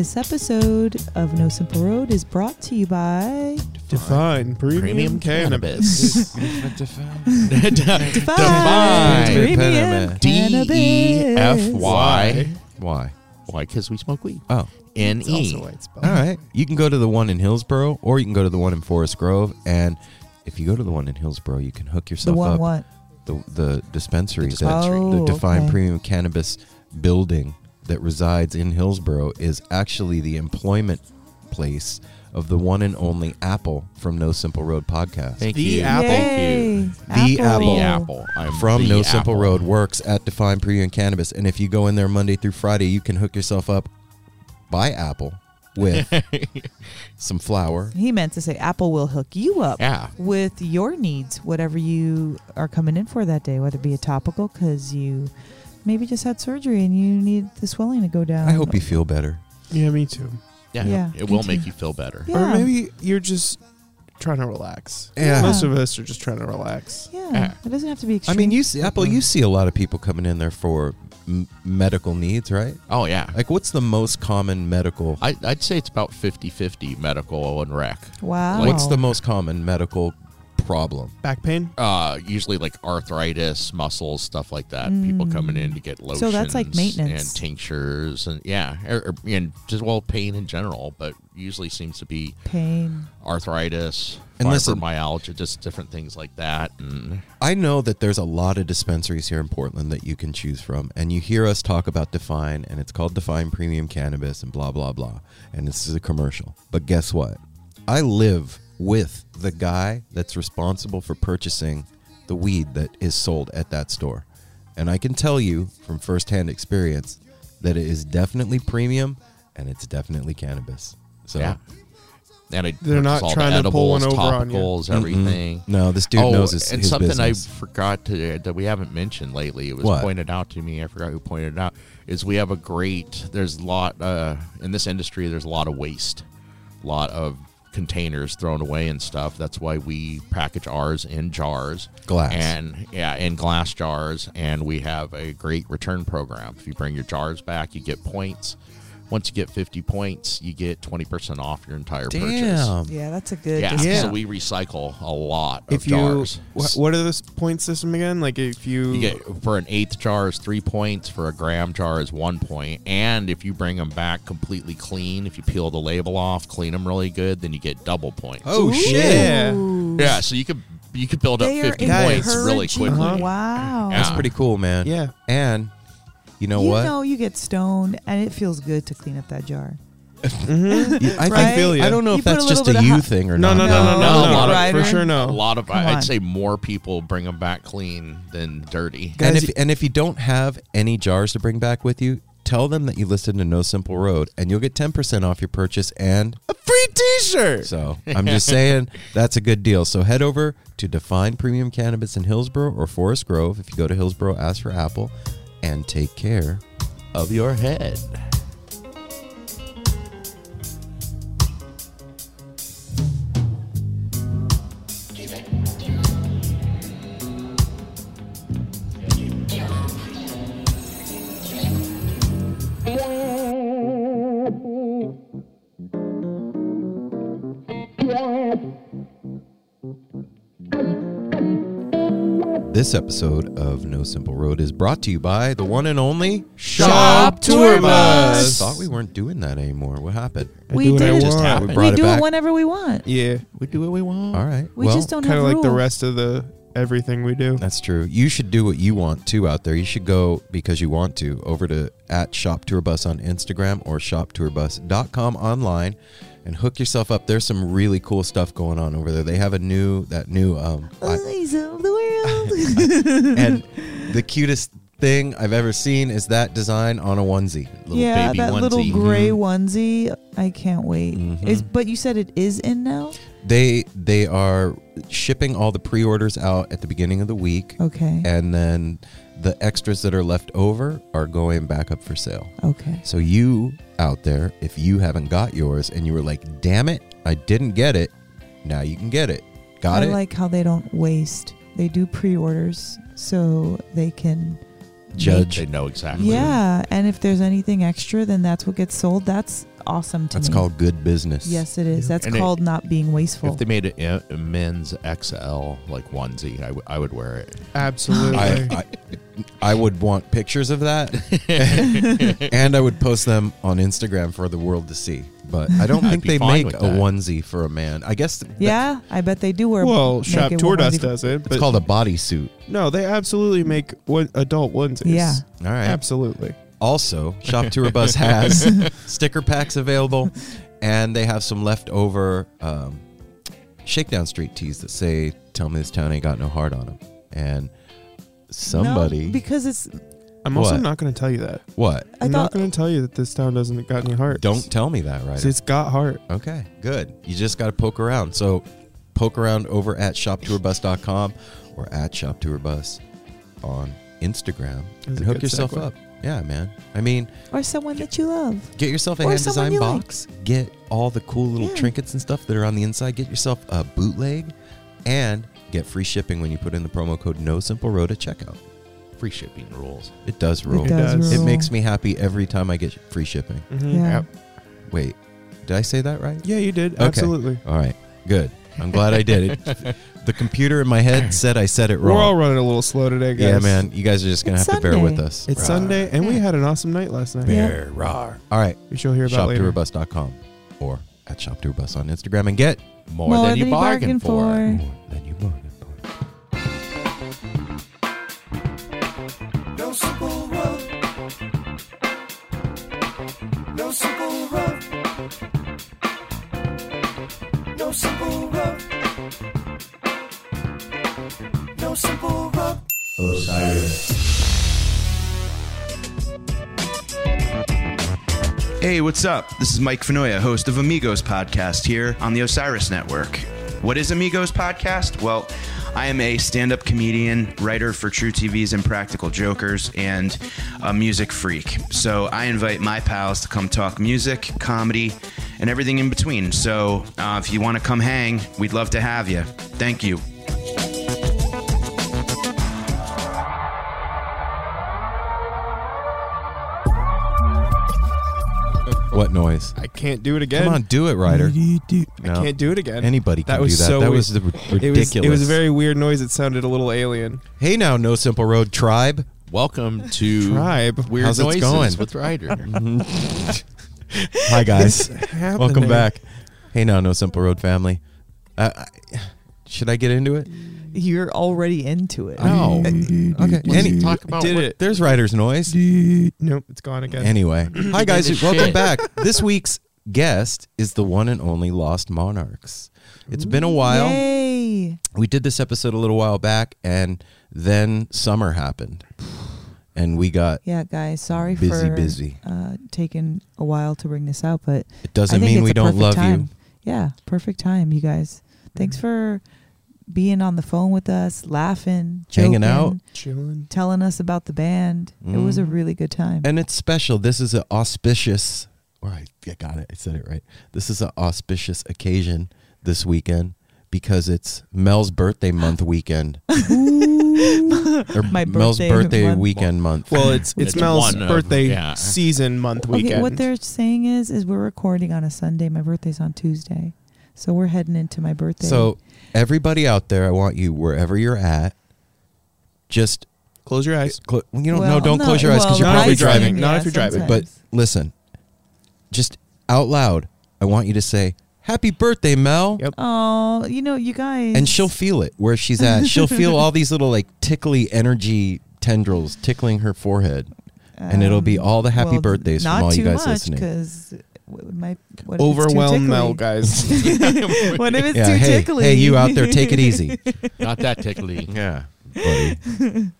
This episode of No Simple Road is brought to you by Defyne premium, Premium cannabis. cannabis. Defyne Premium D E F Y. Why? Why? Because we smoke weed. Oh, N It's E. also why it's spelled. all right. You can go to the one in Hillsboro or you can go to the one in Forest Grove. And if you go to the one in Hillsboro, you can hook yourself the yourself one up. what? The, the dispensary, The that- dispensary. Oh, the Defyne okay. Premium Cannabis building that resides in Hillsboro is actually the employment place of the one and only Apple from No Simple Road podcast. Thank The you. Apple. Yay. The Apple. The Apple. I'm from the No Simple Road works at Defyne Premium Cannabis. And if you go in there Monday through Friday, you can hook yourself up by Apple with some flour. He meant to say Apple will hook you up Yeah. with your needs, whatever you are coming in for that day, whether it be a topical because you maybe just had surgery and you need the swelling to go down. I hope you feel better. Yeah, me too. Yeah. Yeah, It me will make you feel better. Yeah. Or maybe you're just trying to relax. Yeah. Most of us are just trying to relax. Yeah, Yeah. it doesn't have to be I mean, you see, Apple, you see a lot of people coming in there for m- medical needs, right? Oh yeah. Like, what's the most common medical? I, I'd say it's about 50-50 medical and rec. Wow. What's the most common medical problem? Back pain. Uh, usually like arthritis, muscles, stuff like that. People mm. coming in to get lotions. So that's like maintenance. and tinctures, and yeah, or, or- and just well, pain in general, but usually seems to be pain? arthritis, And listen- fibromyalgia, just different things like that. And I know that there's a lot of dispensaries here in Portland that you can choose from, and you hear us talk about Defyne, and it's called Defyne Premium Cannabis, and blah blah blah, and this is a commercial. But guess what? I live with the guy that's responsible for purchasing the weed that is sold at that store, and I can tell you from firsthand experience that it is definitely premium, and it's definitely cannabis. So. yeah, and I They're not purchase all the trying to pull one edibles, over on you. topicals, everything. No, this dude oh, knows his, and his something business. I forgot to that we haven't mentioned lately. It was What? pointed out to me. I forgot who pointed it out. Is we have a great. There's a lot uh, in this industry. There's a lot of waste, a lot of containers thrown away and stuff. That's why we package ours in jars, Glass. and yeah, in glass jars. And we have a great return program. If you bring your jars back, you get points. Once you get 50 points, you get 20% off your entire purchase. Damn. Yeah, that's a good. Yeah, discount. Yeah. so we recycle a lot of If you, jars. wh- what are the point system again? Like if you, You get for an eighth jar is three points. For a gram jar is one point. And if you bring them back completely clean, if you peel the label off, clean them really good, then you get double points. Oh shit! Yeah. Yeah. So you could you could build up They are fifty points really quickly. Uh-huh. Wow. Yeah. That's pretty cool, man. Yeah. And you know you what? know you get stoned and it feels good to clean up that jar. Mhm. I, Right? think- feel ya. I don't know You if put a that's little just a of you hot- thing or No, not. no, no, no, No, no, a no. lot of- Ryder? For sure, no. A lot of Come I'd say more people bring them back clean than dirty. And Guys, if and if you don't have any jars to bring back with you, tell them that you listened to No Simple Road, and you'll get ten percent off your purchase. And A free T-shirt. so I'm just saying that's a good deal. So head over to Defyne Premium Cannabis in Hillsboro or Forest Grove. If you go to Hillsboro, ask for Apple, and take care. Of your head. This episode of No Simple Road is brought to you by the one and only Shop Tour Bus. Thought we weren't doing that anymore. What happened? I We do did it. Just want. happened. We We brought it do back. it whenever we want. Yeah. We do what we want. All right. We well, just don't Kind of like the rest of the everything we do. That's true. You should do what you want too out there. You should go because you want to over to at Shop Tour Bus on Instagram or shoptourbus.com online and hook yourself up. There's some really cool stuff going on over there. They have a new that new um I- and the cutest thing I've ever seen is that design on a onesie. Little yeah, that little onesie. gray Mhm. onesie. I can't wait. Mhm. Is but you said it is in now? They they are shipping all the pre-orders out at the beginning of the week Okay. and then the extras that are left over are going back up for sale. Okay. So you out there, if you haven't got yours and you were like, "Damn it, I didn't get it," now you can get it. Got it? I it? like how they don't waste. They do pre-orders so they can Judge. They know exactly. Yeah, and if there's anything extra, then that's what gets sold. That's awesome to That's me. called good business. Yes, it is. That's And it- called not being wasteful. If they made a, a men's XL like onesie, I, w- I would wear it. Absolutely. I, I I would want pictures of that, and I would post them on Instagram for the world to see. But I don't I'd think be they fine make with a that. onesie for a man. I guess th- yeah, I bet they do wear. well, Shop it Tour Dust onesie- does it, it's but called a bodysuit. no, they absolutely make one, adult onesies. Yeah. All right. Absolutely. Also, Shop Tour Bus has sticker packs available, and they have some leftover um, Shakedown Street tees that say "Tell me this town ain't got no heart on them." And somebody, No, because it's. I'm also What? not going to tell you that. what? I I'm not going to tell you that this town doesn't got any heart. Don't tell me that, right? It's got heart. Okay, good. You just got to poke around. So poke around over at shoptourbus.com or at shoptourbus on Instagram That's and hook yourself segue. up. Yeah, man. I mean, Or someone that you love. get yourself a Or hand someone design you like. box. Get all the cool little Yeah. trinkets and stuff that are on the inside. Get yourself a bootleg and get free shipping when you put in the promo code No Simple Road at checkout. Free shipping rules. It does rule. It does. does. It makes me happy every time I get free shipping. Mhm. Yeah. Wait, did I say that right? Yeah, you did. Okay. Absolutely. All right, good. I'm glad I did it. The computer in my head said I said it wrong. We're all running a little slow today, guys. Yeah, man. You guys are just gonna It's have to bear with us. It's Sunday, and we had an awesome night last night. Yeah. Bear rar. All right. Which you'll hear about later. ShopTourBus.com or at ShopTourBus on Instagram and get More, than, you bargained for. more than you bargained for. No simple road. No simple road. No simple road. Simple road. Hey, what's up? This is Mike Finoia, host of Amigos Podcast here on the Osiris Network. What is Amigos Podcast? Well, I am a stand up comedian, writer for truTV's Impractical Jokers, and a music freak. So I invite my pals to come talk music, comedy, and everything in between. So uh, if you want to come hang, we'd love to have you. Thank you. What noise? I can't do it again. Come on, do it, Ryder. I can't do it again. Anybody can That was do that. so that weird. was the r- it was, ridiculous. it was a very weird noise. It sounded a little alien. Hey now, No Simple Road Tribe. Welcome to Tribe. Weird How's it Noises going? with Ryder. Hi guys. happening? Welcome back. Hey now, No Simple Road family. Uh, I- should I get into it? You're already into it. no. Okay. Any, talk about Did what- it. there's Ryder's noise. Nope, it's gone again. Anyway, hi guys, welcome shit. back. This week's guest is the one and only Lost Monarchs. It's been a while. Yay. We did this episode a little while back, and then summer happened, and we got. Yeah, guys, sorry Busy, for busy. Uh, taking a while to bring this out, but It doesn't think mean it's we don't perfect love time. you. Yeah, perfect time, you guys. Thanks for being on the phone with us, laughing, Hanging out. Chilling. telling us about the band. It was a Mm. really good time. And it's special. This is an auspicious. All right, I got it. I said it right. This is an auspicious occasion this weekend because it's Mel's birthday month weekend. or My Mel's birthday birthday month. weekend month. Well, it's it's, It's Mel's one of- birthday yeah. season month okay, weekend. what they're saying is, is we're recording on a Sunday. My birthday's on Tuesday, so we're heading into my birthday. So everybody out there, I want you wherever you're at, just Close your eyes. cl- you know, Well, no, don't close your eyes because you're probably driving. driving. Not if you're driving. But listen, just out loud, I want you to say "Happy birthday, Mel." Yep. oh, you know, you guys, and she'll feel it where she's at. She'll feel all these little like tickly energy tendrils tickling her forehead, and it'll be Um, all the happy well, birthdays from all you guys much, listening. Because my what if it's too Overwhelm Mel, guys. what if it's yeah, too hey, tickly? hey, you out there, take it easy. Not that tickly. yeah, buddy.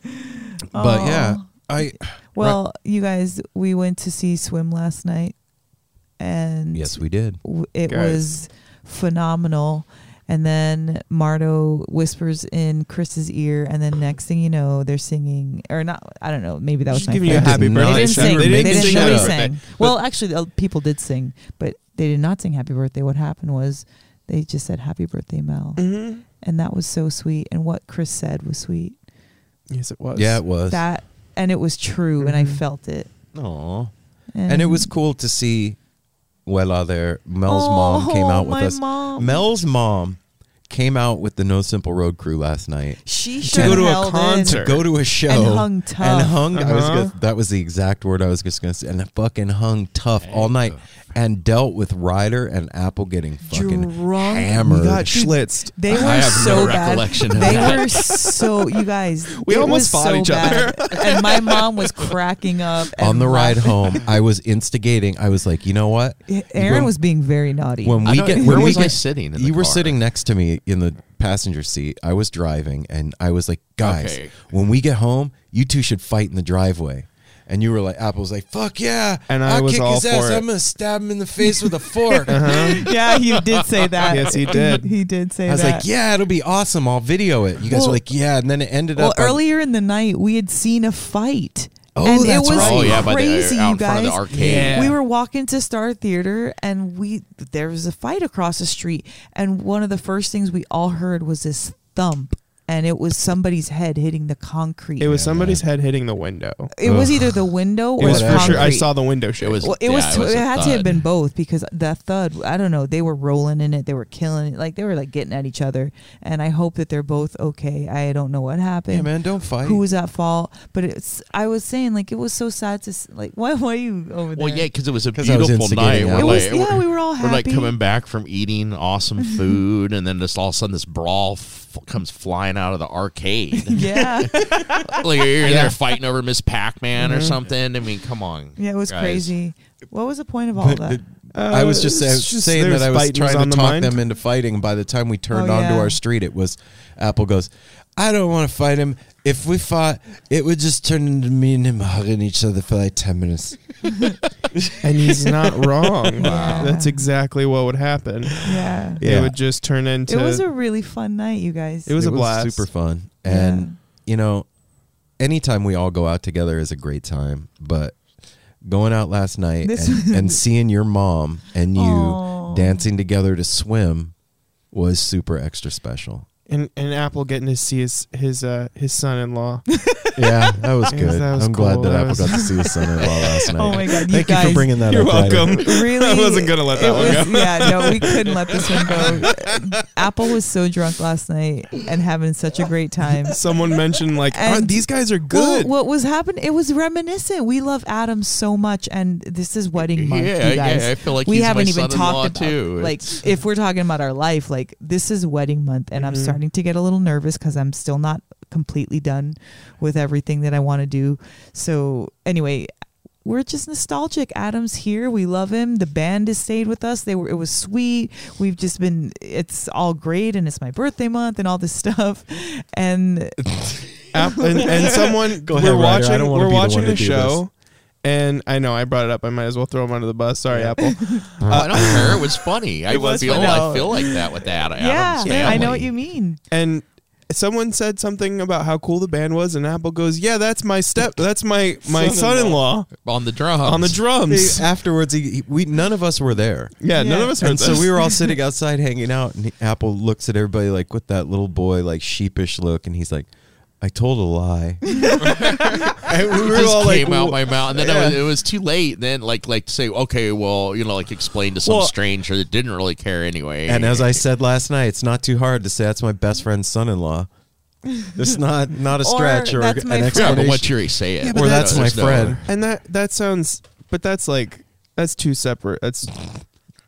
But yeah, I Well, you guys, we went to see Swim last night, and yes, we did. w- it Guys. was phenomenal. And then Marto whispers in Chris's ear, and then next thing you know, they're singing, or not? I don't know. Maybe that was Just my giving you a friend. happy birthday. They didn't sing. They They didn't didn't sing know birthday. sang. Well, actually, uh, people did sing, but they did not sing happy birthday. What happened was they just said happy birthday, Mel, mm-hmm. and that was so sweet. And what Chris said was sweet. Yes, it was. Yeah, it was. That and it was true, and I Mhm. felt it. Aw. And it was cool to see Wella there. Mel's Oh, mom came out with my us. mom. Mel's mom came out with the No Simple Road crew last night She To should go to a held in concert. to go to a show and hung tough. and hung. I was Uh-huh. gonna, that was the exact word I was just gonna say, and fucking hung tough all night, and dealt with Ryder and Apple getting fucking Drunk. hammered. We got schlitzed. They were I have so no bad. recollection of They that. were so you guys. We almost fought so each other. and my mom was cracking up and on the ride home, I was instigating. I was like, you know what? Aaron When- was being very naughty. When we get, where was I get- sitting in the you were car? sitting next to me in the passenger seat. I was driving, and I was like, guys, Okay. when we get home, you two should fight in the driveway. And you were like, Apple was like, fuck yeah. And I I'll was kick all his ass. for it. I'm going to stab him in the face with a fork. Uh-huh. yeah, he did say that. Yes, he did. He did say I was that. like, yeah, it'll be awesome. I'll video it. You guys Well- were like, yeah. And then it ended Well, up. on- earlier in the night, we had seen a fight. Oh, and that's it was right. Oh yeah, by the crazy, you in the guys. Yeah. We were walking to Star Theater, and we there was a fight across the street, and one of the first things we all heard was this thump, and it was somebody's head hitting the concrete. It was Yeah, somebody's head hitting the window. It was either the window or It was the for concrete. sure. I saw the window shake. It was Well, it yeah, was. it, was it a had to thud. have been both because the thud. I don't know. They were rolling in it. They were killing it. Like they were like getting at each other. And I hope that they're both okay. I don't know what happened. Yeah, man, don't fight. Who was at fault? But it's. I was saying like it was so sad to s- like. Why? Why are you over there? Well, yeah, because it was a 'Cause I was beautiful night. instigating We're It was. like, Yeah, we're, we were all we're happy. like coming back from eating awesome food, and then just all of a sudden this brawl f- comes flying out of the arcade. Yeah. like you're there fighting over Ms. Pac-Man or something. I mean, come on. Mm-hmm. Yeah, it was guys. crazy. What was the point of all But that? the- I was just, Uh, say- it's just saying that I was trying on to the talk mind. them into fighting. By the time we turned Oh, onto yeah. our street, it was Apple goes, I don't want to fight him. If we fought, it would just turn into me and him hugging each other for like 10 minutes. and he's not wrong. Wow. That's exactly what would happen. yeah. Yeah. It would just turn into. It was a really fun night, you guys. It was a blast. super fun. And, you know, anytime we all go out together is a great time. But going out last night This- and, and seeing your mom and you Aw. dancing together to swim was super extra special. And, and Apple getting to see his his uh, his son-in-law. Yeah, that was Yes, good. that was I'm glad cool. that, That Apple was- got to see his son-in-law last night. Oh my God, you Thank you guys- for bringing that up. You're up. Ryder. welcome. really I wasn't gonna let that it one was, go. Yeah, no, we couldn't let this one go. Apple was so drunk last night and having such a great time. Someone mentioned like And- "Oh, these guys are Well, good. what was happening? It was reminiscent. We love Adam so much, and this is wedding month, Yeah, you guys. yeah. I feel like we he's haven't my even son-in-law, talked about too. like It's- if we're talking about our life. Like this is wedding month, and I'm Mhm. Starting to get a little nervous because I'm still not completely done with everything that I want to do. So anyway. We're just nostalgic. Adam's here. We love him. The band has stayed with us. They were. It was sweet. We've just been. It's all great, and it's my birthday month, and all this stuff. And App- and, and someone Go ahead, we're Ryder. I watching don't wanna we're be the watching one to a do show and I know I brought it up I might as well throw him under the bus sorry Apple oh, I don't care. It was funny. I It was feel funny. I feel like that with that. yeah, Adam's I know what you mean. and someone said something about how cool the band was and Apple goes yeah that's my step that's my my son-in-law on the drums. on the drums He- afterwards, he, he- we none of us were there, yeah, none Yeah. of us heard and so this. we were all sitting outside hanging out. And he- Apple looks at everybody like with that little boy, like sheepish look, and he's like, "I told a lie." and we It just all like, came out my mouth, and then Yeah. it, was, it was too late. Then, like, like to say, okay, well, you know, like explain to some Well- stranger that didn't really care anyway. And as I said last night, it's not too hard to say that's my best friend's son-in-law. It's not not a stretch or, that's an my friend. yeah, explanation. but what you say it, Yeah, but or that's my There's no- friend. and that that sounds but that's like that's two separate that's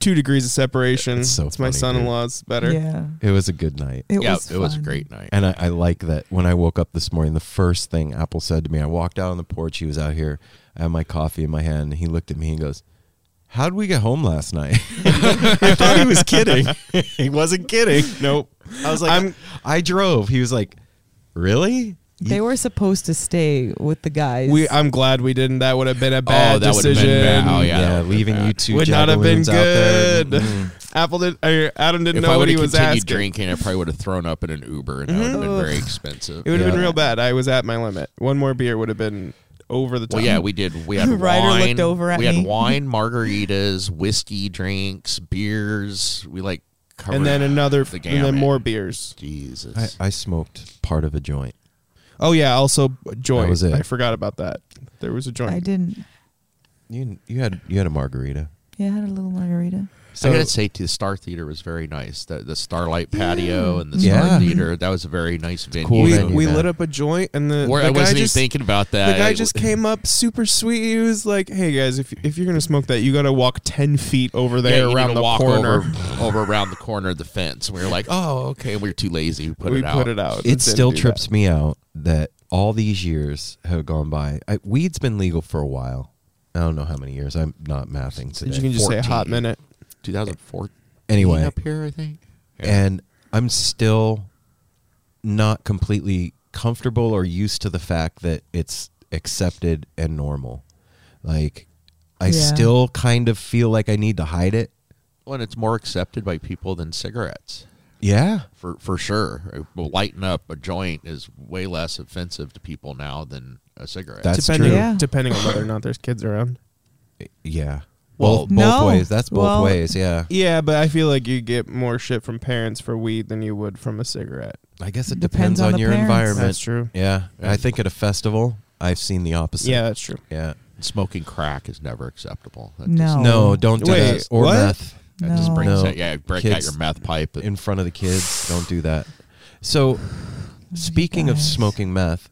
two degrees of separation It's so it's my funny, dude. son-in-law's better Yeah, It was a good night. it yeah, was. it was a great night. And I, I like that when I woke up this morning, the first thing Apple said to me, I walked out on the porch. He was out here. I had my coffee in my hand. And he looked at me and goes, How'd we get home last night? I thought he was kidding. he wasn't kidding. nope I was like, I'm- I drove. He was like, Really? They were supposed to stay with the guys. we I'm glad we didn't that would have been a bad oh, that would have decision been bad. Oh yeah, Yeah, leaving bad. you two Would not have been out there. good. Mm. Apple did or Adam didn't If know I what would he have was continued asking drinking, I probably would have thrown up in an Uber, and that would have been very expensive. it would have Yeah. been real bad I was at my limit one more beer would have been over the top Well, yeah, we did. We had Ryder wine. looked over at we me. had wine, margaritas, whiskey drinks, beers. We like and then another the and then more beers Jesus. I, I smoked part of a joint. Oh yeah also joint That was it. I forgot about that there was a joint I didn't. You you had you had a margarita. Yeah, I had a little margarita. I gotta say, too, the Star Theater was very nice. The the Starlight Patio and the Yeah. Star Theater. That was a very nice venue. cool we, venue, we man. lit up a joint and the, Where the I guy wasn't just even thinking about that. the guy I- just came up super sweet. He was like, "Hey guys, if if you're gonna smoke that, you got to walk ten feet over Yeah, there you around to the walk corner." over, over around the corner of the fence. We were like, oh, okay. We were too lazy. We put we it out. put it out. it Didn't still do trips that. me out that all these years have gone by. I, weed's been legal for a while. I don't know how many years. I'm not mathing today. You can just say a hot minute. 2004. Anyway, up here, I think. Yeah. and I'm still not completely comfortable or used to the fact that it's accepted and normal. Like I Yeah. still kind of feel like I need to hide it. when it's more accepted by people than cigarettes. Yeah. For for sure, Well, lighting up a joint is way less offensive to people now than a cigarette. That's depending true. Yeah. depending on whether or not there's kids around. Yeah. both, both No. ways. That's both Well- ways. Yeah. Yeah, but I feel like you get more shit from parents for weed than you would from a cigarette. I guess it Depends depends, on on, your parents. environment. That's true. Yeah. I think at a festival, I've seen the opposite. Yeah, that's true. Yeah. Smoking crack is never acceptable. That No. just- No, don't do Wait, that. Or what? meth that just No. brings No. it. Yeah, break out your meth pipe. in front of the kids. Don't do that. So, oh speaking of smoking meth,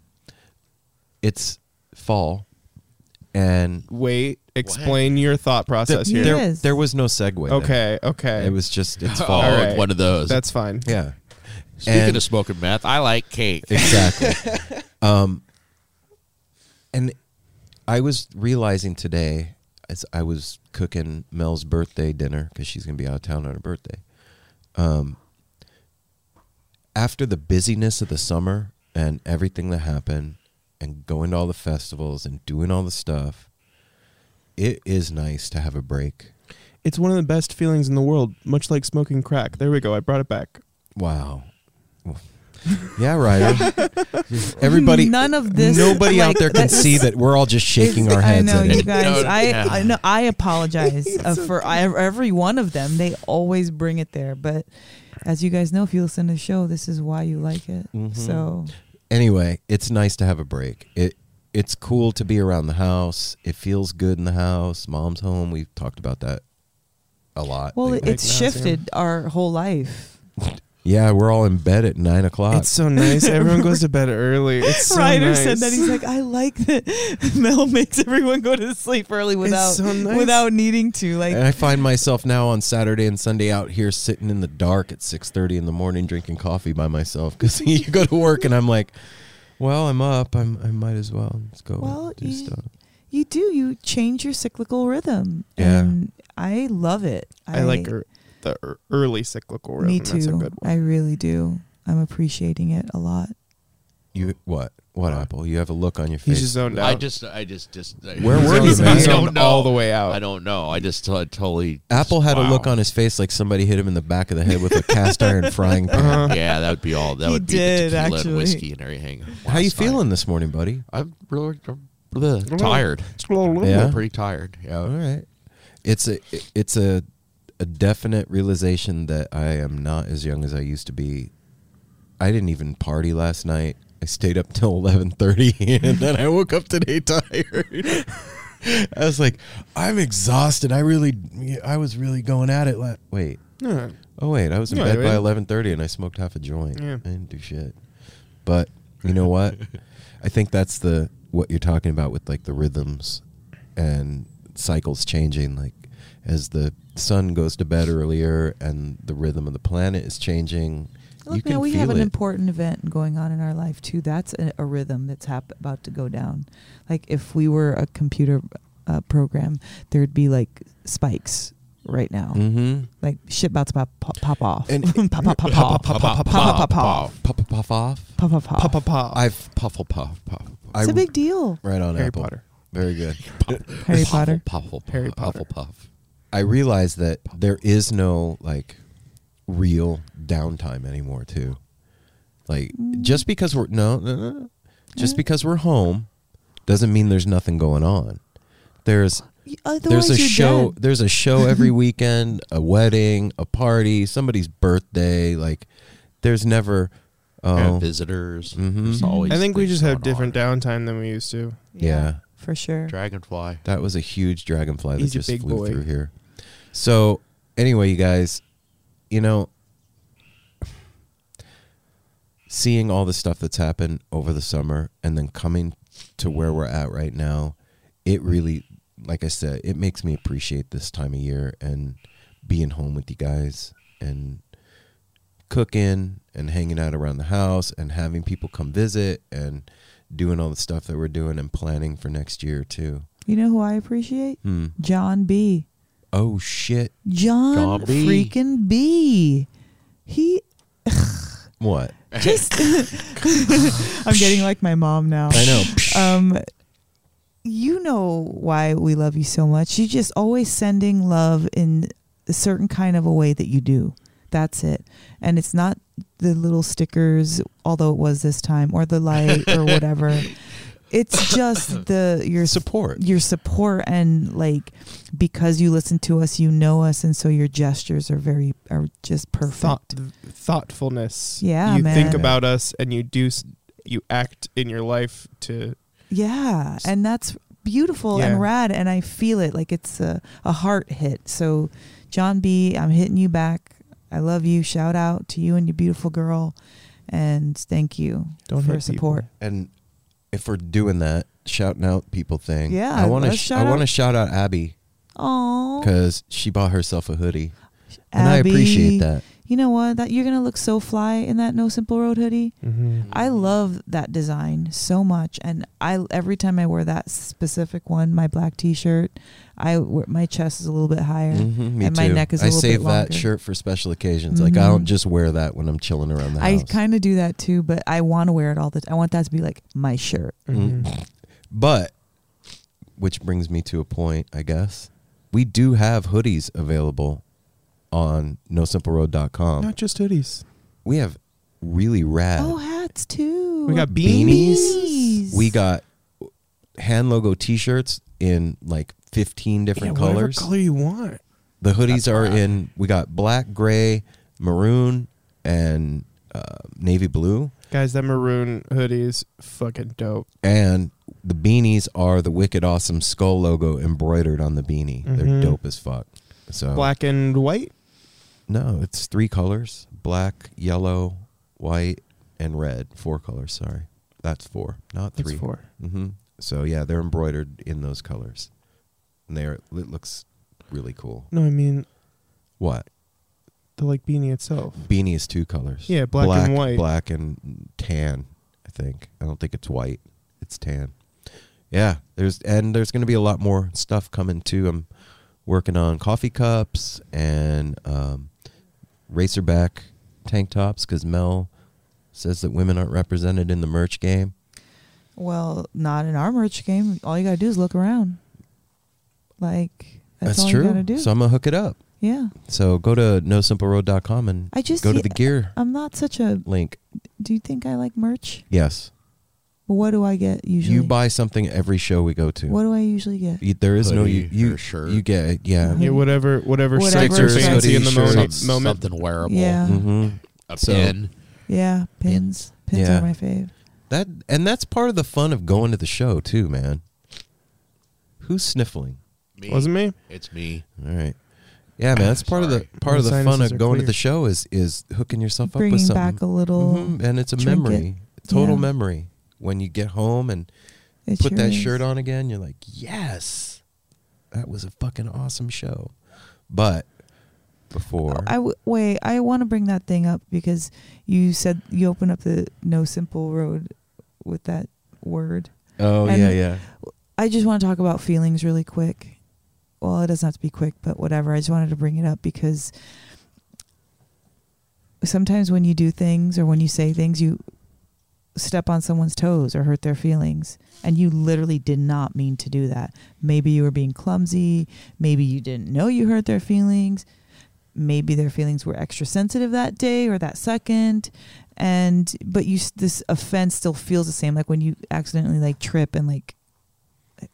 it's fall, and Wait, explain your thought process th- here. there, Yes. there was no segue. there. Okay, okay. It was just it's oh, fall. All right. one of those. That's fine. Yeah. Speaking and- of smoking meth, I like cake. Exactly. um, and I was realizing today as I was cooking Mel's birthday dinner because she's gonna be out of town on her birthday. Um, after the busyness of the summer and everything that happened, and going to all the festivals and doing all the stuff, it is nice to have a break. It's one of the best feelings in the world, much like smoking crack. There we go. I brought it back. Wow. Yeah, Ryder. Everybody, None of this. Nobody like, out there can see that we're all just shaking our heads I know at you it. guys. No, I yeah. I know. I apologize uh, for I, every one of them. They always bring it there, but as you guys know, if you listen to the show, this is why you like it. Mhm. So Anyway, it's nice to have a break. It it's cool to be around the house. It feels good in the house. Mom's home. We've talked about that a lot. well, lately. it's shifted our whole life. yeah, we're all in bed at nine o'clock. It's so nice. Everyone goes to bed early. It's so Ryder nice. said that he's like, I like that Mel makes everyone go to sleep early without so nice. without needing to. Like, and I find myself now on Saturday and Sunday out here sitting in the dark at six thirty in the morning drinking coffee by myself because you go to work and I'm like, well, I'm up. I'm I might as well let's go Well, do you- stuff. you do you change your cyclical rhythm, Yeah. and I love it. I like er- the early cyclical rhythm. Me That's a too. good one. I really do. I'm appreciating it a lot. You what? What apple? You have a look on your He's face. just zoned out. I just, I just, just. Where were you, He's man? I zoned don't know. all the way out. I don't know. I just uh, totally. Apple had a look on his face like somebody hit him in the back of the head with a cast iron frying pan. Uh-huh. Yeah, that would be all. That He would be did, the tequila and whiskey and everything. How you last night. feeling this morning, buddy? I'm really I'm really tired. Yeah? I'm pretty tired. Yeah. All right. It's a it's a a definite realization that I am not as young as I used to be. I didn't even party last night. I stayed up till eleven thirty, and then I woke up today tired. I was like, I'm exhausted. I really, I was really going at it. La- wait, Yeah. oh wait, I was in No, bed by eleven thirty, and I smoked half a joint. Yeah. I didn't do shit. But you know what? I think that's the what you're talking about with like the rhythms and cycles changing. Like as the sun goes to bed earlier and the rhythm of the planet is changing, you Look, can now we feel have an it. important event going on in our life too. That's a, a rhythm that's hap- about to go down. Like if we were a computer uh, program, there'd be like spikes right now. mm-hmm. Like shit about to pop, pop, pop off. And- pop, pop, pop, pop, pop, pop, pop, pop, pop, pop, Puff puff off. pop, pop, pop. Pop, pop, pop. I've Puffle puff puff. I It's a big deal. right on Harry Apple. Potter. Very good. Harry Potter. Puffle, puffle, Harry puffle, Potter. puff. I realize that there is no like real downtime anymore too. Like just because we're no, no, no, no. just because we're home doesn't mean there's nothing going on. There's Otherwise, there's a show dead. there's a show every weekend, a wedding, a party, somebody's birthday, like there's never Have oh visitors. Mhm. There's always I think we just have different on. downtime than we used to. yeah. for sure. Dragonfly. That was a huge dragonfly that He's a just flew boy. through here. So anyway, you guys, you know, seeing all the stuff that's happened over the summer and then coming to where we're at right now, it really, like I said, it makes me appreciate this time of year and being home with you guys and cooking and hanging out around the house and having people come visit and doing all the stuff that we're doing and planning for next year too. You know who I appreciate? Hmm. John B. Oh shit! John, B. freaking B. He What? just. I'm getting like my mom now. I know. Um, you know why we love you so much. You're just always sending love in a certain kind of a way that you do. That's it. And it's not the little stickers, although it was this time, or the light or whatever. It's just the your Support. your support and like because you listen to us, you know us, and so your gestures are very are just perfect. Thought, thoughtfulness. Yeah, you man. think about us and you do. You act in your life to. Yeah, and that's beautiful Yeah. and rad, and I feel it like it's a, a heart hit. So, John B, I'm hitting you back. I love you. Shout out to you and your beautiful girl, and thank you Don't for hit support. And if we're doing that shouting out people thing, Yeah, I want to sh- shout I want to out- shout out Abby Oh, because she bought herself a hoodie, and I appreciate that. You know what? That you're gonna look so fly in that No Simple Road hoodie. Mhm. I love that design so much, and I every time I wear that specific one, my black T-shirt, I wear- my chest is a little bit higher. Mhm, me And my too. neck is a I little bit save that shirt for special occasions. Like I don't Mhm. just wear that when I'm chilling around the house I kind of do that too, but I want to wear it all the time. I want that to be like my shirt. Mhm. Mm. But which brings me to a point, I guess. We do have hoodies available on nosimpleroad.com. Not just hoodies. We have really rad Oh, hats too. We got beanies. Beanies. We got hand logo t-shirts in like 15 different yeah, whatever colors. color you want. The hoodies That's are rad. in we got black, gray, maroon and uh, navy blue Guys, that maroon hoodie is fucking dope. and the beanies are the wicked awesome skull logo embroidered on the beanie. They're Mhm. dope as fuck. So Black and white. No, it's three colors: black, yellow, white, and red. Four colors. Sorry, that's four, not That's three. four. Mm-hmm. So yeah, they're embroidered in those colors, and they're it looks really cool. No, I mean What the like beanie itself. beanie is two colors? Yeah, black and white. black and tan. I think. I don't think it's white. It's tan. Yeah, there's and there's going to be a lot more stuff coming too. I'm working on coffee cups and um, racerback tank tops because Mel says that women aren't represented in the merch game. Well, not in our merch game. All you gotta do is look around. Like that's, all true. you gotta do. So I'm gonna hook it up. yeah, So go to nosimpleroad.com and I just go to the gear I'm not such a. link. Do you think I like merch? Yes, What do I get usually? you buy something every show we go to. What do I usually get? You- there is no Hoodie you you, or shirt. you get yeah. Yeah, whatever, whatever, Whatever strikes your Stickers, fancy in the hoodies, moment. shirts, moment. Something wearable. Yeah. hmm A So- pin. Yeah, pins. Pins Yeah. are my fave. That and that's part of the fun of going to the show too, man. Who's sniffling? Me. Wasn't me? It's me. All right. Yeah, man. That's part of the Sorry. part of the fun sinuses of are going to clear. the show is is hooking yourself up with Bringing something. back a little. Mhm, and it's a trinket. memory, total Yeah. memory. When you get home and It put sure that is. shirt on again, you're like, yes, that was a fucking awesome show. But before, I w- wait. I want to bring that thing up because you said you opened up the no simple road with that word. oh and- yeah, yeah. I just want to talk about feelings really quick. Well, it doesn't have to be quick, but whatever. I just wanted to bring it up because sometimes when you do things or when you say things, you step on someone's toes or hurt their feelings. And you literally did not mean to do that. Maybe you were being clumsy. Maybe you didn't know you hurt their feelings. Maybe their feelings were extra sensitive that day or that second. And, but you, this offense still feels the same. Like when you accidentally like trip and like,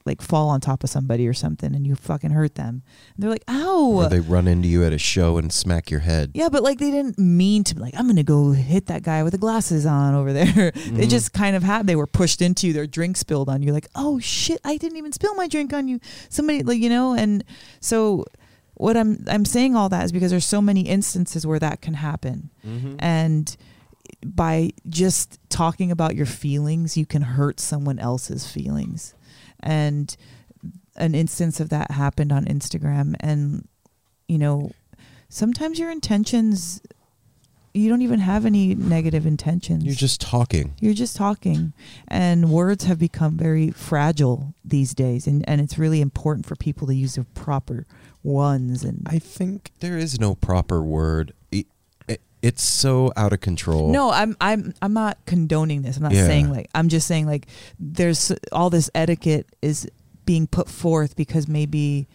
like fall on top of somebody or something and you fucking hurt them. And they're like, ow. Or they run into you at a show and smack your head. Yeah, but like they didn't mean to. Like I'm gonna go hit that guy with the glasses on over there. They Mhm. just kind of had. They were pushed into you. Their drink spilled on you. Like oh shit, I didn't even spill my drink on you. Somebody like you know. And so what I'm I'm saying all that is because there's so many instances where that can happen, Mm-hmm. and by just talking about your feelings, you can hurt someone else's feelings. And an instance of that happened on Instagram, and you know, sometimes your intentions you don't even have any negative intentions. You're just talking. You're just talking. And words have become very fragile these days and, and it's really important for people to use the proper ones and I think There is no proper word. It, it, it's so out of control. No, I'm I'm I'm not condoning this. I'm not Yeah. saying like I'm just saying like there's all this etiquette is being put forth because maybe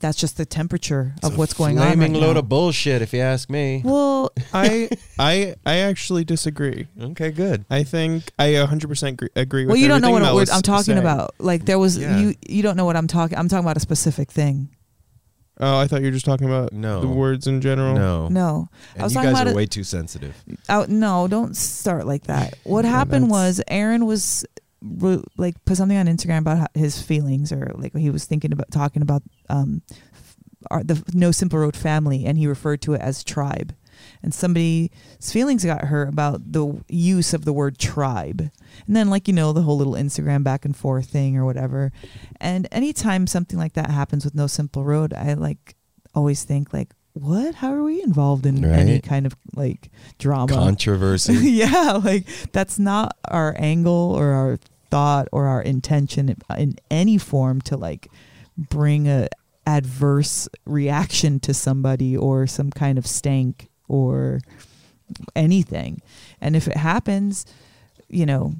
that's just the temperature It's of a what's going on right Flaming load now. of bullshit, if you ask me. well, I I I actually disagree. Okay, good. I think I 100% agree, agree with well, you don't know what Mel I'm talking saying. about. Like there was Yeah. you you don't know what I'm talking. I'm talking about a specific thing. Oh, I thought you were just talking about No. the words in general. No. No, I And was you talking guys about are it- way too sensitive. Oh, no, don't start like that. What Yeah, happened was Aaron was re- like put something on Instagram about how- his feelings or like he was thinking about talking about um f- our, the No Simple Road family and he referred to it as tribe. And somebody's feelings got hurt about the use of the word tribe. And then like you know the whole little Instagram back and forth thing or whatever. And anytime something like that happens with No Simple Road, I like always think like what? How are we involved in any kind of like drama? Controversy. yeah, like that's not our angle or our thought or our intention in any form to like bring a adverse reaction to somebody or some kind of stank or anything. And if it happens, you know,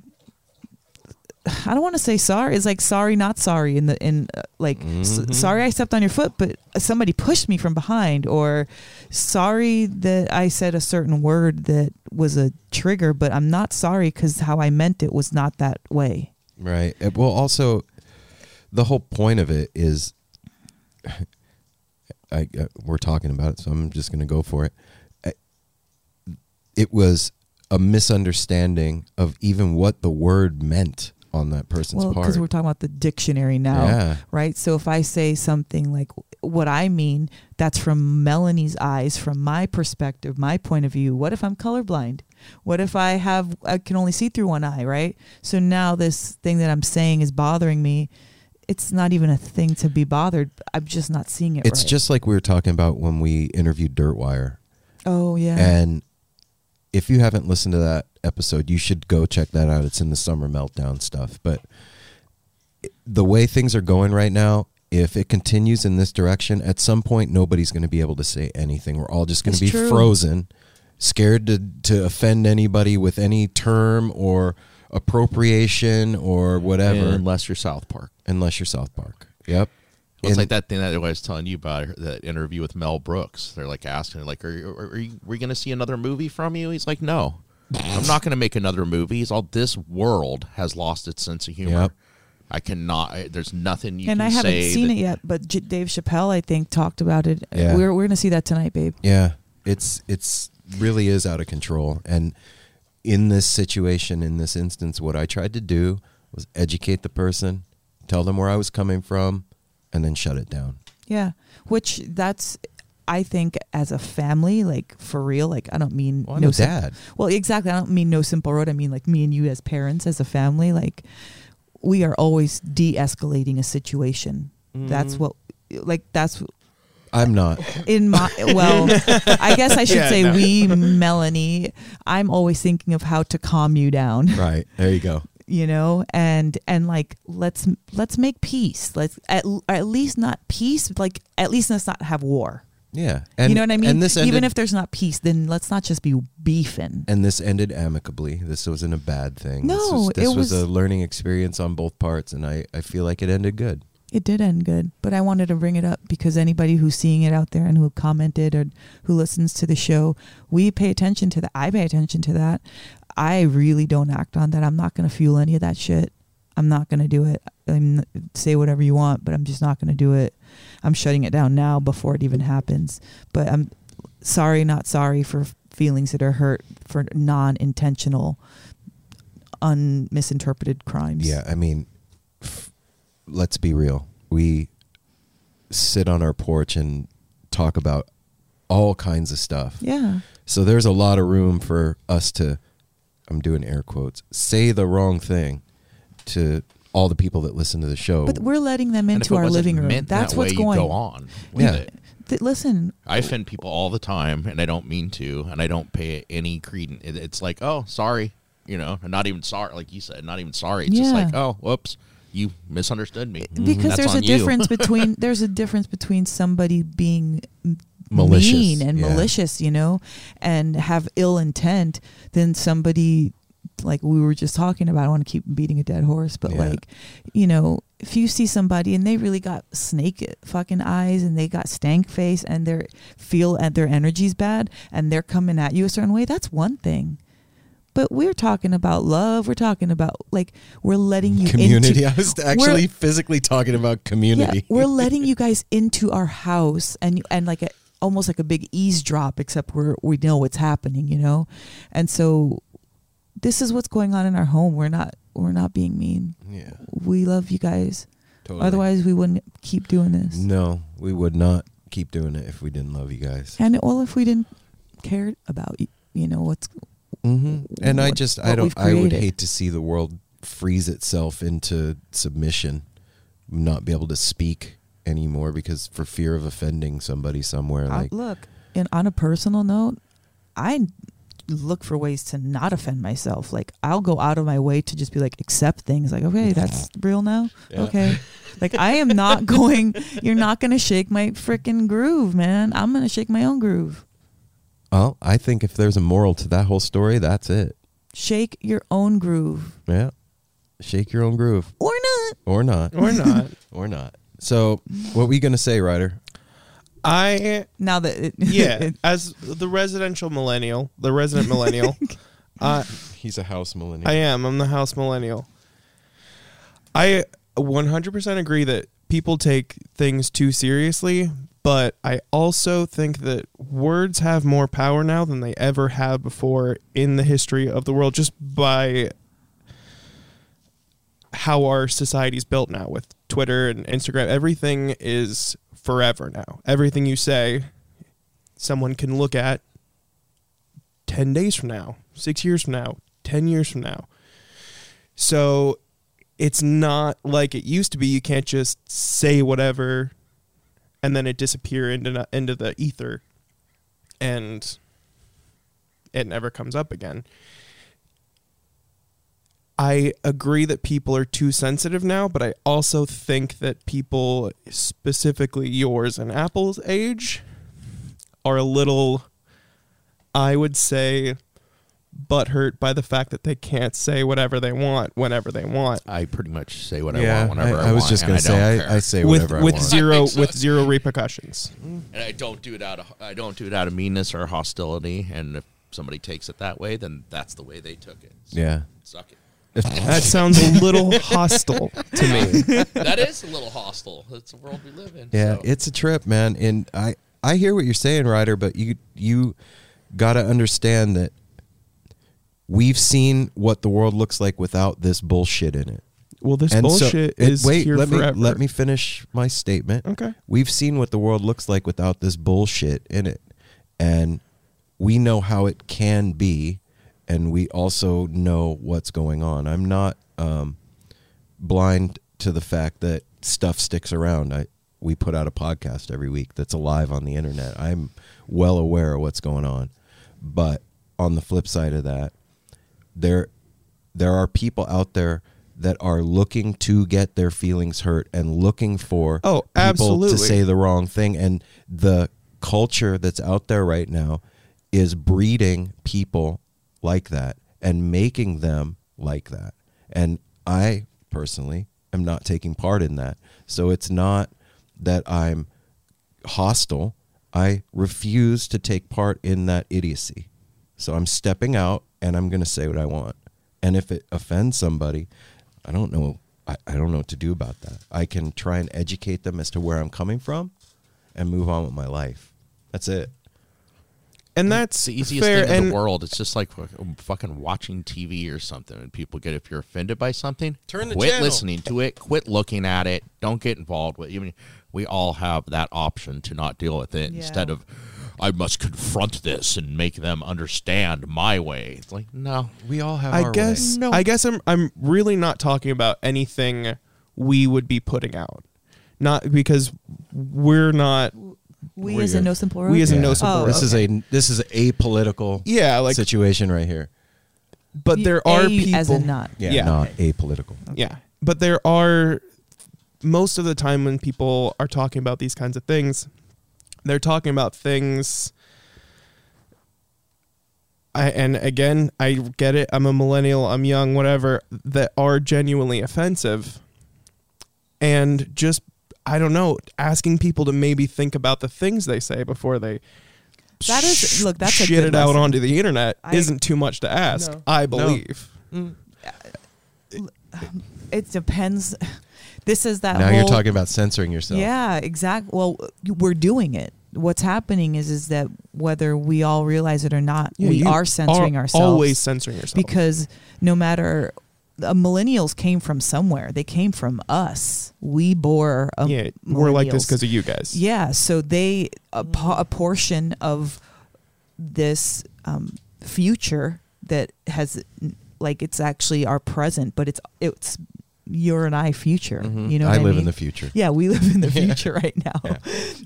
I don't want to say sorry. It's like sorry, not sorry. In the in uh, like s- Mhm. sorry I stepped on your foot, but somebody pushed me from behind, or sorry that I said a certain word that was a trigger, but I'm not sorry because how I meant it was not that way. Right. Uh, Well, also, the whole point of it is, I uh, we're talking about it, so I'm just going to go for it. It was a misunderstanding of even what the word meant on that person's Well, part. because we're talking about the dictionary now, Yeah. right? So if I say something like what I mean, that's from Melanie's eyes, from my perspective, my point of view. What if I'm colorblind? What if I have I can only see through one eye, right? So now this thing that I'm saying is bothering me. It's not even a thing to be bothered. I'm just not seeing it. it's right. just like we were talking about when we interviewed Dirtwire. oh yeah, And if you haven't listened to that episode, you should go check that out. It's in the summer meltdown stuff. But the way things are going right now, if it continues in this direction, at some point nobody's going to be able to say anything. We're all just going to be true. frozen, scared to to offend anybody with any term or appropriation or whatever, Unless you're South Park. unless you're South Park. Yep. It's And- like that thing that I was telling you about that interview with Mel Brooks. They're like asking, like, "Are you, are you, we going to see another movie from you?" He's like, "No, I'm not going to make another movie. He's all this world has lost its sense of humor. Yep. I cannot. I, there's nothing you and can I haven't say seen that- it yet, but J- Dave Chappelle I think talked about it. Yeah. We're we're gonna see that tonight, babe. Yeah, it's it's really is out of control. And in this situation, in this instance, what I tried to do was educate the person, tell them where I was coming from, and then shut it down. Yeah, which that's I think as a family, like for real, like I don't mean Well, no a sim- dad. well, exactly. I don't mean no simple road. I mean like me and you as parents, as a family, like we are always de-escalating a situation. That's Mm-hmm. what, like that's I'm not. in my well. I guess I should Yeah, say no. we, Melanie. I'm always thinking of how to calm you down. Right there, you go. You know and and like let's let's make peace. Let's at, at least not peace like at least let's not have war. Yeah, and you know what i mean? And this ended, even if there's not peace then let's not just be beefing. And this ended amicably. This wasn't a bad thing. this No, was, this was, was- a learning experience on both parts, and I I feel like it ended good. it did end good but i wanted to bring it up because anybody who's seeing it out there and who commented or who listens to the show we pay attention to that. I pay attention to that i really don't act on that. I'm not going to fuel any of that shit. I'm not going to do it. I'm, say whatever you want but i'm just not going to do it. I'm shutting it down now before it even happens. But i'm sorry not sorry for feelings that are hurt for non-intentional unmisinterpreted crimes. Yeah, I mean, f- let's be real. We sit on our porch and talk about all kinds of stuff. yeah. So there's a lot of room for us to, I'm doing air quotes, say the wrong thing to all the people that listen to the show. But we're letting them into our living room. That's that what's way, going. Go on. with Yeah. it. Listen, I offend people all the time, and I don't mean to, and I don't pay any credence. It, it's like, oh, sorry, you know, and not even sorry, like you said, not even sorry. It's just like, oh, whoops, you misunderstood me. because That's there's a you. difference between there's a difference between somebody being m- Malicious, mean and yeah. malicious, you know, and have ill intent then somebody like we were just talking about. I want to keep beating a dead horse, but Yeah. like, you know, if you see somebody and they really got snake fucking eyes and they got stank face and they feel and their energy's bad and they're coming at you a certain way, that's one thing. But we're talking about love. We're talking about like we're letting you community. Into, I was actually physically talking about community. yeah, we're letting you guys into our house and and like a almost like a big eavesdrop, except we're we know what's happening, you know, and so this is what's going on in our home. We're not we're not being mean. yeah, We love you guys. totally. Otherwise, we wouldn't keep doing this. no, we would not keep doing it if we didn't love you guys. And well, if we didn't care about you, you know what's Mm-hmm. And I just, I don't, I would hate to see the world freeze itself into submission, not be able to speak anymore because for fear of offending somebody somewhere. I- Like, look. And on a personal note, I look for ways to not offend myself. Like I'll go out of my way to just be like accept things. Like okay, that's real now. Yeah. Okay, like I am not going. You're not gonna shake my freaking groove, man. I'm gonna shake my own groove. well, I think if there's a moral to that whole story, that's it. Shake your own groove, Yeah, shake your own groove, or not. or not, Or not. or not. So, what were you gonna say, Ryder? I Now that it, yeah, as the residential millennial, the resident millennial, uh, He's a house millennial. I am. I'm the house millennial. I 100% agree that people take things too seriously, but I also think that words have more power now than they ever have before in the history of the world just by how our society's built now with Twitter and Instagram. Everything is forever now. Everything you say, someone can look at 10 days from now, six years from now, 10 years from now. So it's not like it used to be. You can't just say whatever and then it disappear into, into the ether and it never comes up again. I agree that people are too sensitive now, but I also think that people, specifically yours and Apple's age, are a little, I would say, butthurt by the fact that they can't say whatever they want whenever they want. I pretty much say what I want whenever I, want. I, was just gonna say I. I say with whatever with I want. zero so. with zero repercussions. and I don't do it out of I don't do it out of meanness or hostility. And if somebody takes it that way, then that's the way they took it. So yeah. suck it. That sounds a little hostile to me. that is a little hostile. That's the world we live in. Yeah, so. it's a trip, man. And I I hear what you're saying, Ryder, but you you got to understand that we've seen what the world looks like without this bullshit in it. Well, this And bullshit and is wait, here let forever. me let me finish my statement. Okay. We've seen what the world looks like without this bullshit in it. And we know how it can be and we also know what's going on. I'm not um, blind to the fact that stuff sticks around. I we put out a podcast every week that's alive on the internet. I'm well aware of what's going on. But on the flip side of that, there there are people out there that are looking to get their feelings hurt and looking for Oh, people absolutely. to say the wrong thing and the culture that's out there right now is breeding people like that and making them like that. And i personally am not taking part in that. So it's not that i'm hostile. I refuse to take part in that idiocy. So i'm stepping out and i'm going to say what i want. And if it offends somebody i don't know I, I don't know what to do about that. I can try and educate them as to where i'm coming from and move on with my life. That's it and mm. that's It's the easiest fair. thing in and the world. It's just like fucking- um, fucking watching TV or something, and people get if you're offended by something, Turn the quit channel. listening to it, quit looking at it, don't get involved with. I mean, we all have that option to not deal with it Yeah. instead of. I must confront this and make them understand my way. It's like no, we all have I our guess way. I guess I'm I'm really not talking about anything we would be putting out. Not because we're not We We're as a good. no simple We as a no simple Oh, road. this is a this is a political yeah, like situation right here but there are A people as in not. yeah, Yeah. not apolitical Yeah. But there are most of the time when people are talking about these kinds of things, they're talking about things I and again, I get it. I'm a millennial, I'm young, whatever, that are genuinely offensive. and just I don't know, asking people to maybe think about the things they say before they That is- sh- look, that's a shit good it out onto the internet I- isn't too much to ask. No. I believe. Mm. It depends. This is that. now you're talking about censoring yourself. Yeah, exactly. Well, we're doing it. What's happening is is that whether we all realize it or not, Yeah, we are censoring are ourselves. Always censoring yourself. because no matter uh, millennials came from somewhere, they came from us. We bore a yeah, we're like this because of you guys. Yeah, so they a, po- a portion of this um, future that has like it's actually our present, but it's it's your and I future. Mhm. You know, I what I live mean? in the future. Yeah, we live in the future right now. Yeah.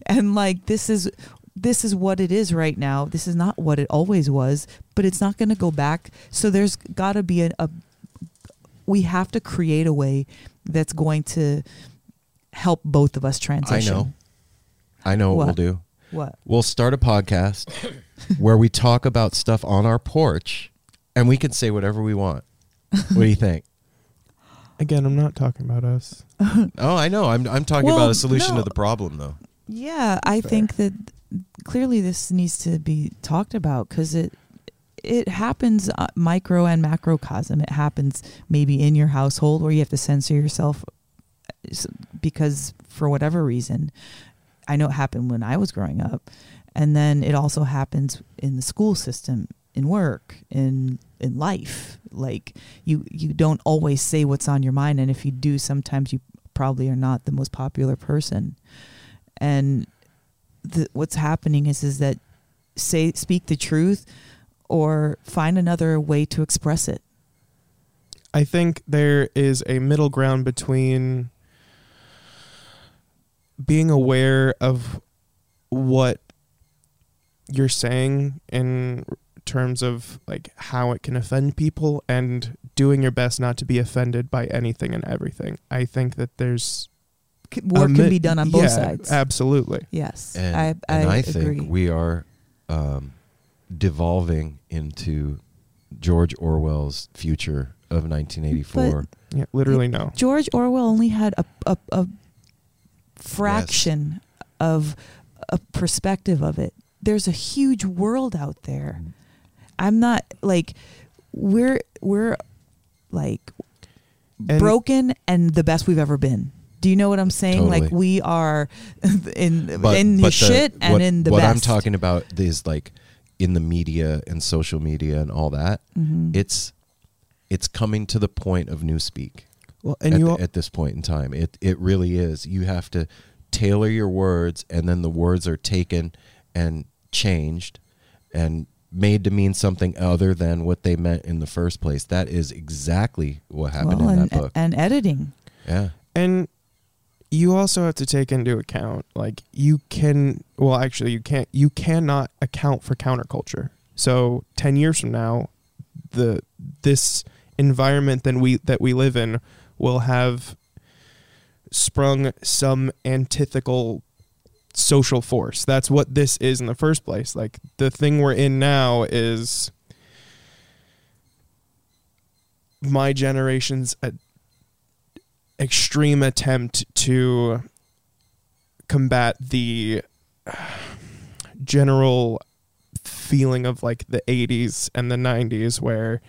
And like this is this is what it is right now. This is not what it always was, but it's not going to go back. So there's got to be a, a we have to create a way that's going to help both of us transition. I know. I know what, What? we'll do. What? We'll start a podcast where we talk about stuff on our porch and we can say whatever we want. What do you think? Again, I'm not talking about us. Oh, I know. I'm I'm talking Well, about a solution no. to the problem though. Yeah, I think that clearly this needs to be talked about because it it happens uh, micro and macrocosm. It happens maybe in your household where you have to censor yourself uh, because for whatever reason. I know it happened when I was growing up, and then it also happens in the school system, in work, in in life. Like you you don't always say what's on your mind, and if you do, sometimes you probably are not the most popular person and the, what's happening is is that say speak the truth or find another way to express it I think there is a middle ground between being aware of what you're saying in terms of like how it can offend people and doing your best not to be offended by anything and everything. I think that there's work mi- can be done on both yeah, sides Absolutely. yes And i, I, and I agree think we are um, devolving into George Orwell's future of 1984. Yeah, literally no. george orwell only had a, a, a fraction of a perspective of it there's a huge world out there mm-hmm. i'm not like we're we're like And- broken and the best we've ever been. Do you know what I'm saying? Like we are in But- in but the shit and what, in the what best. I'm talking about is like in the media and social media and all that. Mhm. It's it's coming to the point of newspeak Well, and at, you all, at this point in time. It it really is. You have to tailor your words, and then the words are taken and changed and made to mean something other than what they meant in the first place. That is exactly what happened well, in and, that book. and editing. yeah. and you also have to take into account like you can well actually you can't you cannot account for counterculture. So 10 years from now the this environment that we that we live in will have sprung some antithetical social force. That's what this is in the first place. Like the thing we're in now is my generation's extreme attempt to combat the uh, general feeling of like the 80s and the 90s where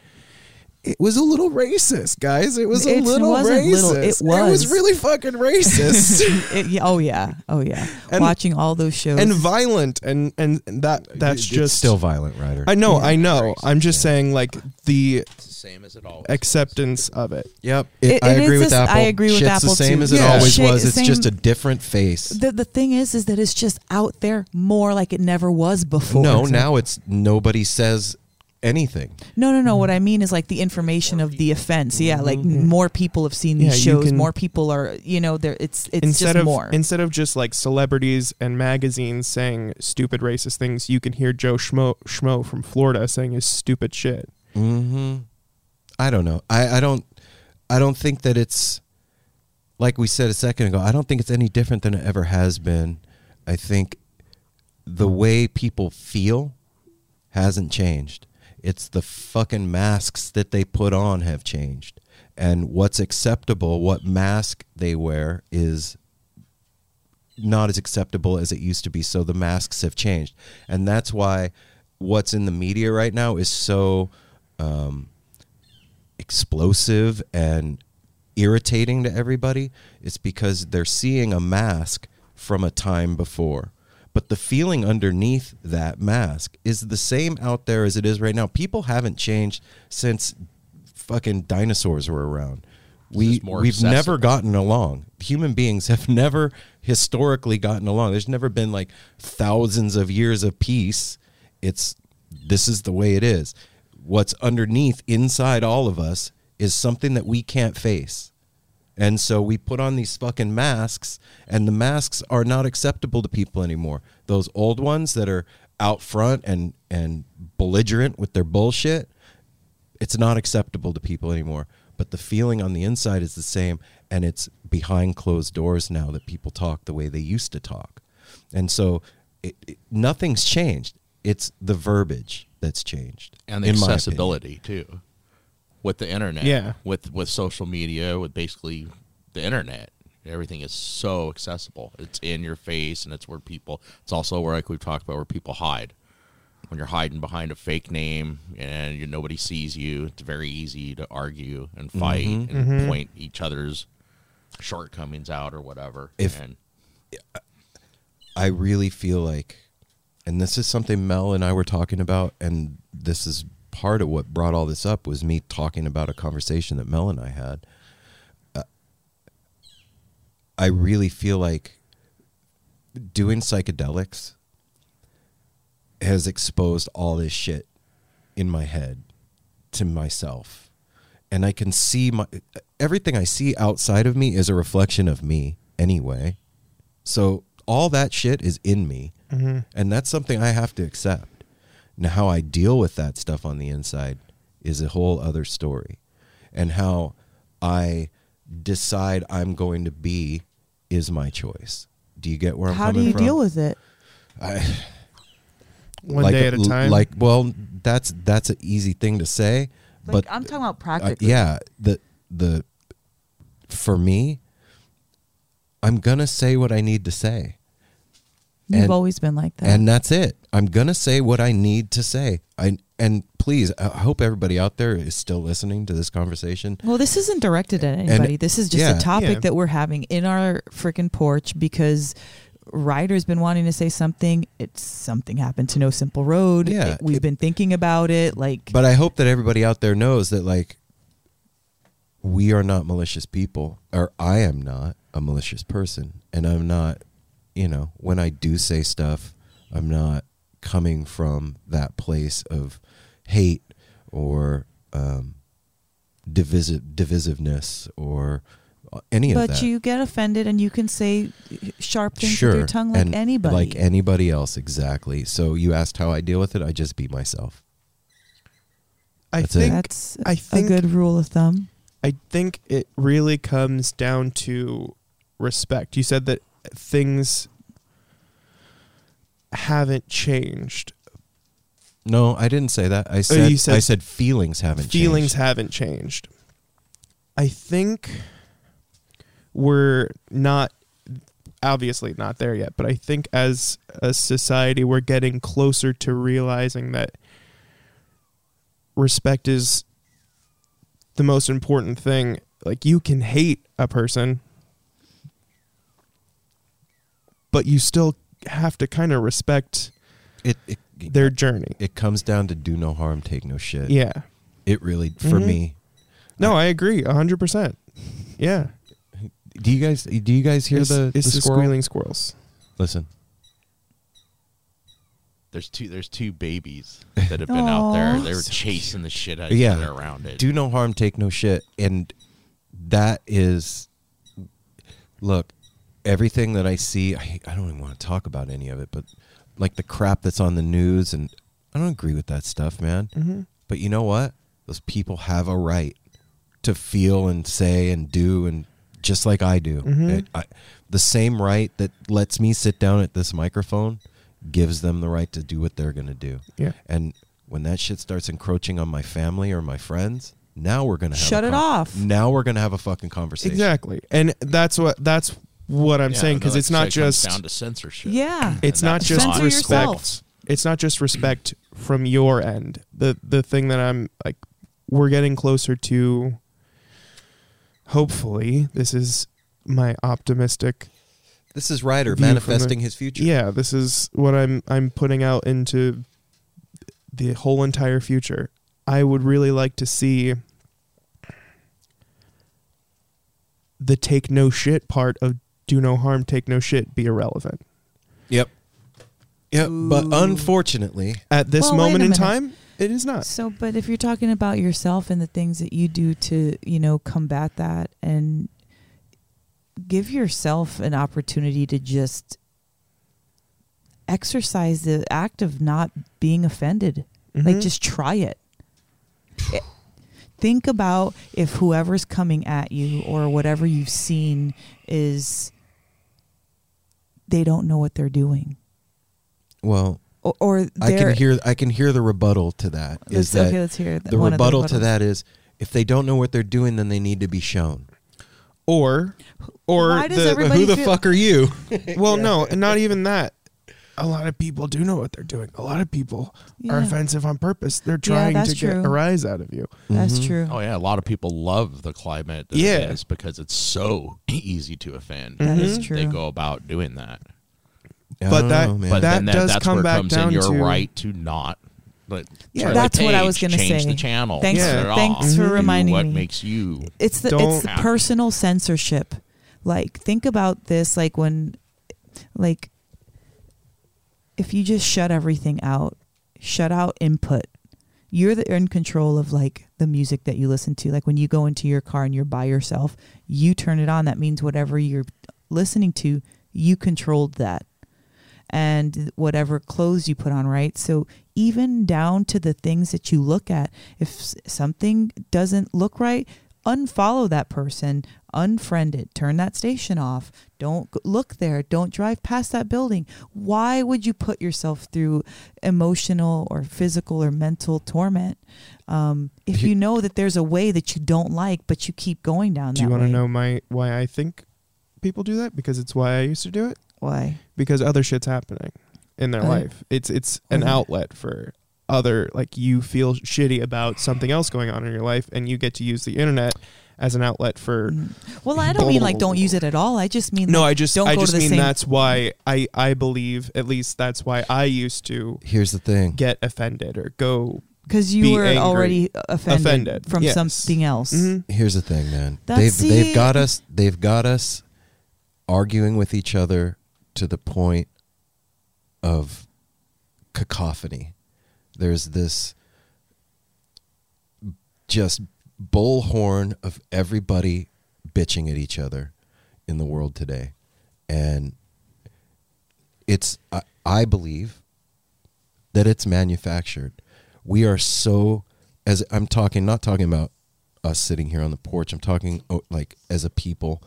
it was a little racist, guys. It was a It little wasn't racist. little, it It was was. really fucking racist It- oh yeah, oh yeah. And- Watching all those shows and violent, and and that that's It's just still violent, Ryder. I know, Yeah. I know. I'm just saying, like the It's the same as it always. acceptance of it. Yep, It- I it agree with this- Apple. I agree with Shit's Apple the same too. as it always Shit- was. It's same- just a different face. the the thing is, is that it's just out there more like it never was before. no, now it's nobody says anything. No, no, no. What I mean is like the information of the offense. Yeah, like more people have seen these Mm-hmm. Yeah, shows. can- more people are, you know, there. It's it's instead just of more. instead of just like celebrities and magazines saying stupid racist things, you can hear Joe Schmo, Schmo from Florida saying his stupid shit. hmm I don't know. I, I don't. I don't think that it's like we said a second ago. I don't think it's any different than it ever has been. I think the way people feel hasn't changed. It's the fucking masks that they put on have changed, and what's acceptable, what mask they wear is not as acceptable as it used to be. So the masks have changed, and that's why what's in the media right now is so um, explosive and irritating to everybody. It's because they're seeing a mask from a time before. But the feeling underneath that mask is the same out there as it is right now. People haven't changed since fucking dinosaurs were around. We, we've accessible. never gotten along. Human beings have never historically gotten along. There's never been like thousands of years of peace. It's this is the way it is. What's underneath inside all of us is something that we can't face. And so we put on these fucking masks, and the masks are not acceptable to people anymore. Those old ones that are out front and and belligerent with their bullshit, it's not acceptable to people anymore. But the feeling on the inside is the same, and it's behind closed doors now that people talk the way they used to talk. And so it, it- nothing's changed. It's the verbiage that's changed, and the in my opinion. accessibility too with the internet Yeah. with with social media with basically the internet. Everything is so accessible. It's in your face and it's where people it's also where like we've talked about where people hide. When you're hiding behind a fake name and you, nobody sees you it's very easy to argue and fight Mm-hmm. and point each other's shortcomings out or whatever. If- and I really feel like, and this is something Mel and I were talking about, and this is part of what brought all this up was me talking about a conversation that Mel and I had. Uh, I really feel like doing psychedelics has exposed all this shit in my head to myself. And I can see my everything I see outside of me is a reflection of me anyway. So all that shit is in me. And that's something I have to accept. Now, how I deal with that stuff on the inside is a whole other story. And how I decide I'm going to be is my choice. Do you get where I'm from? How do coming you from? deal with it? I, One like day at a time. Like, well, that's that's an easy thing to say, Like but I'm talking about uh, practically. yeah, the the for me, I'm gonna say what I need to say, You've and- always been like that. and that's it. I'm gonna say what I need to say. I and please, I hope everybody out there is still listening to this conversation. well, this isn't directed at anybody. this is just yeah. a topic Yeah. that we're having in our freaking porch because Ryder's been wanting to say something. It's something happened to No Simple Road. Yeah, It- we've it- been thinking about it. Like, But I hope that everybody out there knows that like we are not malicious people, or I am not a malicious person, and I'm not, you know, when I do say stuff, I'm not coming from that place of hate or um, divisive divisiveness or any of that. but you get offended and you can say sharp things sure, with your tongue like and anybody. like anybody else, exactly. So you asked how I deal with it. I just beat myself. I That's it. think That's I a think a good rule of thumb. I think it really comes down to respect. You said that things haven't changed. No, I didn't say that. I oh, said, Oh, you said I said feelings haven't changed. Feelings changed. haven't changed. I think we're not obviously not there yet, but I think as a society we're getting closer to realizing that respect is the most important thing. Like you can hate a person, but you still have to kind of respect it, it their journey. it comes down to do no harm, take no shit. Yeah. It really for Mhm. me. No, I agree a hundred percent. Yeah. Do you guys do you guys hear it's, the, it's the the squirrel? squealing squirrels. Listen. there's two there's two babies that have been out there they were So chasing the shit out of Yeah. each other around it Do no harm, take no shit. And that is look, everything that I see, I, I don't even want to talk about any of it, but like the crap that's on the news and I don't agree with that stuff, man. Mm-hmm. But you know what? Those people have a right to feel and say and do and just like I do. Mhm. It- I, the same right that lets me sit down at this microphone gives them the right to do what they're going to do. Yeah. And when that shit starts encroaching on my family or my friends, Now we're gonna Shut it con- off. Now we're gonna have a fucking conversation. Exactly, and that's what that's what I'm Yeah, saying because like it's not I said, it comes just down to censorship. Yeah. it's not just. Censor respect. yourself. It's not just respect from your end. The the thing that I'm like we're getting closer to hopefully this is my optimistic This is Ryder manifesting the- his future. yeah, this is what I'm I'm putting out into the whole entire future. I would really like to see the take no shit part of do no harm, take no shit be irrelevant. Yep. Yep. But unfortunately, At this Well, wait moment a in minute. time, it is not. So, but if you're talking about yourself and the things that you do to, you know, combat that and give yourself an opportunity to just exercise the act of not being offended. Like, Mhm. just try it. It- Think about if whoever's coming at you or whatever you've seen is they don't know what they're doing. well, Or, or I can hear I can hear the rebuttal to that. Is let's, that okay, let's hear the one of rebuttal to that is if they don't know what they're doing, then they need to be shown. or or Why does the, everybody Who the feel- fuck are you? well no and not even that a lot of people do know what they're doing a lot of people are offensive on purpose they're trying that's to get a rise out of you That's Mhm. true. Oh yeah, a lot of people love the climate that Yeah. it is because it's so easy to offend. That is and true. They go about doing that. But that- know. But That then that, does that's come where back comes down in your to- right to not. But Yeah. turn That's the what I was gonna change say. the channel. Thanks- turn it thanks off, for do reminding what me. makes you. It's the it's the personal censorship. Like think about this like when like if you just shut everything out, shut out input. You're the, in control of like the music that you listen to. Like when you go into your car and you're by yourself, you turn it on. That means whatever you're listening to, you controlled that. And whatever clothes you put on, right? So even down to the things that you look at, if something doesn't look right, unfollow that person, unfriend it, turn that station off. Don't look there. Don't drive past that building. Why would you put yourself through emotional or physical or mental torment um, if you know that there's a way that you don't like, but you keep going down do you want to know my why i think people do that because it's why i used to do it why? because other shit's happening in their Uh, life it's it's an outlet for other like you feel shitty about something else going on in your life and you get to use the internet as an outlet for Mm. Well, I don't mean like don't use it at all. I just mean no like, i just don't i just mean same. that's why i i believe at least that's why i used to Here's the thing. get offended or go because you be were angry. already offended, Offended, from yes. something else. Mhm. Here's the thing, man. That's- they've they've got us. They've got us arguing with each other to the point of cacophony. There's this just bullhorn of everybody bitching at each other in the world today, and it's I, I believe that it's manufactured. We are so as I'm talking, not talking about us sitting here on the porch. I'm talking oh, like as a people,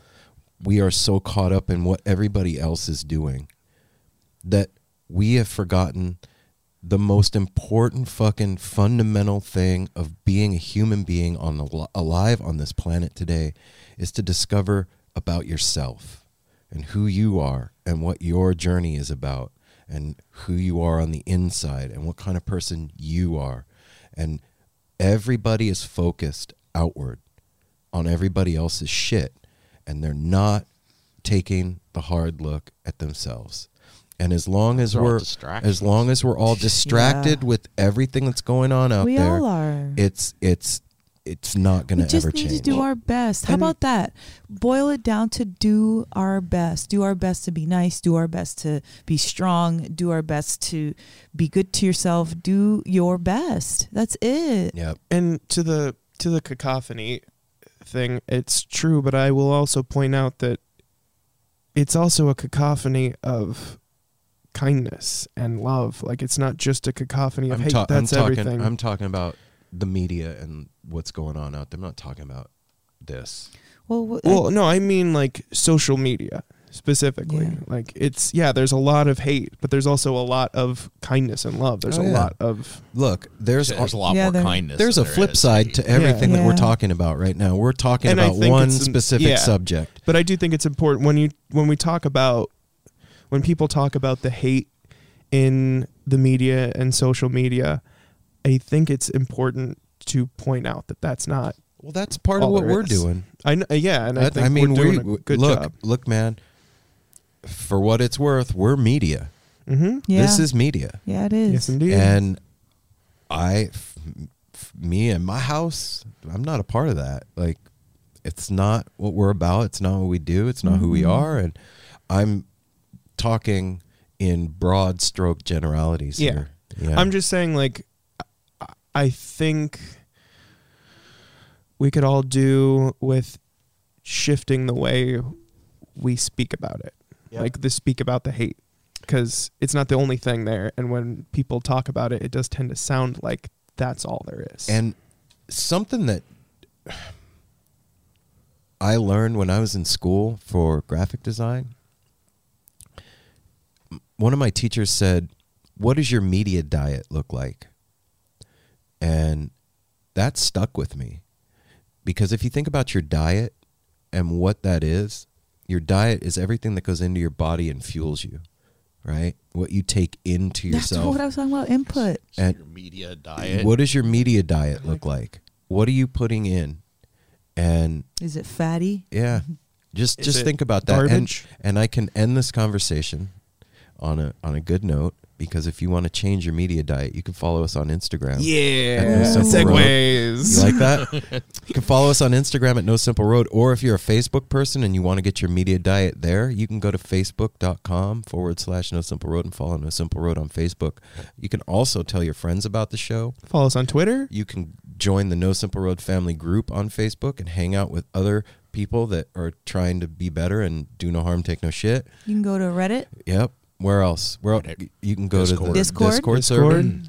we are so caught up in what everybody else is doing that we have forgotten the most important fucking fundamental thing of being a human being on alive on this planet today is to discover about yourself and who you are and what your journey is about and who you are on the inside and what kind of person you are. And everybody is focused outward on everybody else's shit and they're not taking the hard look at themselves and as long as we're as long as we're all distracted Yeah. with everything that's going on out we there all are. it's it's it's not going to ever change. we just need to do our best. How And- about that? Boil it down to do our best. Do our best to be nice. Do our best to be strong. Do our best to be good to yourself. Do your best. That's it. yep and to the to the cacophony thing it's true but i will also point out that it's also a cacophony of kindness and love like it's not just a cacophony of I'm, hate ta- I'm that's talking everything i'm talking about the media and what's going on out there i'm not talking about this Well, wh- well no i mean like social media specifically. Yeah. Like it's yeah, there's a lot of hate, but there's also a lot of kindness and love. There's Oh, a yeah. lot of Look, there's There's a lot Yeah, more there- kindness. there's a there flip is side hate. to everything that we're talking about right now. We're talking And about one it's an- specific yeah. subject. But I do think it's important when you when we talk about when people talk about the hate in the media and social media, I think it's important to point out that that's not. Well, that's part of what we're is. doing. I kn- yeah, and I, I, think I mean, we're doing we a good look, job. look, man. For what it's worth, we're media. Mm-hmm. Yeah. This is media, yeah, it is. Yes, indeed. and I, f- f- me and my house, I'm not a part of that. Like, it's not what we're about. It's not what we do. It's not who we Mhm. are. And I'm talking in broad stroke generalities Yeah. here. Yeah. I'm just saying, like, I- I think we could all do with shifting the way we speak about it, Yep. like the speak about the hate, because it's not the only thing there. And when people talk about it, it does tend to sound like that's all there is. And something that I learned when I was in school for graphic design, m- one of my teachers said, What does your media diet look like? And that stuck with me. Because if you think about your diet and what that is, your diet is everything that goes into your body and fuels you, right? What you take into That's yourself. what I was talking about. Input. So And- your media diet. What does your media diet look like? What are you putting in? And Is it fatty? yeah, mm-hmm. just Is just think about that. garbage? And and I can end this conversation on a on a good note because if you want to change your media diet, you can follow us on Instagram. yeah, No Simple Road. segues. You like that? you can follow us on Instagram at No Simple Road, or if you're a Facebook person and you want to get your media diet there, you can go to facebook.com forward slash No Simple Road and follow No Simple Road on Facebook. You can also tell your friends about the show. Follow us on Twitter. You can join the No Simple Road family group on Facebook and hang out with other people that are trying to be better and do no harm, take no shit. You can go to Reddit. Yep. Where else? Where el- you can go to the Discord. Discord, Discord. server.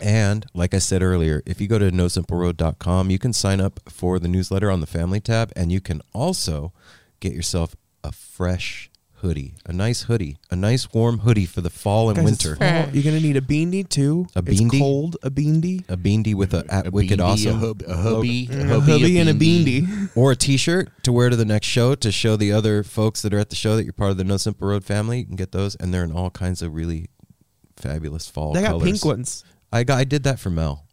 And like I said earlier, if you go to nosimpleroad.com, you can sign up for the newsletter on the family tab and you can also get yourself a fresh hoodie, a nice hoodie, a nice warm hoodie for the fall and Guys, it's winter. fall. You're gonna need a beanie too. A It's beanie? cold. A beanie. A beanie with a, at A Wicked beanie, Awesome a, hub, a hubby, a A hubby, hubby and a beanie. or a t-shirt to wear to the next show to show the other folks that are at the show that you're part of the No Simple Road family. You can get those, and they're in all kinds of really fabulous fall They got colors. pink ones. I got, I did that for Mel,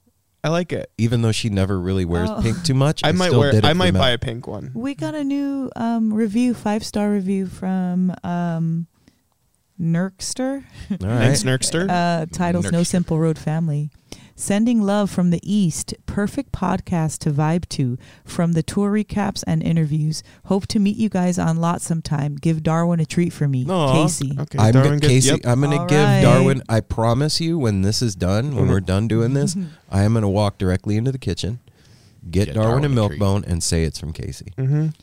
I like it. even though she never really wears Oh. pink too much. I might still wear. Did it I for might Mel. buy a pink one. We got a new um, review, five star review from um, Nerkster. All Thanks, right. Nerkster. Uh, titles No Nerkster. Simple Road Family. Sending love from the East. Perfect podcast to vibe to from the tour recaps and interviews. Hope to meet you guys on lot sometime. Give Darwin a treat for me. Aw. Casey. okay, I'm Darwin go- gets- Casey. yep. I'm gonna All give right. Darwin. I promise you, when this is done, when we're done doing this, I am gonna walk directly into the kitchen, get, Get Darwin, Darwin a a milk treat. bone, and say it's from Casey. Mhm.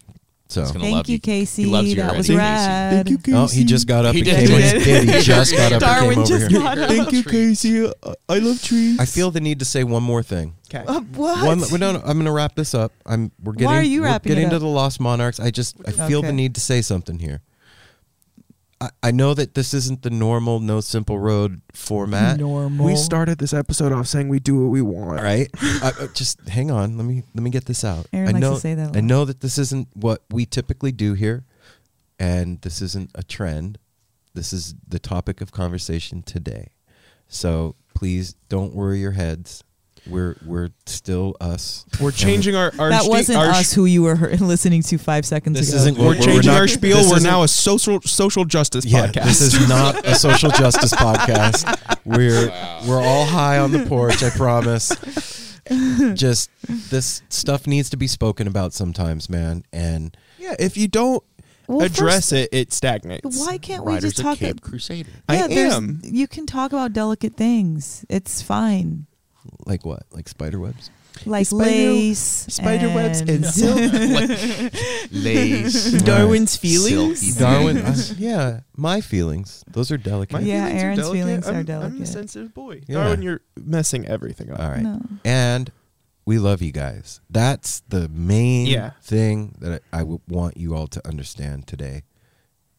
So, Thank you, you. Casey. He loves you that was already. rad. Thank you, Casey. oh, he just got up. He and did. came He over- did. He just got up Darwin and came just over here. got up. Thank you, Casey. I love trees. I feel the need to say one more thing. Okay. Uh, what? One, well, no, no, I'm going to wrap this up. I'm. We're getting. Why are you we're wrapping it getting to the Lost Monarchs. I just I feel the Okay. need to say something here. I, I know that this isn't the normal No Simple Road format. Normal. we started this episode off saying we do what we want. All right, uh, uh, just hang on. Let me let me get this out. Aaron I likes know to say that a I lot. know that this isn't what we typically do here, and this isn't a trend. This is the topic of conversation today. So please don't worry your heads. We're we're still us. We're changing our our that sti- wasn't our us who you were he- listening to five seconds This ago. isn't We're We're- we're changing not- our spiel. this We're isn't- now a social social justice Yeah, podcast. this is not a social justice podcast. We're we're all high on the porch. I promise. Just this stuff needs to be spoken about sometimes, man. And yeah. If you don't Well, address first, it, it stagnates. Why can't we Riders just of talk? Cape Crusader. I yeah, there's- am. You can talk about delicate things. It's fine, like what? Like spider webs? like Spider- lace, spider webs and silk. Lace. Darwin's Silky feelings. Darwin, I- uh, yeah, my feelings. Those are delicate. My Yeah, feelings are Aaron's delicate. feelings are I'm, I'm a sensitive boy. Yeah. Darwin, you're messing everything up. All right. No. And we love you guys. That's the main Yeah. thing that I, I want you all to understand today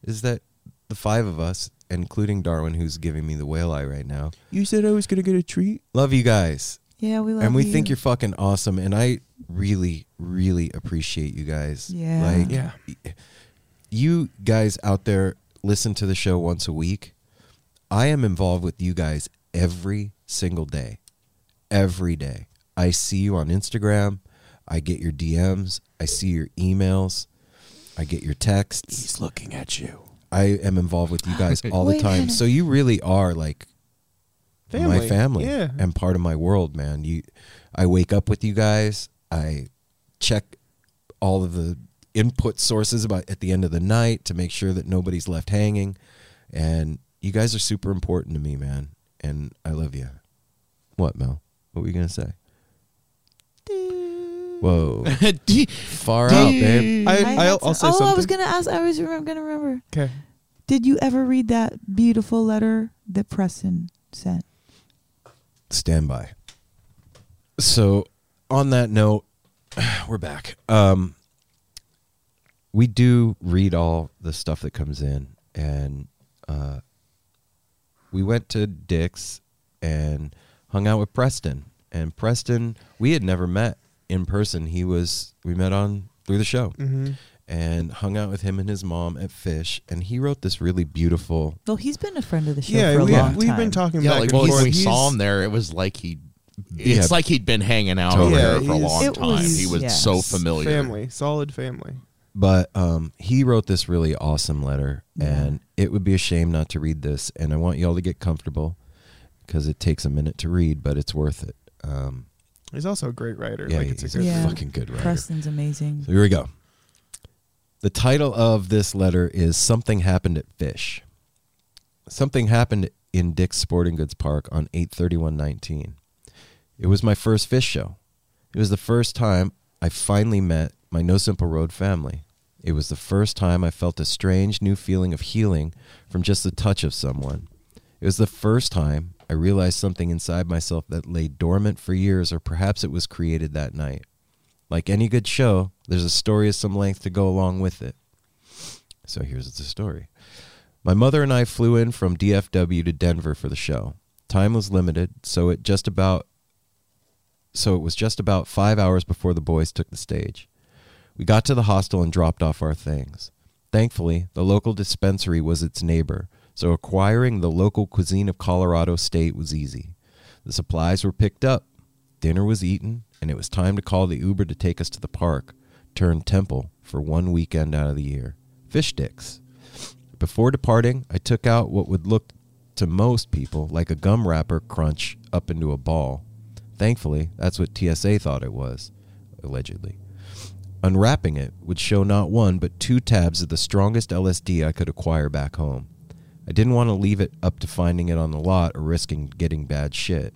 is that the five of us, including Darwin, who's giving me the whale eye right now, You said I was gonna get a treat. love you guys. Yeah, we love you. and we you. think you're fucking awesome. And I really, really appreciate you guys. Yeah. Like, Yeah. you guys out there listen to the show once a week. I am involved with you guys every single day. Every day. I see you on Instagram. I get your DMs. I see your emails. I get your texts. He's looking at you. I am involved with you guys all the time. So you really are like Family. my family Yeah. and part of my world, man. You I wake up with you guys. I check all of the input sources about at the end of the night to make sure that nobody's left hanging. And you guys are super important to me, man. And I love you. What, Mel? What were you gonna say? Whoa. Far out, babe. I, had I'll, I'll say some- something. Oh, I was gonna ask. I was remem- gonna remember. Okay. Did you ever read that beautiful letter that Preston sent? stand by. So, on that note, we're back. Um, we do read all the stuff that comes in, and uh, we went to Dick's and hung out with Preston. And Preston, we had never met in person. He was we met on through the show, Mm-hmm. And hung out with him and his mom at Phish. And he wrote this really beautiful. Well, he's been a friend of the show Yeah, for a we, long we've been talking Yeah, back like and when we saw him there, it was like he. Yeah. It's like he'd been hanging out Totally. over Yeah, there for a long time. was- he was yes. so familiar. family, solid family. But um, he wrote this really awesome letter, Yeah. and it would be a shame not to read this. And I want y'all to get comfortable because it takes a minute to read, but it's worth it. Um, He's also a great writer. yeah, like it's a he's good a Yeah. fucking good writer. Preston's amazing. So here we go. The title of this letter is Something Happened at Phish. Something happened in Dick's Sporting Goods Park on 83119. It was my first Phish show. It was the first time I finally met my No Simple Road family. It was the first time I felt a strange new feeling of healing from just the touch of someone. It was the first time I realized something inside myself that lay dormant for years, or perhaps it was created that night. Like any good show, there's a story of some length to go along with it. So here's the story. My mother and I flew in from DFW to Denver for the show. Time was limited, so it just about so it was just about 5 hours before the boys took the stage. We got to the hostel and dropped off our things. Thankfully, the local dispensary was its neighbor, so acquiring the local cuisine of Colorado State was easy. The supplies were picked up, dinner was eaten, and it was time to call the Uber to take us to the park, turned temple for one weekend out of the year. Fish sticks. Before departing, I took out what would look to most people like a gum wrapper crunch up into a ball. Thankfully, that's what TSA thought it was, allegedly. Unwrapping it would show not one but two tabs of the strongest LSD I could acquire back home. I didn't want to leave it up to finding it on the lot or risking getting bad shit.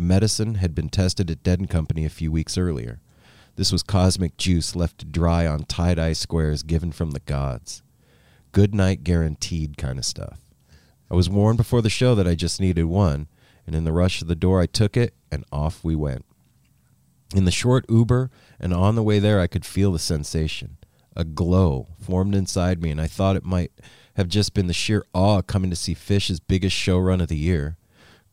Medicine had been tested at Dead and Company a few weeks earlier. This was cosmic juice left to dry on tie dye squares given from the gods. Good night guaranteed kind of stuff. I was warned before the show that I just needed one, and in the rush of the door, I took it and off we went. In the short Uber and on the way there, I could feel the sensation. A glow formed inside me, and I thought it might have just been the sheer awe coming to see Phish's biggest show run of the year.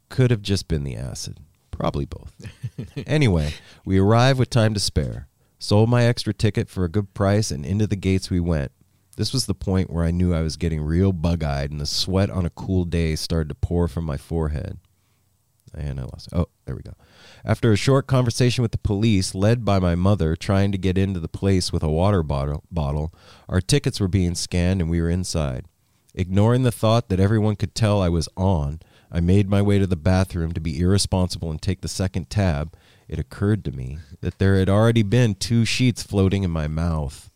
Could have just been the acid. Probably both. anyway, we arrived with time to spare. Sold my extra ticket for a good price, and into the gates we went. This was the point where I knew I was getting real bug eyed, and the sweat on a cool day started to pour from my forehead. And I lost. Oh, there we go. After a short conversation with the police, led by my mother, trying to get into the place with a water bottle, bottle, our tickets were being scanned and we were inside. Ignoring the thought that everyone could tell I was on, I made my way to the bathroom to be irresponsible and take the second tab. It occurred to me that there had already been two sheets floating in my mouth.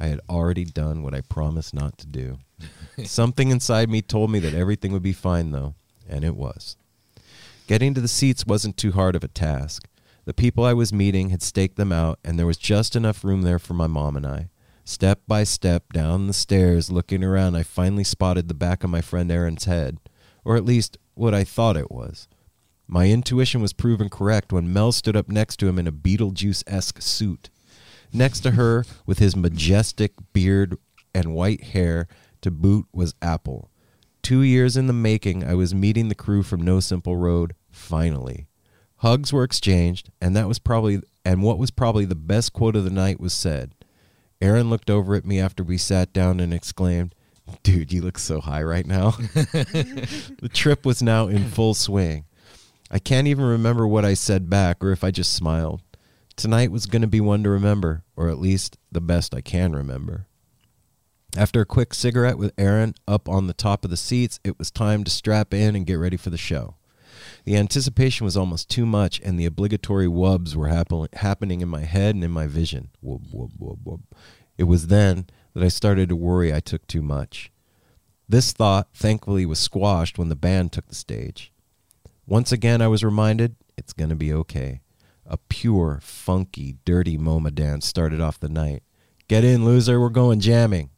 I had already done what I promised not to do. Something inside me told me that everything would be fine, though, and it was. Getting to the seats wasn't too hard of a task. The people I was meeting had staked them out, and there was just enough room there for my mom and I. Step by step down the stairs, looking around, I finally spotted the back of my friend Aaron's head, or at least what I thought it was. My intuition was proven correct when Mel stood up next to him in a Beetlejuice esque suit. Next to her, with his majestic beard and white hair, To boot was Apple. Two years in the making, I was meeting the crew from No Simple Road, finally. Hugs were exchanged, and that was probably and what was probably the best quote of the night was said. Aaron looked over at me after we sat down and exclaimed, Dude, you look so high right now. the trip was now in full swing. I can't even remember what I said back or if I just smiled. Tonight was going to be one to remember, or at least the best I can remember. After a quick cigarette with Aaron up on the top of the seats, it was time to strap in and get ready for the show. The anticipation was almost too much, and the obligatory wubs were happen- happening in my head and in my vision. Wub, wub, wub, wub. It was then that I started to worry I took too much. This thought, thankfully, was squashed when the band took the stage. Once again, I was reminded it's going to be okay. A pure, funky, dirty Moma dance started off the night. Get in, loser, we're going jamming.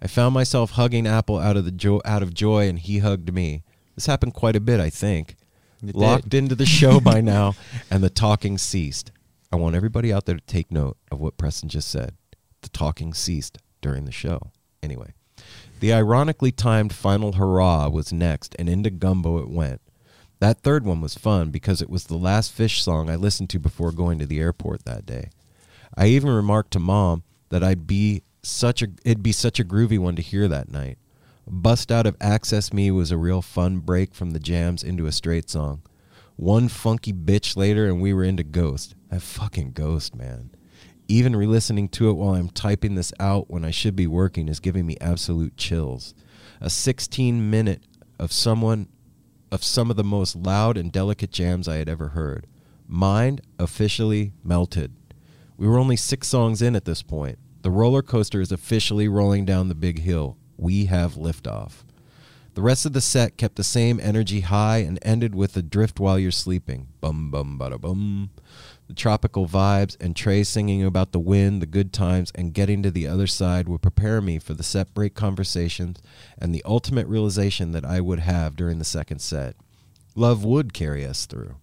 I found myself hugging Apple out of the jo- out of joy, and he hugged me. This happened quite a bit, I think. Locked into the show by now, and the talking ceased. I want everybody out there to take note of what Preston just said. The talking ceased during the show. Anyway, the ironically timed final hurrah was next, and into gumbo it went. That third one was fun because it was the last Phish song I listened to before going to the airport that day. I even remarked to mom that I'd be such a it'd be such a groovy one to hear that night. Bust out of Access Me was a real fun break from the jams into a straight song. One funky bitch later and we were into Ghost. That fucking Ghost, man. Even re-listening to it while I'm typing this out when I should be working is giving me absolute chills. A 16 minute of someone of some of the most loud and delicate jams I had ever heard. Mind officially melted. We were only six songs in at this point. The roller coaster is officially rolling down the big hill. We have liftoff. The rest of the set kept the same energy high and ended with a drift while you're sleeping. Bum bum bada bum. The tropical vibes and Trey singing about the wind, the good times, and getting to the other side would prepare me for the break conversations and the ultimate realization that I would have during the second set. Love would carry us through.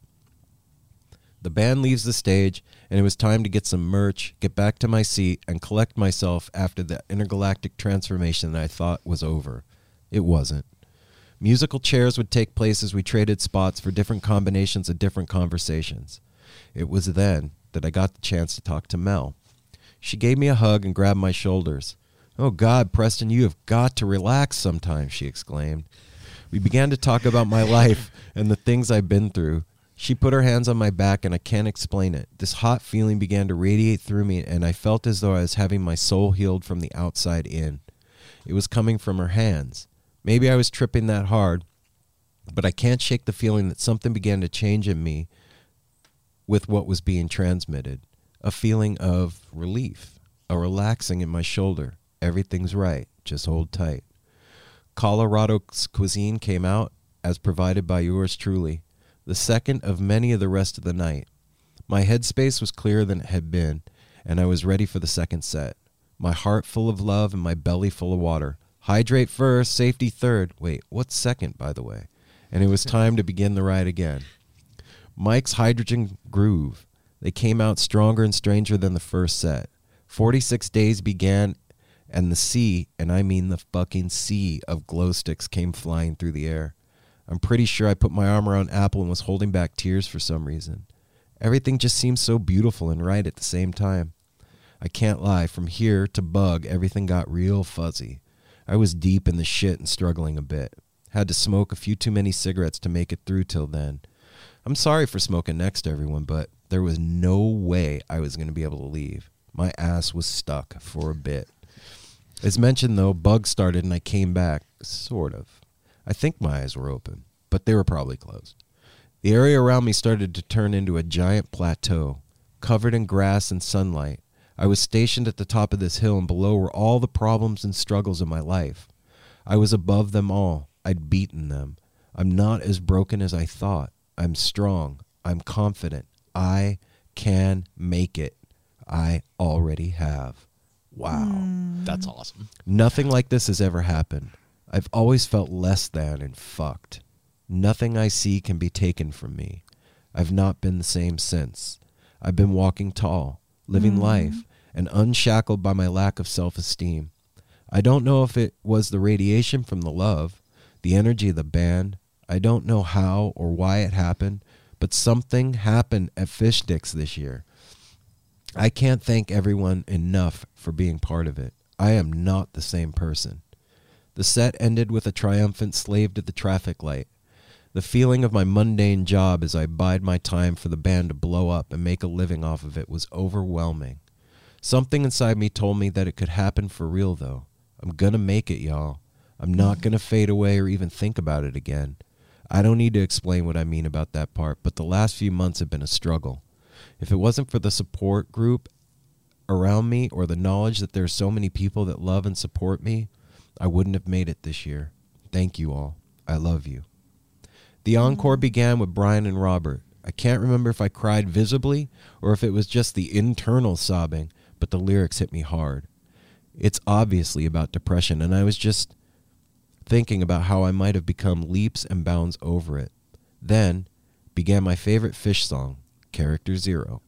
The band leaves the stage, and it was time to get some merch, get back to my seat, and collect myself after the intergalactic transformation that I thought was over. It wasn't. Musical chairs would take place as we traded spots for different combinations of different conversations. It was then that I got the chance to talk to Mel. She gave me a hug and grabbed my shoulders. Oh, God, Preston, you have got to relax sometime, she exclaimed. We began to talk about my life and the things I've been through. She put her hands on my back, and I can't explain it. This hot feeling began to radiate through me, and I felt as though I was having my soul healed from the outside in. It was coming from her hands. Maybe I was tripping that hard, but I can't shake the feeling that something began to change in me with what was being transmitted. A feeling of relief, a relaxing in my shoulder. Everything's right. Just hold tight. Colorado's cuisine came out as provided by yours truly, the second of many of the rest of the night. My headspace was clearer than it had been, and I was ready for the second set. My heart full of love and my belly full of water. Hydrate first, safety third. Wait, what's second, by the way? And it was time to begin the ride again. Mike's Hydrogen Groove. They came out stronger and stranger than the first set. 46 days began, and the sea, and I mean the fucking sea of glow sticks came flying through the air. I'm pretty sure I put my arm around Apple and was holding back tears for some reason. Everything just seemed so beautiful and right at the same time. I can't lie, from here to Bug, everything got real fuzzy. I was deep in the shit and struggling a bit. Had to smoke a few too many cigarettes to make it through till then. I'm sorry for smoking next to everyone, but there was no way I was going to be able to leave. My ass was stuck for a bit. As mentioned, though, bugs started and I came back. Sort of. I think my eyes were open, but they were probably closed. The area around me started to turn into a giant plateau, covered in grass and sunlight. I was stationed at the top of this hill, and below were all the problems and struggles of my life. I was above them all. I'd beaten them. I'm not as broken as I thought. I'm strong. I'm confident. I can make it. I already have. Wow. Mm. That's awesome. Nothing like this has ever happened. I've always felt less than and fucked. Nothing I see can be taken from me. I've not been the same since. I've been walking tall, living mm. life, and unshackled by my lack of self esteem. I don't know if it was the radiation from the love, the energy of the band. I don't know how or why it happened, but something happened at Fish Sticks this year. I can't thank everyone enough for being part of it. I am not the same person. The set ended with a triumphant slave to the traffic light. The feeling of my mundane job as I bide my time for the band to blow up and make a living off of it was overwhelming. Something inside me told me that it could happen for real, though. I'm gonna make it, y'all. I'm not gonna fade away or even think about it again. I don't need to explain what I mean about that part, but the last few months have been a struggle. If it wasn't for the support group around me or the knowledge that there are so many people that love and support me, I wouldn't have made it this year. Thank you all. I love you. The encore began with Brian and Robert. I can't remember if I cried visibly or if it was just the internal sobbing, but the lyrics hit me hard. It's obviously about depression, and I was just thinking about how I might have become leaps and bounds over it. Then began my favorite Phish song, Character Zero.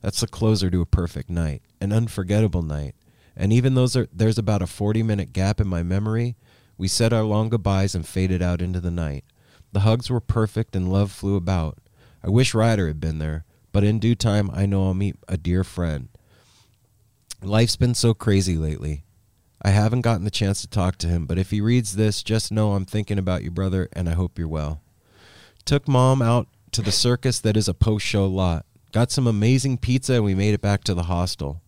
That's the closer to a perfect night, an unforgettable night. And even though there- there's about a 40 minute gap in my memory, we said our long goodbyes and faded out into the night. The hugs were perfect and love flew about. I wish Ryder had been there, but in due time, I know I'll meet a dear friend. Life's been so crazy lately. I haven't gotten the chance to talk to him, but if he reads this, just know I'm thinking about you, brother, and I hope you're well. Took mom out to the circus that is a post show lot. Got some amazing pizza and we made it back to the hostel.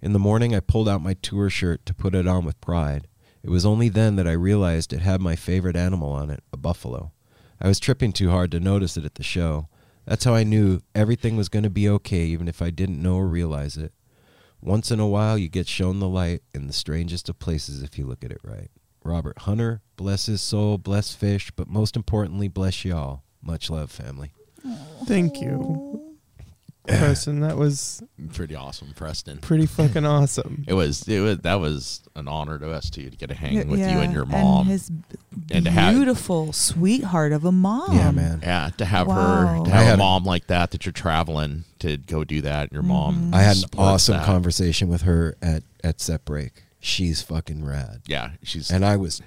In the morning, I pulled out my tour shirt to put it on with pride. It was only then that I realized it had my favorite animal on it, a buffalo. I was tripping too hard to notice it at the show. That's how I knew everything was going to be okay, even if I didn't know or realize it. Once in a while, you get shown the light in the strangest of places if you look at it right. Robert Hunter, bless his soul, bless Phish, but most importantly, bless y'all. Much love, family. Thank you, Preston. That was Pretty awesome, Preston. pretty fucking awesome. It was it was that was an honor to us too to get to hang Yeah, with you and your and mom. his b- And to have- beautiful sweetheart of a mom. yeah, man. yeah, to have Wow. her to have had a a- mom like that that you're traveling to go do that. Your mm-hmm. mom. I had an awesome that. conversation with her at at Set Break. She's fucking rad, Yeah, she's and I was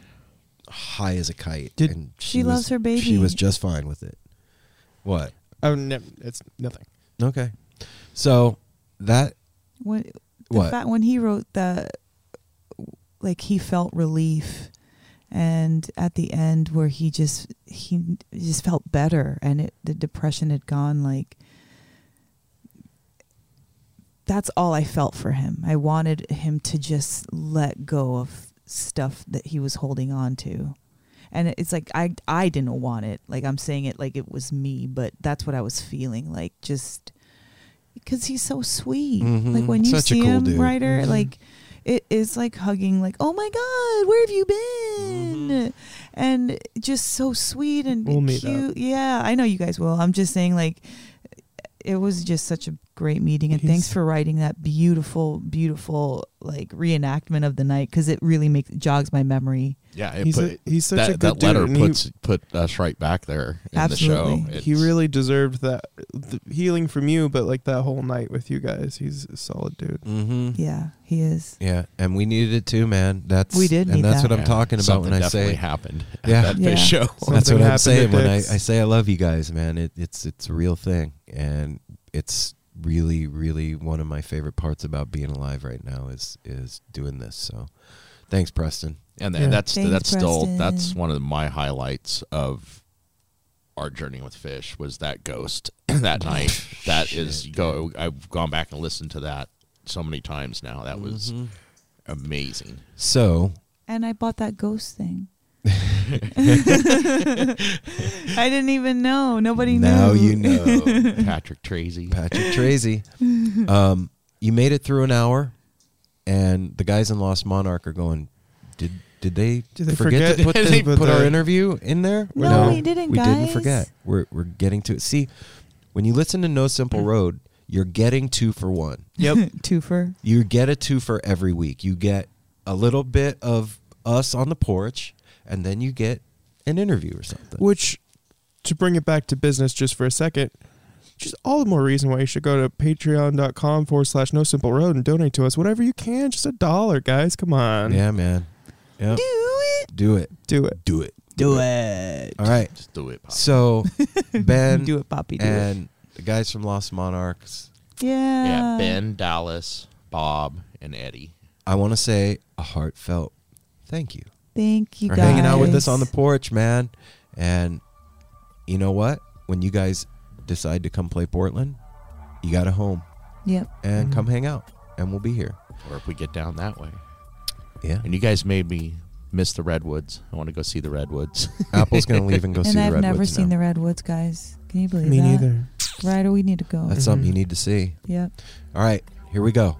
high as a kite. Did- and She was- loves her baby. She was just fine with it. What? Oh, no, it's nothing. Okay, so that When, the What? fact when he wrote that, like he felt relief, and at the end where he just he just felt better, and it the depression had gone. Like that's all I felt for him. I wanted him to just let go of stuff that he was holding on to. And it's like I I didn't want it. Like I'm saying it like it was me, but that's what I was feeling. Like just because he's so sweet. Mhm. Like when you Such see cool him, dude. writer, Mhm. like it is like hugging. Like oh my god, where have you been? And just so sweet and We'll cute. Yeah, I know you guys will. I'm just saying like it was just such a great meeting and thanks for writing that beautiful beautiful like reenactment of the night because it really makes jogs my memory yeah. It He's put, a, he's such that a good that dude. letter he- puts put us right back there in Absolutely. the show. he really deserved that the healing from you, but like that whole night with you guys, he's a solid dude. mm-hmm. yeah he is Yeah, and we needed it too, man. That's We did and need that's that. what I'm yeah, talking about something when I definitely say happened. Yeah. that Yeah. Phish show. that's what I'm saying when I, I say I love you guys, man. It, it's it's a real thing, and it's really really one of my favorite parts about being alive right now is is doing this. So, thanks, Preston. and Yeah. then that's Thanks, that's still that's one of my highlights of our journey with Phish was that ghost that night that is go i've gone back and listened to that so many times now that was Mhm. amazing so. and I bought that ghost thing I didn't even know nobody knew Now you know. patrick tracy Patrick Tracy. Um, you made it through an hour, and the guys in Lost Monarch are going. Did did they, Did they forget, to forget? put, They the, put put our interview in there? No, we didn't, We didn't forget. We're we're getting to it. See, when you listen to No Simple Road, you're getting two for one. Yep. twofer You get a two for every week. You get a little bit of us on the porch, and then you get an interview or something. Which, to bring it back to business just for a second, just all the more reason why you should go to patreon.com forward slash no simple road and donate to us whatever you can. Just a dollar, guys. Come on. Yeah, man. Yep. Do it. Do it. Do it. Do it. Do it. All right. Just do it. Pop. So Ben do it, Poppy. Do it. and the guys from Lost Monarchs, Yeah. Yeah, Ben, Dallas, Bob, and Eddie. I want to say a heartfelt thank you Thank you for guys. hanging out with us on the porch, man. And you know what? When you guys decide to come play Portland, you got a home Yep. and mm-hmm. come hang out, and we'll be here. Or if we get down that way. Yeah. And you guys made me miss the redwoods. I want to go see the redwoods. Apple's gonna leave and go see and the redwoods. I've redwoods never seen now. the redwoods, guys. Can you believe Me that? Me neither. Right, or we need to go. That's something you need to see. Yep. All right, here we go.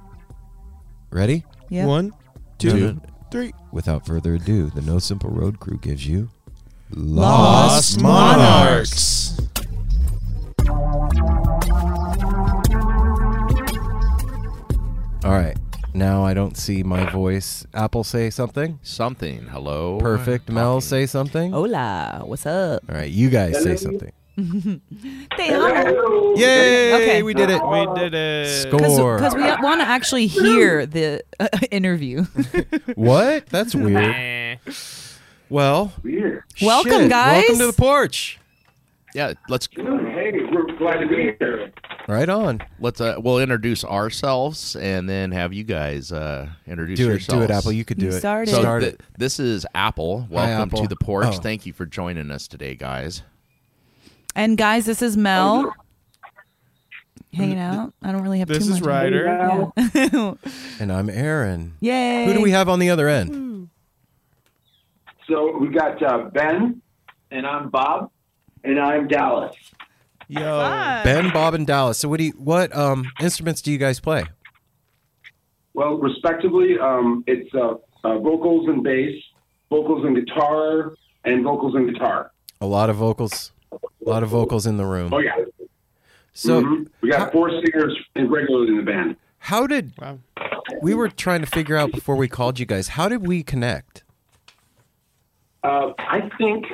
Ready? Yep. One, two, Two. Three. Without further ado, the No Simple Road Crew gives you Lost Monarchs. All right. Now I don't see my voice. Apple say something. Something. Hello. Perfect. Mel say something. Hola. What's up? All right. you guys say something. They are. Yay! Okay. We did it. We did it. Score. Because we want to actually hear the uh, interview. What? That's weird. Well, Welcome, shit. guys. Welcome to the porch. Yeah, let's Hey, we're glad to be here. Right on. let's uh, we'll introduce ourselves and then have you guys uh, introduce Do it. yourselves. Do it, Apple. You could do You it. started. So Start th- it. this is Apple. Welcome Apple. to the porch. Oh. Thank you for joining us today, guys. And guys, this is Mel. Hanging out. I don't really have This too is. Ryder. Yeah. And I'm Aaron. Yay. Who do we have on the other end? So we got uh, Ben, and I'm Bob, and I'm Dallas. Yo. Ben, Bob, and Dallas. So what do you, what um, instruments do you guys play? Well, respectively, um, it's uh, uh, vocals and bass, vocals and guitar, and vocals and guitar. A lot of vocals. A lot of vocals in the room. Oh yeah. So Mhm. we got four singers regularly in the band. how did Wow. we were trying to figure out before we called you guys? How did we connect? Uh, I think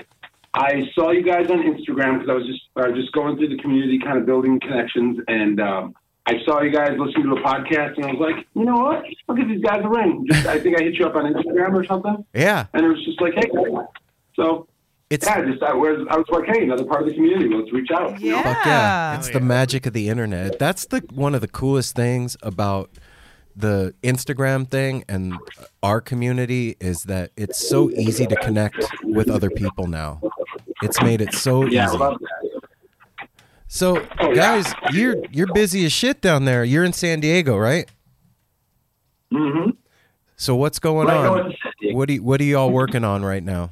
I saw you guys on Instagram because I was just I was just going through the community, kind of building connections, and um, I saw you guys listening to a podcast, and I was like, you know what? I'll give these guys a ring. Just, I think I hit you up on Instagram or something, Yeah, and it was just like, hey, so it's yeah, just I was I was like, hey, another part of the community. Let's reach out. Yeah. Fuck yeah. It's the magic of the internet. That's the one of the coolest things about the Instagram thing and our community is that it's so easy to connect with other people now. It's made it so Yeah, I easy. love that. So, Oh, yeah. guys, you're you're busy as shit down there. You're in San Diego, right? Mm-hmm. So what's going Right, on? What do you, what are you all working on right now?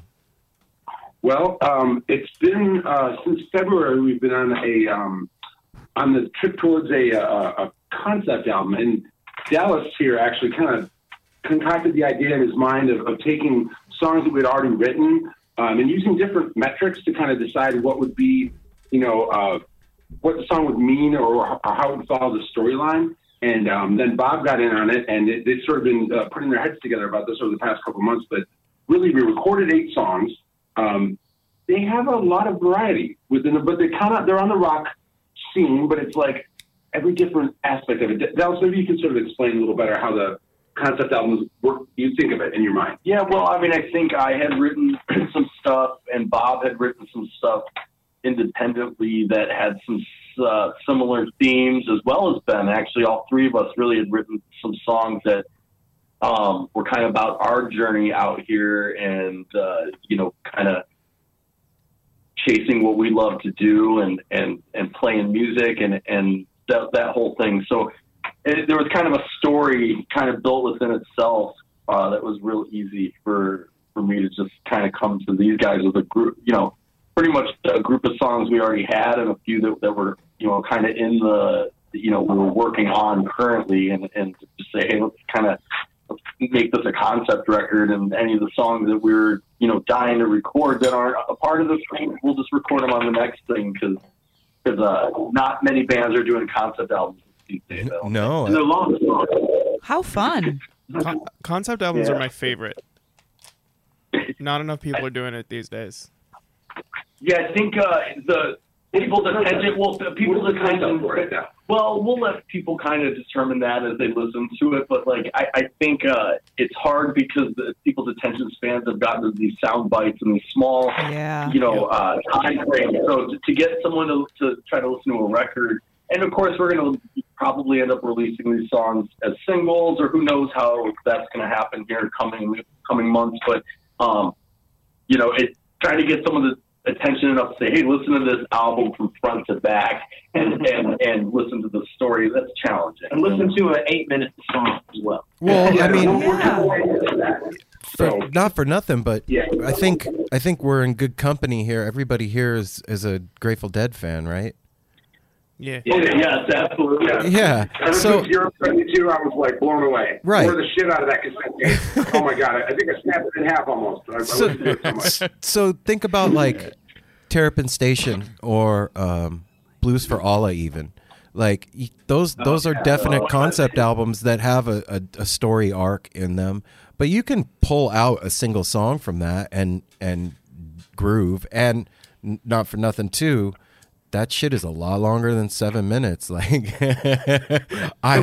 Well, um, it's been uh, since February. We've been on a um, on the trip towards a, a, a concept album, and Dallas here actually kind of concocted the idea in his mind of, of taking songs that we had already written um, and using different metrics to kind of decide what would be, you know, uh, what the song would mean or, or how it would follow the storyline. And um, then Bob got in on it, and they've sort of been uh, putting their heads together about this over the past couple months. But really, we recorded eight songs. Um, they have a lot of variety within it, but they kind of they're on the rock scene, but it's like every different aspect of it. Dallas, maybe you can sort of explain a little better how the concept albums work. You think of it in your mind. Yeah, well, I mean, I think I had written some stuff, and Bob had written some stuff independently that had some uh, similar themes, as well as Ben. Actually, all three of us really had written some songs that um, were kind of about our journey out here, and uh, you know, kind of chasing what we love to do, and and and playing music, and and that that whole thing. So it, there was kind of a story kind of built within itself uh, that was real easy for for me to just kind of come to these guys with a group, you know, pretty much a group of songs we already had and a few that, that were, you know, kind of in the, you know, we were working on currently and, and just say, hey, let's kind of make this a concept record and any of the songs that we're, you know, dying to record that aren't a part of this thing, we'll just record them on the next thing because because uh, not many bands are doing concept albums these days. I. No, And they're long. How fun. Con- concept albums Yeah. are my favorite. Not enough people are doing it these days. Yeah, I think uh, the people's attention. Well, people's What's the attention. for now? Well, we'll let people kind of determine that as they listen to it. But like, I, I think uh, it's hard because the, people's attention spans have gotten to these sound bites and these small, Yeah. you know, uh, time frames. So to, to get someone to, to try to listen to a record, and of course we're going to probably end up releasing these songs as singles, or who knows how that's going to happen here coming coming months. But um, you know, it trying to get someone to attention enough to say, hey, listen to this album from front to back and, mm-hmm. and, and listen to the story. That's challenging. And listen to an eight minute song as well. Well, I mean, Yeah. So not for nothing, but Yeah. I think I think we're in good company here. Everybody here is is a Grateful Dead fan, right? Yeah. Yeah, yes, absolutely. Yeah. Yeah. Ever So since Europe 72, I was like blown away. Right. Tore the shit out of that cassette tape. oh my god, I I think I snapped it in half almost. I, I So- listened to it so much. so think about like Terrapin Station or um, Blues for Allah, even like y- those. Those are definite concept albums that have a, a, a story arc in them. But you can pull out a single song from that and and groove, and not for nothing too. That shit is a lot longer than seven minutes. Like, I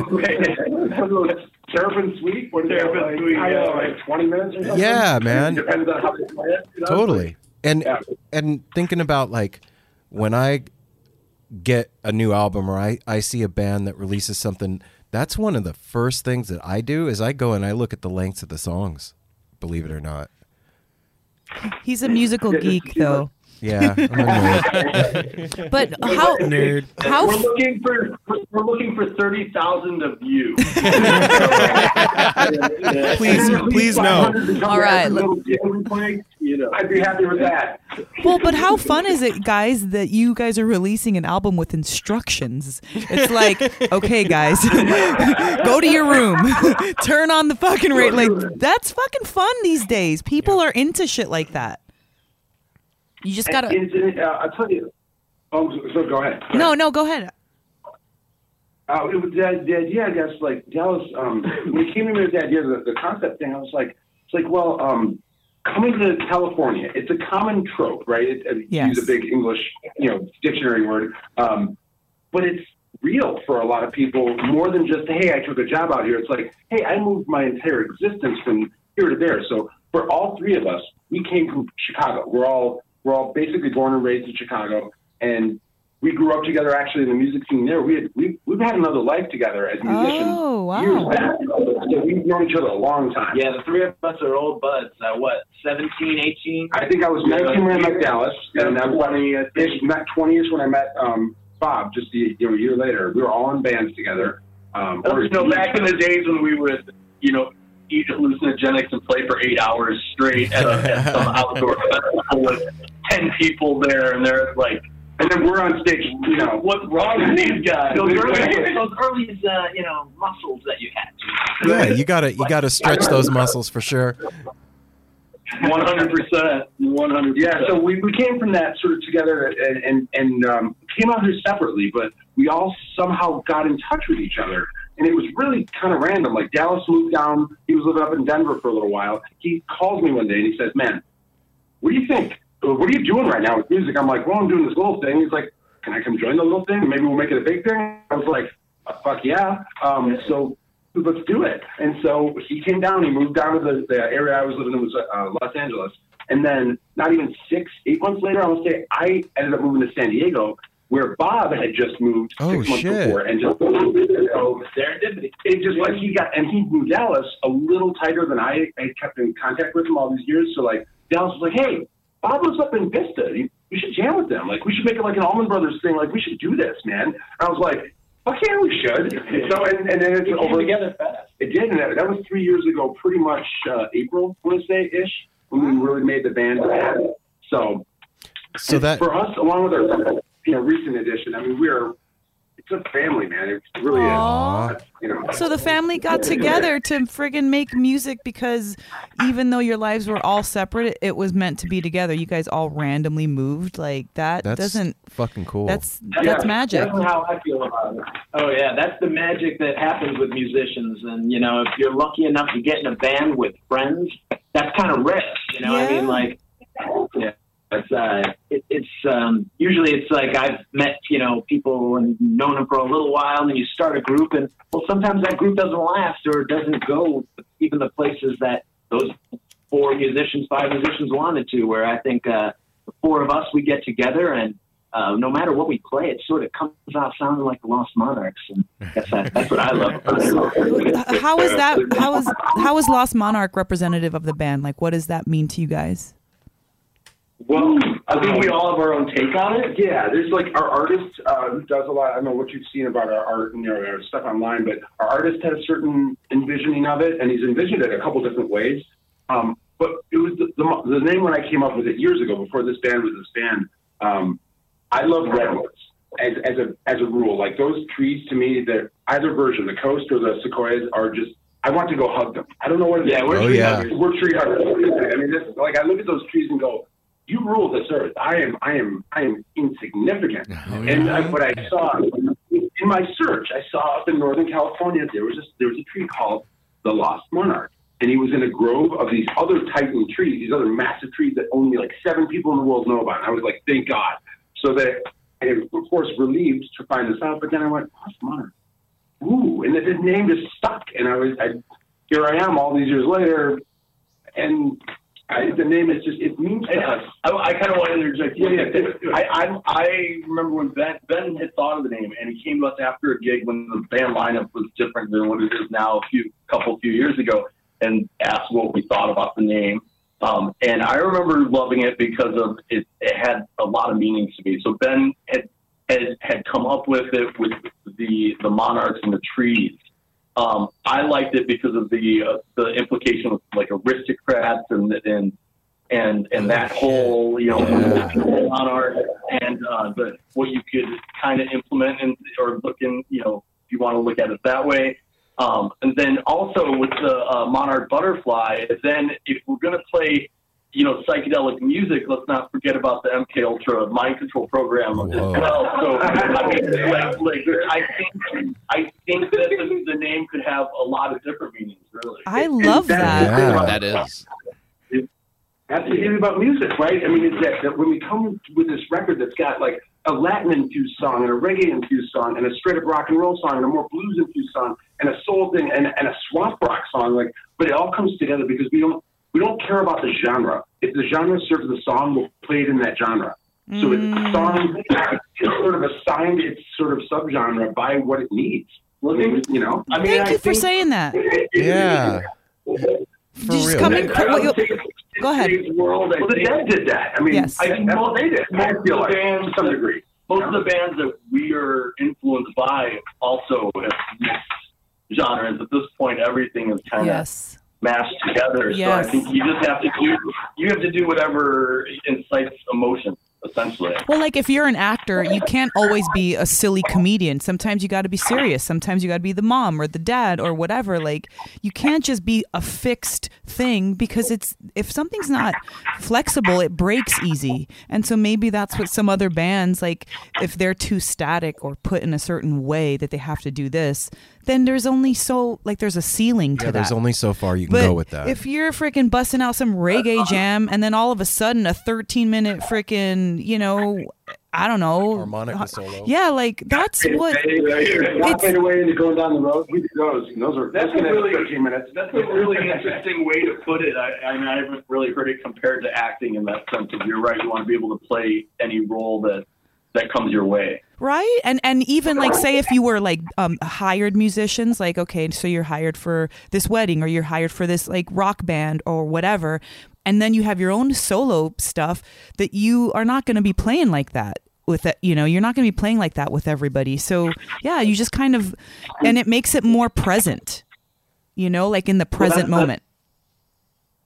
Terrapin Suite? What is that, Terrapin like, Suite, I know, yeah. like 20 minutes or something? Yeah, man. Depends on how they play it. you know? totally and Yeah. and thinking about like when i get a new album or I, I see a band that releases something that's one of the first things that i do is i go and i look at the lengths of the songs believe it or not He's a musical geek, though. Yeah nerd. But how Nerd. how We're looking for we're looking for thirty thousand of you. Please, please no. All right, let- You know. I'd be happy with that. well, but how fun is it, guys, that you guys are releasing an album with instructions? It's like, okay, guys, go to your room, turn on the fucking rate. Like that's fucking fun these days. People are into shit like that. You just gotta. It's, it, uh, I'll tell you. Oh, so go ahead. No, no, go ahead. Uh, it was idea, I guess, like Dallas. Um, when it came to me with the idea, the, the concept thing, I was like, it's like, well, um, coming to California, it's a common trope, right? It, it, Yes. Use a big English, you know, dictionary word, um, but it's real for a lot of people. More than just, hey, I took a job out here. It's like, hey, I moved my entire existence from here to there. So for all three of us, we came from Chicago. We're all we're all basically born and raised in Chicago, and we grew up together actually in the music scene there. We had we we've had another life together as musicians Oh, wow. years back. So we've known each other a long time. Yeah, the three of us are old buds. Uh, what, 17, 18? I think I was 19 when I met Dallas, and I was 20 ish. Met 20 ish when I met um, Bob. Just a, you know, a year later, we were all in bands together. Um, You know, back in the days when we would, you know, eat hallucinogenics and play for eight hours straight at, a, at some outdoor festival with ten people there, and they're like, and then we're on stage. You know, "What's wrong with these guys?" Those early, those early uh, you know, muscles that you had. yeah you gotta you gotta stretch those muscles for sure One hundred percent, one hundred. Yeah, so we, we came from that sort of together and and, and um, came out here separately, but we all somehow got in touch with each other. And it was really kind of random. Like Dallas moved down, he was living up in Denver for a little while. He calls me one day and he says, Man, what do you think? Uh, What are you doing right now with music? I'm like, Well, I'm doing this little thing. He's like, Can I come join the little thing? Maybe we'll make it a big thing. I was like, uh, Fuck yeah. Um, so let's do it. And so he came down. He moved down to the, the area I was living in was uh, Los Angeles. And then not even six, eight months later, I would say I ended up moving to San Diego, where Bob had just moved Oh, six months shit. before, and just so serendipity. It just like he got, and he moved Dallas a little tighter than I, I kept in contact with him all these years. So like Dallas was like, hey, Bob lives up in Vista. You, we should jam with them. Like we should make it like an Allman Brothers thing. Like we should do this, man. And I was like, okay, we should. So and, and then it's We came over together fast. it did, and that, that was three years ago, pretty much uh, April, I want to say ish, when we really made the band. So, so that for us, along with our you know recent addition, I mean, we're it's a family, man. It really Aw. is. You know, So the family got together to friggin' make music because even though your lives were all separate, it was meant to be together. You guys all randomly moved like that. that's doesn't. fucking cool That's that's magic. That's how I feel about it. Oh yeah, that's the magic that happens with musicians. And you know, if you're lucky enough to get in a band with friends, that's kind of rare. You know, what I mean, like, yeah. It's uh, it, it's um, usually it's like I've met you know people and known them for a little while, and then you start a group, and well, sometimes that group doesn't last or doesn't go even the places that those four musicians, five musicians wanted to. Where I think uh, the four of us we get together and. Uh, no matter what we play, it sort of comes out sounding like the Lost Monarchs, and that's, that's what I love. How is that? How is how is Lost Monarch representative of the band? Like, what does that mean to you guys? Well, I think we all have our own take on it. Yeah, there's like our artist uh, who does a lot. I don't know what you've seen about our art and you know, our stuff online, but our artist had a certain envisioning of it, and he's envisioned it a couple different ways. Um, but it was the, the, the name when I came up with it years ago, before this band was this band. Um, I love redwoods as, as a as a rule. Like those trees to me, that either version, the coast or the sequoias, are just. I want to go hug them. I don't know what it is. Yeah, we're Oh, tree yeah. huggers. We're tree huggers. I mean, this, like I look at those trees and go, "You rule this earth. I am, I am, I am insignificant." Oh, and I, what I saw in my search, I saw up in Northern California there was a, there was a tree called the Lost Monarch, and he was in a grove of these other titan trees, these other massive trees that only like seven people in the world know about. And I was like, "Thank God!" So that I am, of course, relieved to find this out. But then I went, Lost Monarch. Ooh, and his name just stuck. And I was, I, here I am all these years later, and I, the name is just, it means to us. I, I kind of want to interject. Yeah, yeah, do it, do it. I, I I remember when Ben Ben had thought of the name, and he came to us after a gig when the band lineup was different than what it is now. A few couple few years ago, and asked what we thought about the name. Um, and I remember loving it because of it, it had a lot of meanings to me. So Ben had had had come up with it with the the monarchs and the trees. Um, I liked it because of the uh, the implication of like aristocrats and and and and that whole you know monarch and uh, the what you could kind of implement and or look in you know if you want to look at it that way. Um, and then also with the uh, monarch butterfly, then if we're gonna play you know psychedelic music, let's not forget about the MK Ultra mind control program as well. So I mean, like, like I think I think that the, the name could have a lot of different meanings. Really, I love that. Yeah. That is. That's the thing about music, right? I mean, it's that, that when we come with this record that's got like a Latin infused song and a reggae infused song and a straight up rock and roll song and a more blues infused song and a soul thing and, and a swamp rock song, like, but it all comes together because we don't we don't care about the genre. If the genre serves the song, we'll play it in that genre. So it's Mm. song it's sort of assigned its sort of subgenre by what it needs. Well, you know, I mean, Thank I you for saying that. Yeah. For Just real. come in- I don't what think you- it's- go ahead. World, well, the Dead did that. I mean, Yes. I think that's what they did. I feel like, bands to some degree. most of the bands that we are influenced by also have mixed genres. At this point, everything is kind of Yes. Mashed together. Yes. So I think you just have to do you have to do whatever incites emotion, essentially. Well, like if you're an actor, you can't always be a silly comedian. Sometimes you got to be serious. Sometimes you got to be the mom or the dad or whatever. Like you can't just be a fixed thing because it's if something's not flexible, it breaks easy. And so maybe that's what some other bands like if they're too static or put in a certain way that they have to do this, then there's only so like there's a ceiling to Yeah, that. there's only so far you can But go with that. if you're freaking busting out some reggae jam and then all of a sudden a 13 minute freaking, you know, I don't know. Harmonica uh, solo. Yeah, like that's what. Walking away and going down the road. We those. Those are That's that's a really- 15 minutes. That's a really interesting way to put it. I, I, mean, I haven't really heard it compared to acting in that sense. Of you're right, you want to be able to play any role that that comes your way. right? And and even like say if you were like um hired musicians like okay so you're hired for this wedding or you're hired for this like rock band or whatever and then you have your own solo stuff that you are not going to be playing like that with it you know you're not going to be playing like that with everybody. So yeah you just kind of and it makes it more present you know like in the present that's- moment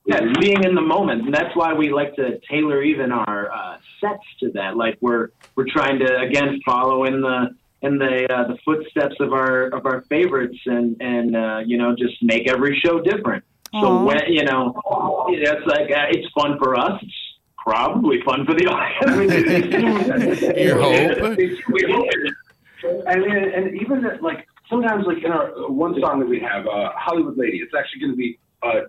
Yeah, being in the moment, and that's why we like to tailor even our uh, sets to that. Like we're we're trying to again follow in the in the uh, the footsteps of our of our favorites, and and uh, you know just make every show different. Aw. So when you know, it's like uh, it's fun for us. It's probably fun for the audience. You hope. We hope it is. And, and, and even that, like sometimes, like in our uh, one song that we have, uh, Hollywood Lady, it's actually going to be uh,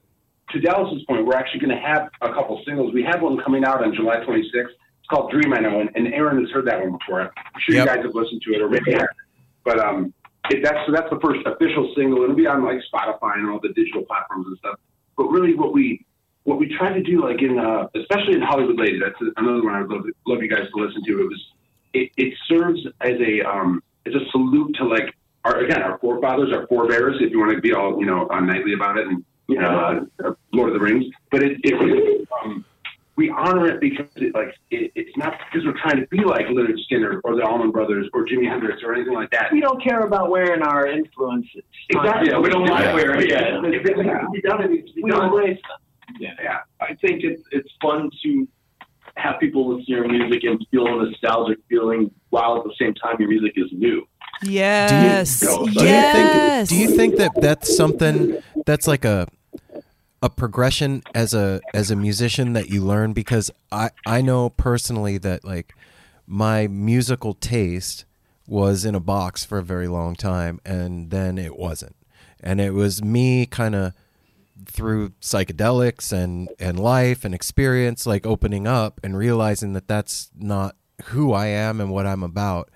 to Dallas's point, we're actually going to have a couple singles. We have one coming out on July 26th. It's called Dream, I know, and, Aaron has heard that one before. I'm sure Yep. you guys have listened to it or maybe haven't. But um, it, that's so that's the first official single. It'll be on like Spotify and all the digital platforms and stuff. But really, what we what we tried to do, like in uh, especially in Hollywood Lady, that's another one I'd love, love you guys to listen to. It was it, it serves as a um, as a salute to like our again our forefathers, our forebears. If you want to be all you know uh, knightly about it, and you know uh, Lord of the Rings, but it, it really um, we honor it because it like it, it's not because we're trying to be like Lynyrd Skynyrd or the Allman Brothers or Jimi Hendrix or anything like that. We don't care about wearing our influences. Exactly. Yeah, we don't like wearing it. Yeah. If it needs to be done, it needs to be We done. embrace Yeah, yeah. I think it's it's fun to have people listen to your music and feel a nostalgic feeling while at the same time your music is new. Yes. Do you- Do you yes. think? Do you think that that's something that's like a a progression as a as a musician that you learn? Because I I know personally that like my musical taste was in a box for a very long time, and then it wasn't, and it was me kind of through psychedelics and and life and experience like opening up and realizing that that's not who I am and what I'm about.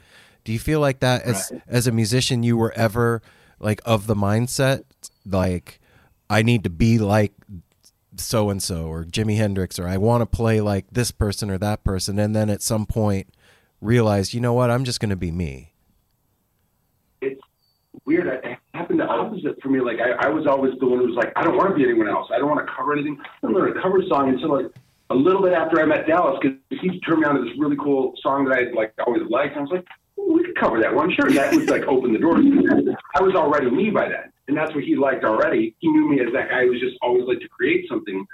Do you feel like that as as a musician you were ever like of the mindset like I need to be like so and so or Jimi Hendrix or I want to play like this person or that person and then at some point realize, you know what, I'm just going to be me. it's weird. It happened the opposite for me. Like I, I was always the one who was like, I don't want to be anyone else. I don't want to cover anything. I learn a cover song until like a little bit after I met Dallas because he turned me on to this really cool song that I like always liked. And I was like, we could cover that one, sure. That was like open the door. I was already me by then, and that's what he liked already. He knew me as that guy who was just always like to create something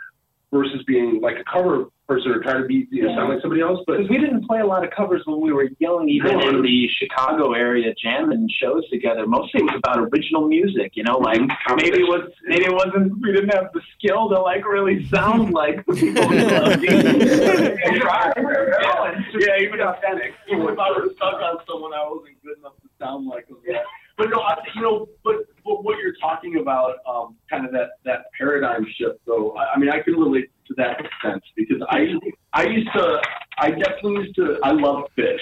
versus being like a cover person or trying to be you know sound like somebody else. But we didn't play a lot of covers when we were young, even No. in the Chicago area, jamming shows together. Mostly it was about original music, you know. Like maybe it was maybe it wasn't we didn't have the skill to like really sound like the people we love. Yeah, even authentic. Even if I was stuck on someone, I wasn't good enough to sound like them. Yeah. But no, I, you know, but, but what you're talking about, um, kind of that that paradigm shift. Though, I, I mean, I can relate to that sense because I I used to, I definitely used to, I love Phish,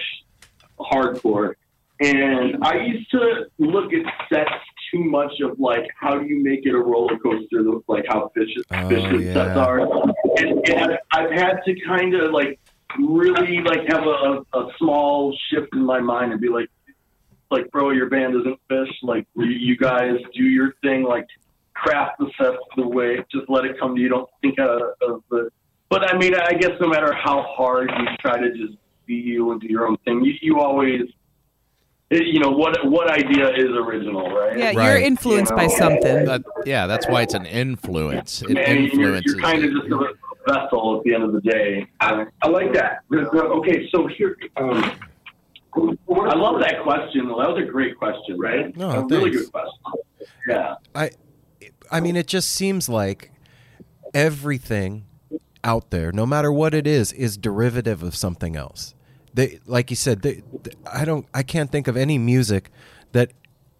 hardcore, and I used to look at sets too much of like how do you make it a roller coaster, look like how Phish Oh, Phish yeah. sets are, and, and I've, I've had to kind of like really like have a, a small shift in my mind and be like, like, bro, your band isn't Phish. Like, you, you guys do your thing. Like, craft the set the way. Just let it come to you. Don't think of, of the. But I mean, I guess no matter how hard you try to just be you and do your own thing, you, you always. It, you know what? What idea is original, right? yeah, Right. you're influenced by You know, something. That, yeah, that's why it's an influence. It and you're, influences. you're kind of just a vessel at the end of the day. I, I like that. The- the- okay, so here. Um, I love that question. That was a great question, right? No, a really good question. Yeah. I I mean it just seems like everything out there, no matter what it is, is derivative of something else. They like you said, they, they- I don't I can't think of any music that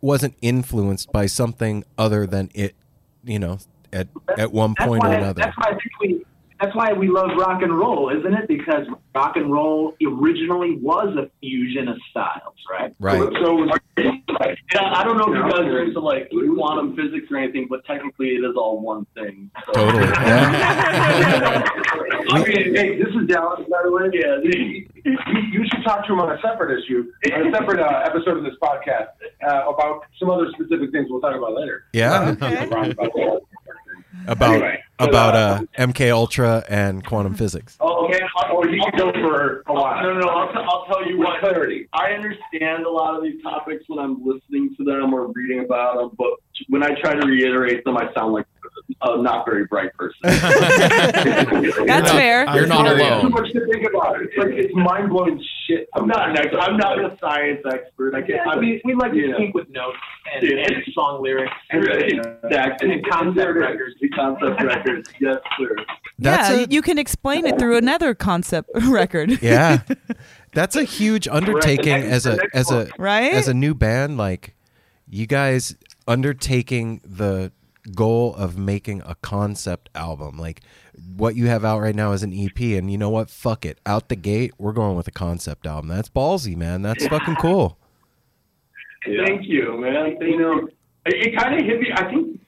wasn't influenced by something other than it, you know, at at one point or another. that's why I think we. That's why we love rock and roll, isn't it? Because rock and roll originally was a fusion of styles, right? Right. So, Yeah, I don't know if you guys are into like quantum physics or anything, but technically it is all one thing. So. Totally. Yeah. I mean, hey, this is Dallas, by the way. Yeah, you, you should talk to him on a separate issue, on a separate uh, episode of this podcast uh, about some other specific things we'll talk about later. Yeah. Uh, About Anyway, about uh, MK Ultra and quantum physics. Oh, okay. I'll, Or you can go for a while. No, no, no. I'll, t- I'll tell you With what. clarity. I understand a lot of these topics when I'm listening to them or reading about them, but when I try to reiterate them, I sound like a not very bright person. That's fair. You're not There's Too much to think about. It's like it's mind blowing shit. I'm not an ex- I'm not a science expert. I can't. I mean, we, we like to Yeah. speak with notes and, Yeah. and song lyrics. exactly. And concept records. Concept records. Yes, sir. That's yeah, a- you can explain it through another concept record. Yeah. That's a huge undertaking next- as a as a Right? as a new band like you guys undertaking the goal of making a concept album. Like what you have out right now is an EP, and you know what? Fuck it. Out the gate, we're going with a concept album. That's ballsy, man. That's fucking cool. Thank you, man. You know, it, it kind of hit me. I think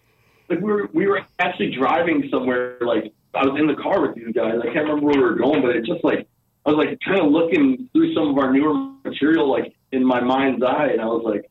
like we were we were actually driving somewhere. Like I was in the car with these guys. I can't remember where we were going, but it just like I was like kind of looking through some of our newer material, like in my mind's eye, and I was like,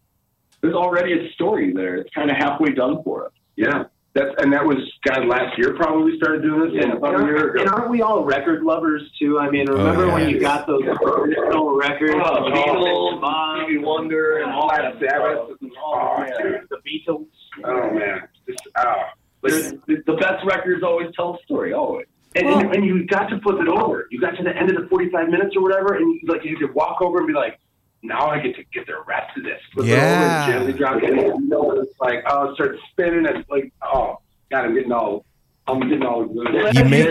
"There's already a story there. It's kind of halfway done for us." Yeah. That's, and that was God last year. Probably started doing this. Yeah, about a year ago. And aren't we all record lovers too? I mean, oh, remember yeah. when you got those original records? Oh, the Beatles, Bob, Stevie Wonder, and all that Sabbath. stuff. Oh, man. the Beatles. Oh man, just oh. The, the, the best records always tell a story, always. And, and, and you got to flip it over. You got to the end of the 45 minutes or whatever, and you, like you could walk over and be like, now I get to get the rest of this. Flip Yeah. it over gently drop it. And you know, it's like, oh, it starts spinning. It's like, oh, God, I'm getting all, I'm getting all good. You make-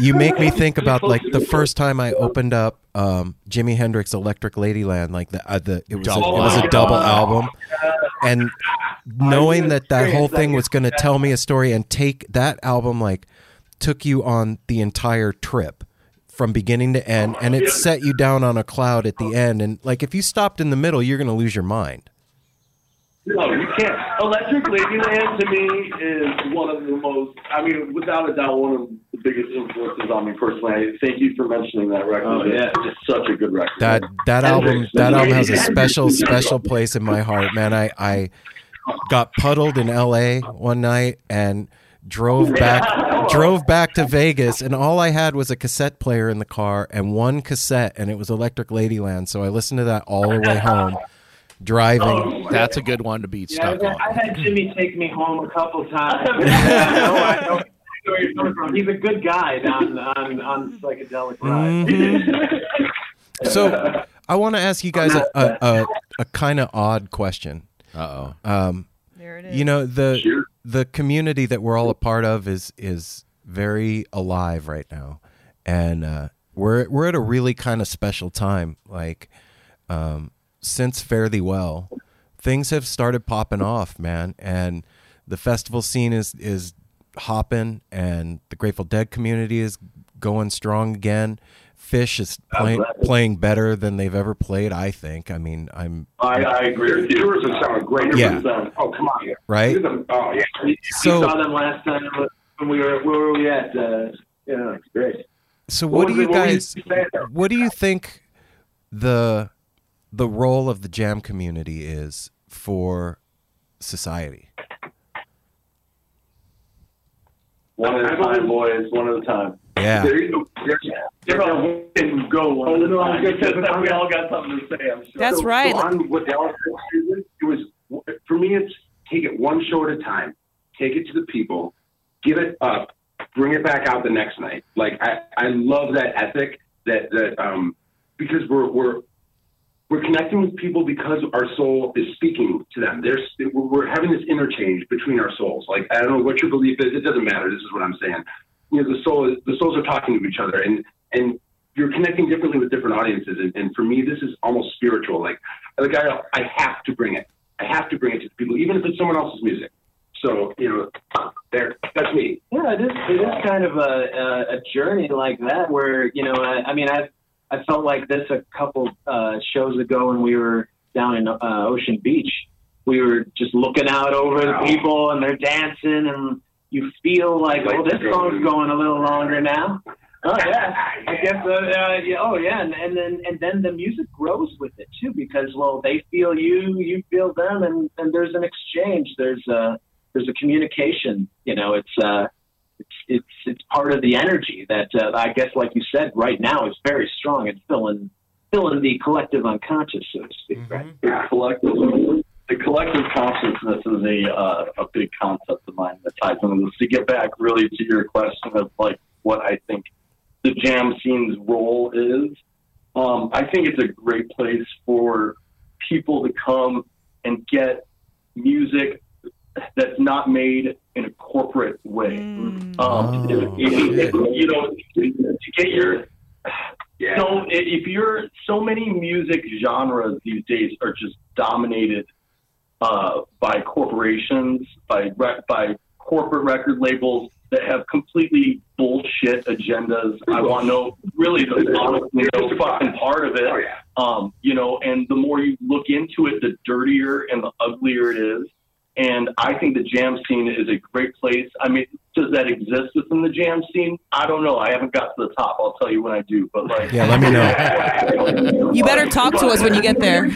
You make me think about like the first time I opened up um, Jimi Hendrix Electric Ladyland, like the uh, the it was a, it was a double album, and knowing that that whole thing was going to tell me a story and take that album like took you on the entire trip from beginning to end, and it set you down on a cloud at the end, and like if you stopped in the middle, you're going to lose your mind. No, you can't. Electric Ladyland to me is one of the most, I mean, without a doubt, one of the biggest influences on me personally. Thank you for mentioning that record. Oh, yeah. It's such a good record. That that album that album has a special special place in my heart, man. I I got puddled in L.A. one night and drove back drove back to Vegas, and all I had was a cassette player in the car and one cassette, and it was Electric Ladyland. So I listened to that all the way home, driving. That's a good one to be Yeah, stuck I've, on. I've had Jimi take me home a couple times. I know, I know where you're coming from. He's a good guide on on, on psychedelic rides. Mhm. So I want to ask you guys a a, a, a kind of odd question. Uh oh. Um, There it is. you know the Sure. The community that we're all a part of is is very alive right now. And uh we're we're at a really kind of special time like um since thee well things have started popping off man. And the festival scene is is hopping and the grateful dead community is going strong again Phish is playing playing better than they've ever played i think i mean i'm I, I agree with you. Yours are sounding great. Yeah. Oh, come on. Here. right Oh, yeah. We So- saw them last time when we were where were we at? Uh, yeah, it's great. So what, was do you it- guys saying what do you think the the role of the jam community is for society? One at a time, boys. One at a time. Yeah. There you go. There's, They're all and go one at a time. Because we all got something to say, I'm sure. That's so, right. So on what Dallas said, it was for me. It's take it one show at a time. Take it to the people. Give it up. Bring it back out the next night. Like I, I love that ethic. That that um because we're we're we're connecting with people because our soul is speaking to them. There's we're we're having this interchange between our souls. Like I don't know what your belief is. It doesn't matter. This is what I'm saying. You know, the soul the souls are talking to each other, and and you're connecting differently with different audiences. And, and for me, this is almost spiritual. Like like I I have to bring it. I have to bring it to the people, even if it's someone else's music. So you know, there. That's me. Yeah, it is. It is kind of a, a, a journey like that where you know. I, I mean, I I felt like this a couple uh, shows ago when we were down in uh, Ocean Beach. We were just looking out over the people and they're dancing, and you feel like, Like oh, this the- song's going a little longer now. Oh yeah, I guess. Uh, uh, yeah, oh yeah, and, and then and then the music grows with it too because well, they feel you, you feel them, and and there's an exchange. There's a there's a communication. You know, it's uh, it's it's it's part of the energy that uh, I guess, like you said, right now is very strong. It's filling filling the collective unconscious, so to speak. Right. The collective, the collective consciousness is a uh, a big concept of mine that ties into this. To get back really to your question of like what I think the jam scene's role is, um, I think it's a great place for people to come and get music that's not made in a corporate way. Um, Oh, if- if- you know, to get your Yeah. so if you're so many music genres these days are just dominated uh, by corporations, by rec- by corporate record labels that have completely bullshit agendas. I want to know really the honestly no fucking part of it. Um, you know, and the more you look into it, the dirtier and the uglier it is. And I think the jam scene is a great place. I mean, does that exist within the jam scene? I don't know. I haven't got to the top. I'll tell you when I do. But like, Yeah, let me know. You better talk to us when you get there.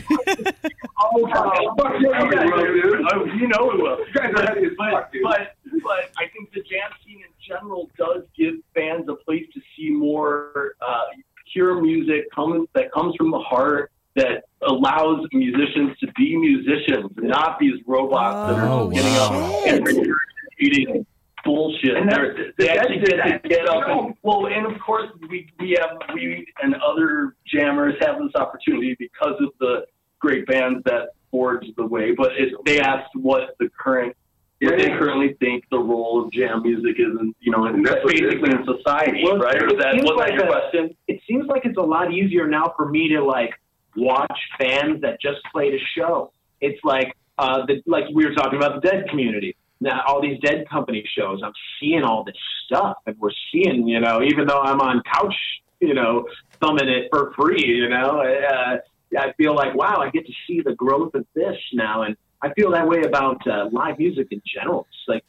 Oh, fuck yeah, you will, dude. Oh, you know it will. You guys are heavy as But, fuck, dude. but, but I think the jam scene in general does give fans a place to see more uh, pure music coming that comes from the heart that allows musicians to be musicians and not these robots that are Oh, getting wow. up and regurgitating bullshit. And that's- they that's- actually get to get up. And, well, and of course we we have we and other jammers have this opportunity because of the great bands that forged the way. But it, they asked what the current what they currently think the role of jam music is, in, you know, in, That's what it is, basically in society, Well, right? it that seems that like your a- question? it seems like it's a lot easier now for me to like watch fans that just played a show. It's like uh, the, like we were talking about the dead community. Now all these dead company shows, I'm seeing all this stuff, and we're seeing, you know, even though I'm on couch, you know, thumbing it for free, you know, uh, I feel like wow, I get to see the growth of this now, and I feel that way about uh, live music in general. It's like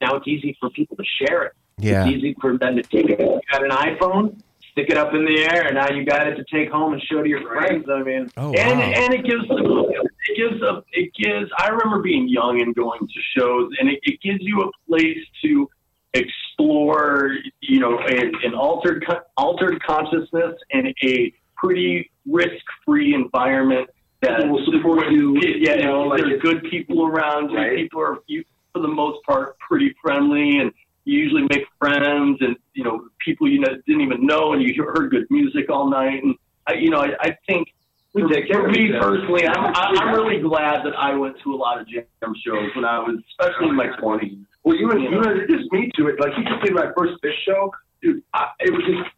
now it's easy for people to share it. Yeah. It's easy for them to take it. You got an iPhone, stick it up in the air, and now you got it to take home and show to your friends. I mean, Oh, and wow. and it gives it gives a it gives. I remember being young and going to shows, and it, it gives you a place to explore, you know, an, an altered altered consciousness and a pretty risk free environment that People will support you, Yeah, you know, like there's good people around. Right. People are you, for the most part pretty friendly and. You usually make friends and you know people you know, didn't even know, and you heard good music all night. And I, you know, I, I think for, for me personally, I'm, I- I'm really glad that I went to a lot of jam shows when I was, especially in my 20s. Well, you and you introduced me to it. Like you just did my first Phish show, dude. I, it was just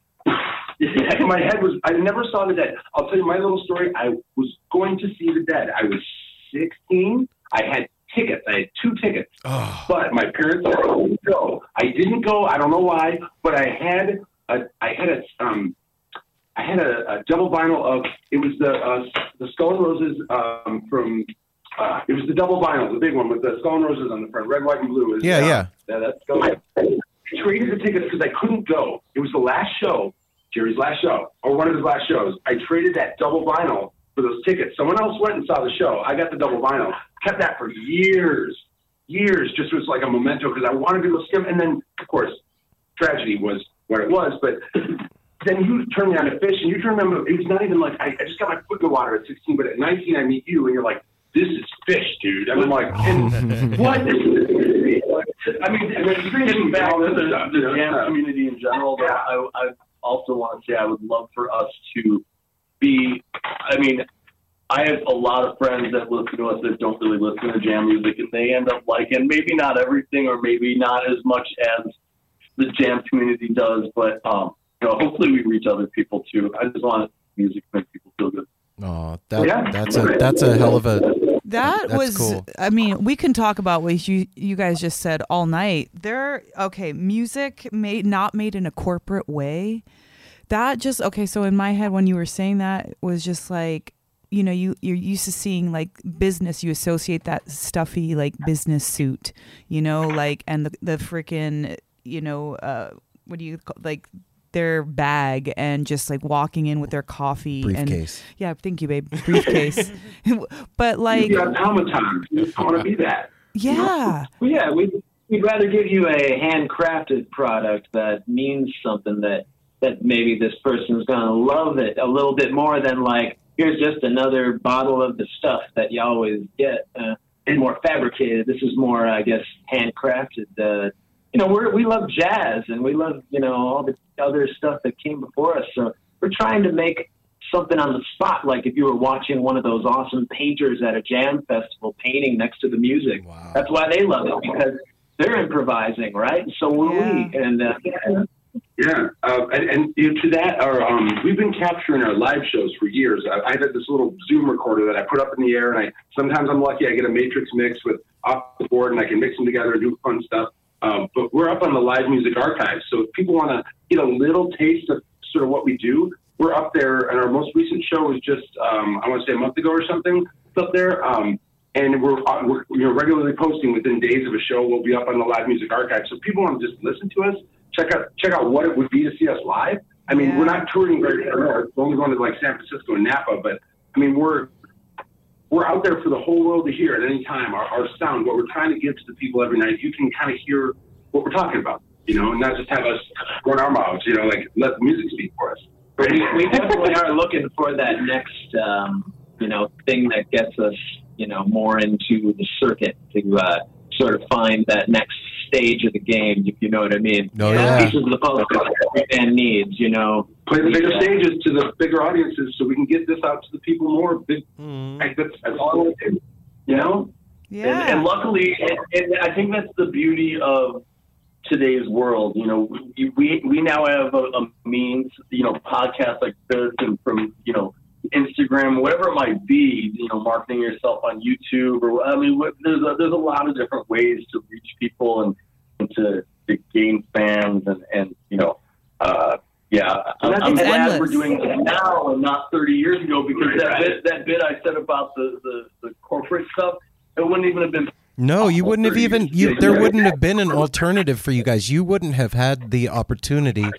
my head was. I never saw the dead. I'll tell you my little story. I was going to see the dead. I was 16. I had tickets. I had two tickets, Oh, but my parents I didn't go. I didn't go. I don't know why, but I had a. I had a. Um, I had a, a double vinyl of. It was the uh, the Skull and Roses um, from. Uh, it was the double vinyl, the big one with the Skull and Roses on the front, red, white, and blue. Is, yeah, uh, yeah. yeah, that's I, I traded the tickets because I couldn't go. It was the last show, Jerry's last show, or one of his last shows. I traded that double vinyl for those tickets. Someone else went and saw the show. I got the double vinyl. Kept that for years, years. Just was like a memento because I wanted to go skim. And then, of course, tragedy was what it was. But then you turned me on to Phish, and you turn remember it was not even like I, I just got my foot in the water at 16, but at 19 I meet you, and you're like, "This is Phish, dude." And I'm like, and "What?" I mean, And then getting back to the, the jam Yeah. community in general, though, I, I also want to say I would love for us to be. I mean, I have a lot of friends that listen to us that don't really listen to jam music, and they end up liking maybe not everything, or maybe not as much as the jam community does. But um, you know, hopefully we reach other people too. I just want music to make people feel good. Oh, that, Yeah. that's a that's a hell of a That was cool. I mean, we can talk about what you you guys just said all night. There okay, music made not made in a corporate way. That just okay, so in my head when you were saying that was just like you know, you you're used to seeing like business, you associate that stuffy like business suit, you know, like and the the freaking, you know, uh what do you call like their bag and just like walking in with their coffee briefcase. and yeah, thank you, babe. Briefcase. but like you automaton. I want to be that. yeah. Well, yeah, we'd, we'd rather give you a handcrafted product that means something that that maybe this person's going to love it a little bit more than like here's just another bottle of the stuff that you always get. Uh, and more fabricated. This is more, I guess, handcrafted. Uh, you know, we're, we love jazz and we love you know all the other stuff that came before us. So we're trying to make something on the spot, like if you were watching one of those awesome painters at a jam festival painting next to the music. Wow. That's why they love it because they're improvising, right? So will Yeah. we. And uh, Yeah, uh, and, and you know, to that, our, um, we've been capturing our live shows for years. I, I've had this little Zoom recorder that I put up in the air, and I sometimes I'm lucky I get a matrix mix with off the board, and I can mix them together and do fun stuff. Um, but we're up on the live music archive, so if people want to get a little taste of sort of what we do, we're up there. And our most recent show was just um, I want to say a month ago or something. It's up there. Um, and we're, uh, we're you know regularly posting within days of a show. We'll be up on the live music archive, so people want to just listen to us. Check out check out what it would be to see us live. I mean, we're not touring very far. We're only going to like San Francisco and Napa, but I mean, we're we're out there for the whole world to hear at any time. Our, our sound, what we're trying to give to the people every night, you can kind of hear what we're talking about, you know, and not just have us run our mouths, you know, like let the music speak for us. we, we definitely are looking for that next, um, you know, thing that gets us, you know, more into the circuit to uh, sort of find that next stage of the game, if you know what I mean. Oh, yeah. Pieces of the puzzle that every band needs, you know. Play the bigger Yeah. stages to the bigger audiences so we can get this out to the people more. Big, mm-hmm. like, that's, that's all I want to do. you know? Yeah. And, and luckily, and, and I think that's the beauty of today's world. You know, we we, we now have a, a means, you know, podcasts like this and from you know Instagram, whatever it might be. You know, marketing yourself on YouTube or I mean, there's a, there's a lot of different ways to reach people and, and to, to gain fans and and you know. Uh, yeah, I'm, I'm glad we're doing this now and not 30 years ago because that bit that bit I said about the, the, the corporate stuff, it wouldn't even have been No, you wouldn't have even you there wouldn't have been an alternative for you guys. You wouldn't have had the opportunity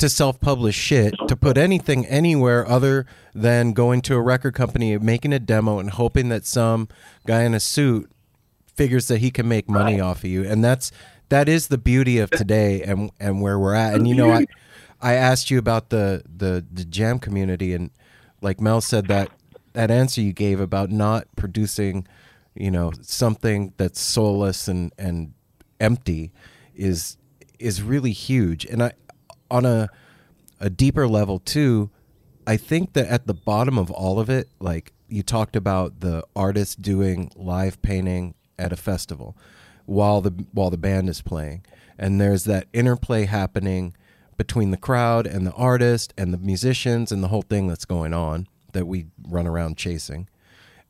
to self-publish shit, to put anything anywhere other than going to a record company, making a demo and hoping that some guy in a suit figures that he can make money off of you. And that's that is the beauty of today and and where we're at. And you know, I I asked you about the the the jam community and like Mel said that that answer you gave about not producing, you know, something that's soulless and and empty is is really huge. And I on a a deeper level too, I think that at the bottom of all of it, like you talked about the artist doing live painting at a festival while the while the band is playing. And there's that interplay happening between the crowd and the artist and the musicians and the whole thing that's going on that we run around chasing.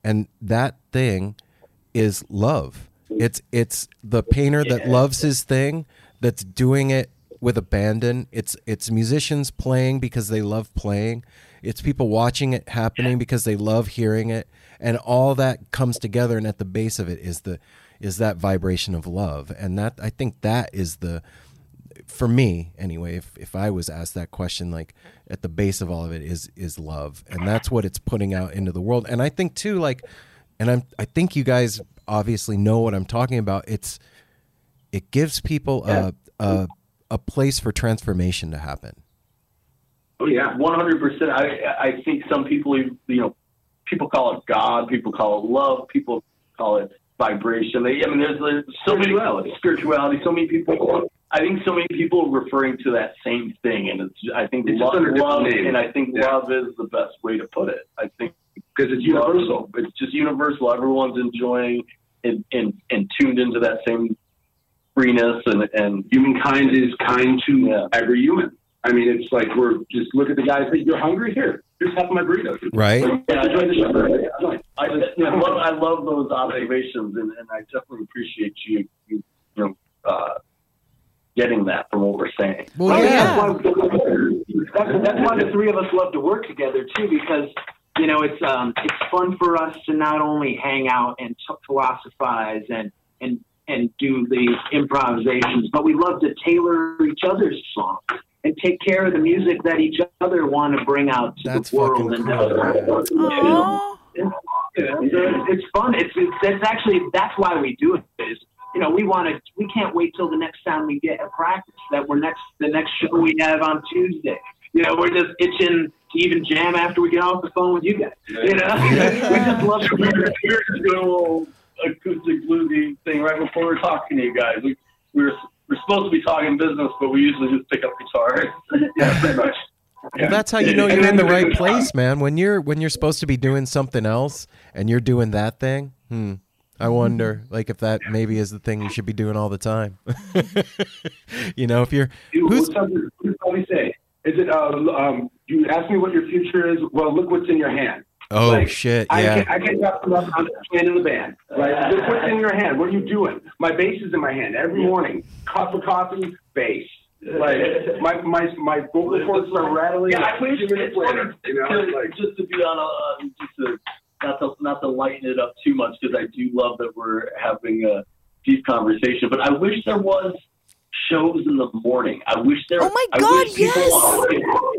And that thing is love. It's it's the painter that loves his thing that's doing it with abandon. It's it's musicians playing because they love playing. It's people watching it happening because they love hearing it. And all that comes together and at the base of it is the is that vibration of love. And that I think that is the for me anyway if, if i was asked that question like at the base of all of it is is love and that's what it's putting out into the world and i think too like and i'm i think you guys obviously know what i'm talking about it's it gives people a a, a place for transformation to happen Oh yeah. One hundred percent. I I think some people, you know, people call it God, people call it love, people call it vibration. They, I mean, there's, there's so many spirituality. So many people. I think so many people are referring to that same thing, and it's. I think It's just love, different love and I think Yeah. love is the best way to put it. I think Because it's universal. It's just universal. Everyone's enjoying and and, and tuned into that same freeness and and Humankind is kind to Yeah. every human. I mean, it's like we're just look at the guys. Hey, you're hungry? Here, here's half of my burrito. right Yeah, I, Enjoy the show. I, I, love, I love those observations, and, and I definitely appreciate you, you, you know, uh, getting that from what we're saying. well Oh, yeah That's why, that's, that's why the three of us love to work together too, because you know it's um it's fun for us to not only hang out and t- philosophize and and and do the improvisations, but we love to tailor each other's songs and take care of the music that each other want to bring out to That's the world. fucking and uh, Aw. it's, it's fun. It's, it's it's actually that's why we do it. Is you know we want to we can't wait till the next time we get a practice that we're next the next show we have on Tuesday. You know we're just itching to even jam after we get off the phone with you guys. You know we just love to were, we were just doing a little acoustic bluesy thing right before we are talking to you guys. We, we were we're supposed to be talking business, but we usually just pick up guitars. yeah, pretty much. Well, that's how you know you're in the right place, man. When you're when you're supposed to be doing something else and you're doing that thing. Hmm. I wonder, like, if that maybe is the thing you should be doing all the time. you know, if you're Dude, who's what's up? What does say? Is it, uh, um, you ask me what your future is? Well, look what's in your hand. oh Like, shit, I yeah. can't, I can't talk about I'm playing in the band. Right? Look what's in your hand. What are you doing? My bass is in my hand every morning. Cup of coffee, bass. Like my my my vocal cords are rattling. Yeah, I wish two minutes it's later. You know, to- like just to be on a um, just to not to not to lighten it up too much because I do love that we're having a deep conversation. But I wish there was shows in the morning. I wish there. Oh my God, wish people-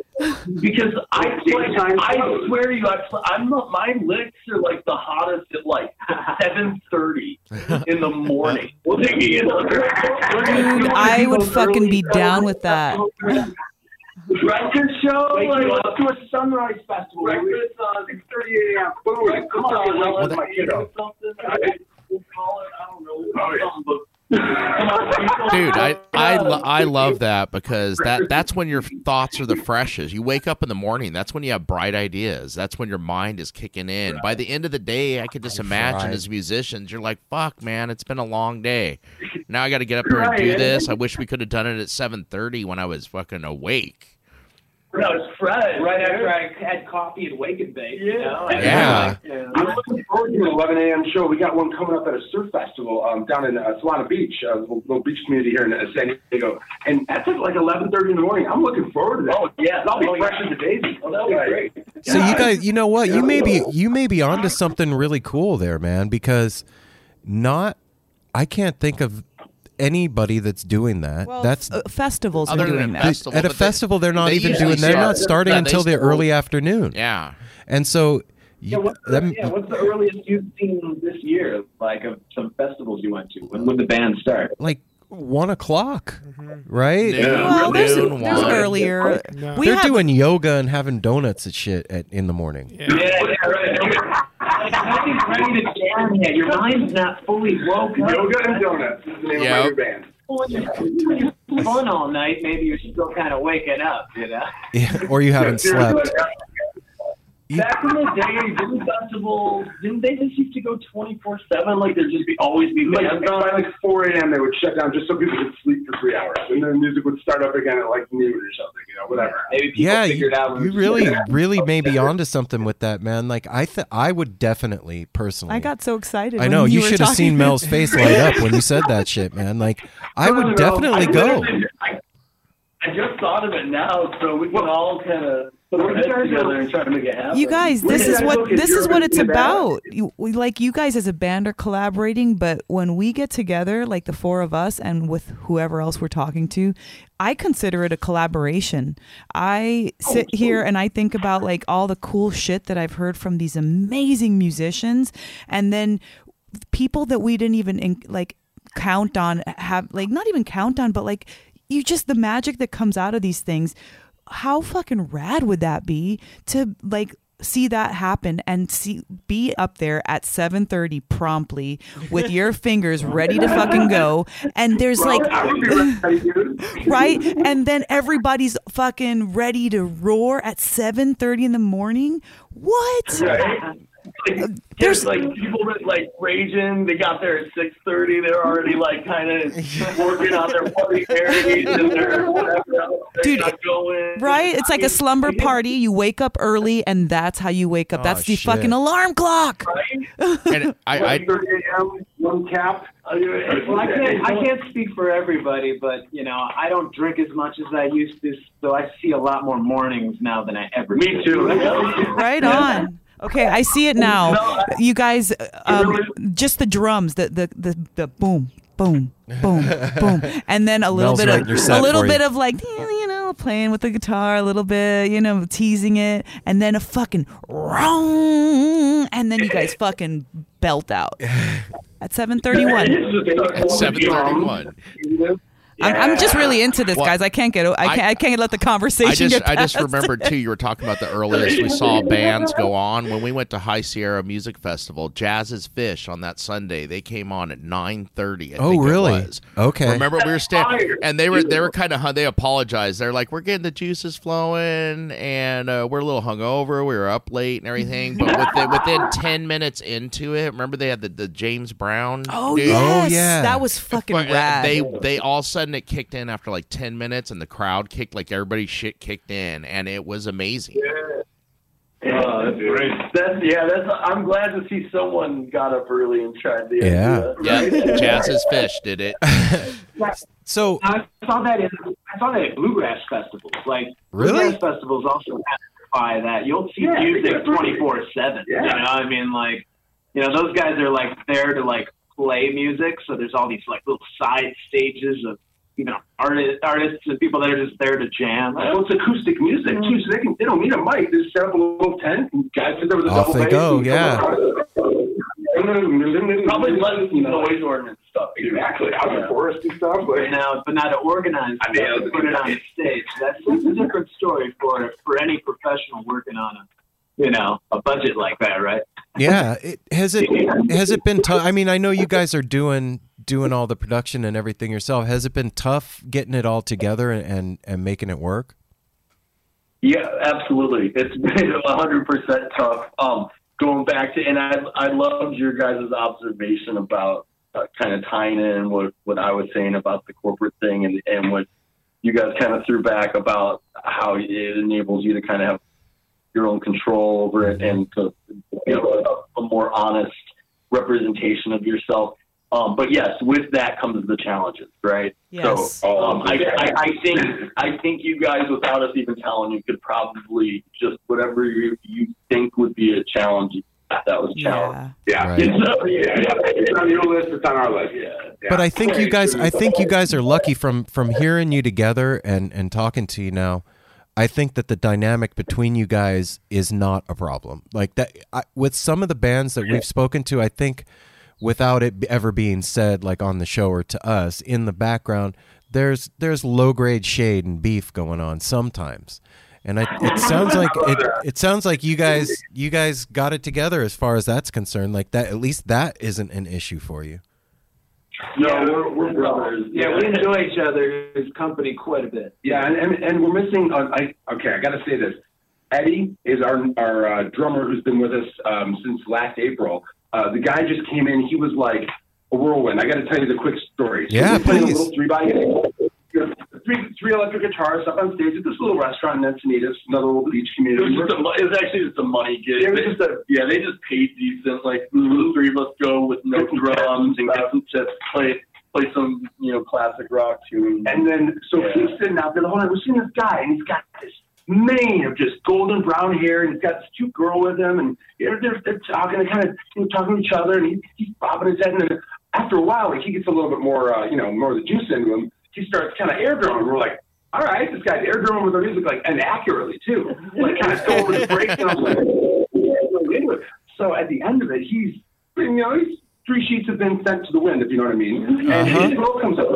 because I play. I swear to you, I play, I'm not. My licks are like the hottest at like seven thirty in the morning. Well, they Dude, I would fucking be down with that. Record show, like, like, let's a sunrise festival. breakfast on Six thirty a.m. Boom. Come on, Well, let's my kiddo. something. We'll call it. I don't know. Oh, yeah. something, but come on, Dude, I I, lo- um, I love that because that that's when your thoughts are the freshest. You wake up in the morning. That's when you have bright ideas. That's when your mind is kicking in. By the end of the day, I could just imagine as musicians, you're like, "Fuck, man, it's been a long day. Now I got to get up here and do this. I wish we could have done it at 7:30 when I was fucking awake." No, it's Fred. Right after I had coffee and wake and bake. You know? and Yeah. I'm looking forward to an 11 a.m. show. We got one coming up at a surf festival um, down in uh, Solana Beach, a little, little beach community here in uh, San Diego, and that's at like 11:30 in the morning. I'm looking forward to that. Oh, yeah. I'll be Oh, fresh yeah. as a daisy. Oh, that'll be great. So you guys, you know what? You may be you may be onto something really cool there, man. Because not, I can't think of anybody that's doing that. Well, that's uh, festivals are doing that. festival, at a but they- festival. They're not they even usually doing. They're not starting yeah, they until the early afternoon. Yeah. And so, Yeah, what's the, them- yeah, what's the earliest you've seen this year, like of some festivals you went to? When would the band start? like one o'clock, right? Noon, Well, there's, noon, there's one. earlier. No. We They're have, doing yoga and having donuts and shit at, in the morning. Yeah, yeah, right. Nothing's ready to jam yet. Your mind's not fully woke up. Yoga and donuts is the name Yeah. of my new band. When you're fun all night, maybe you're still kind of waking up, you know? Yeah, or you haven't slept. You- Back in the day, didn't festivals didn't they just used to go twenty four seven? Like there'd just be always be Like bands by like 4 a.m. they would shut down just so people could sleep for three hours, and then music would start up again at like noon or something, you know, whatever. Maybe people yeah, you, figured out. you really, really may be onto something with that, man. Like I, th- I would definitely personally. I got so excited. I when know you, should have seen Mel's face light up when you said that shit, man. Like I No, no, would no, definitely I go. I, I just thought of it now, so we can all kind of put our What you guys together and try to make it happen. You guys, this is what this is what it's about. You, we, like you guys as a band are collaborating, but when we get together, like the four of us and with whoever else we're talking to, I consider it a collaboration. I sit here and I think about like all the cool shit that I've heard from these amazing musicians, and then people that we didn't even in, like count on have like not even count on, but like you just the magic that comes out of these things how fucking rad would that be to like see that happen and see be up there at 7:30 promptly with your fingers ready to fucking go and there's like I would be ready, dude. right and then everybody's fucking ready to roar at 7:30 in the morning what Right? Like, uh, there's- there's like people that like raging. They got there at six thirty. They're already like kind of working on their party hairs and their whatever. Dude, going. right it's like a slumber party you wake up early and that's how you wake up Oh, that's the shit. fucking alarm clock Right? And I, I 1:30 a.m. One cap. I Well, I can't, I can't speak for everybody, but you know, I don't drink as much as I used to, so I see a lot more mornings now than I ever. Did. Me did. too. Right on. Okay, I see it now. You guys, um, just the drums, the the the, the boom, boom, boom, boom, and then a little Mel's bit writing of a little for you. bit of like you know playing with the guitar a little bit, you know teasing it, and then a fucking wrong, and then you guys fucking belt out at seven thirty one. at seven thirty one. I'm, I'm just really into this, Well, guys. I can't get. I I- can't. I, can't let the conversation I just get I just remembered too. You were talking about the earliest we saw bands go on when we went to High Sierra Music Festival. Jazz Is Phish on that Sunday they came on at nine thirty. Oh, really? Was. Okay. Remember we were standing Fire. and they were they were kind of they apologized. They're like we're getting the juices flowing and uh, we're a little hungover. We were up late and everything, but within within ten minutes into it, remember they had the, the James Brown. Oh dude? yes, that was fucking But, uh, rad. They they all of a sudden it kicked in after like ten minutes, and the crowd kicked like everybody's shit kicked in, and it was amazing. Oh, that's great. That's yeah. That's. I'm glad to see someone got up early and tried the Yeah. idea. Yeah, Jazz's Fish did it. So I saw that in I saw that at bluegrass festivals. Like Really? bluegrass festivals also by that. You'll see Yeah, music twenty four seven. You Yeah. know, I mean like you know, those guys are like there to like play music, so there's all these like little side stages of you know, artists artists and people that are just there to jam. Well, it's acoustic music mm. too, so they can they don't need a mic. They just set up a little tent and guys sit there with a Off double they go, yeah. Probably mm-hmm. less noise ordinance stuff. too. Exactly, out in the forest and stuff. But Like, now, but now to organize I mean, stuff and put it on stage, that's, that's a different story for for any professional working on a you know a budget like that, right? yeah, it, has it has it been tough? I mean, I know you guys are doing doing all the production and everything yourself. Has it been tough getting it all together and and, making it work? Yeah, absolutely. It's been 100% tough. Um, going back to, and I, I loved your guys' observation about uh, kind of tying in what, what I was saying about the corporate thing and, and what you guys kind of threw back about how it enables you to kind of have your own control over it and to, you know, a more honest representation of yourself. Um, but yes, with that comes the challenges, right? Yes. So um, I, I, I think I think you guys, without us even telling you, could probably just whatever you, you think would be a challenge. That was a challenge. yeah. yeah, Right. So, yeah, yeah. It's on your list. It's on our list. Yeah. But I think you guys I think you guys are lucky from from hearing you together and and talking to you now. I think that the dynamic between you guys is not a problem. Like that I, with some of the bands that we've spoken to, I think without it ever being said like on the show or to us in the background, there's there's low grade shade and beef going on sometimes. And I, it sounds like it, it sounds like you guys you guys got it together as far as that's concerned. Like that, at least that isn't an issue for you. No, we're, we're brothers. Yeah, we enjoy each other's company quite a bit. Yeah, and, and, and we're missing. Uh, I okay, I got to say this. Eddie is our our uh, drummer who's been with us um, since last April. Uh, the guy just came in. He was like a whirlwind. I got to tell you the quick story. So Yeah, playing please. A little three by eight. Three, three electric guitars up on stage at this little restaurant in Encinitas, another little beach It was, community. just a, it was actually just a money gig. It was They- just a- yeah, they just paid decent. Like the three of us go with no drums and tips. get some tips, play play some you know classic rock tunes. And then, so Yeah. he's sitting out there the whole night. We're seeing this guy, and he's got this mane of just golden brown hair, and he's got this cute girl with him, and you know, they're, they're talking, they're kind of you know, talking to each other, and he, he's bobbing his head. And then after a while, like he gets a little bit more, uh, you know, more of the juice into him. He starts kind of air drumming. We're like, all right, this guy's air drumming with our music, like, and accurately too, like kind of over the breaks. And I was like, yeah, really into it. So at the end of it, he's, you know, he's three sheets have been sent to the wind, if you know what I mean. And Uh-huh. his girl comes up.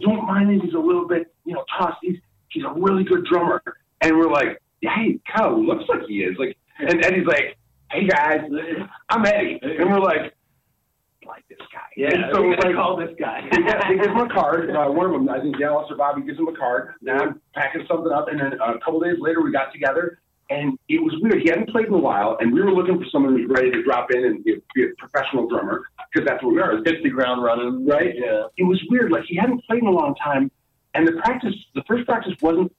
Don't mind him. He's a little bit, you know, tossed. He's he's a really good drummer. And we're like, hey, he of looks like he is. Like, and Eddie's like, hey guys, I'm Eddie, and we're like, like this guy. Yeah, And so we we're like, call this guy. get- they give him a card. Uh, one of them, I think Dallas or Bobby gives him a card. Now I'm packing something up, and then a couple days later we got together, and it was weird. He hadn't played in a while, and we were looking for someone who was ready to drop in and be a, be a professional drummer because that's what we are. hit the ground running. Right? Yeah. It was weird. Like he hadn't played in a long time, and the practice, the first practice wasn't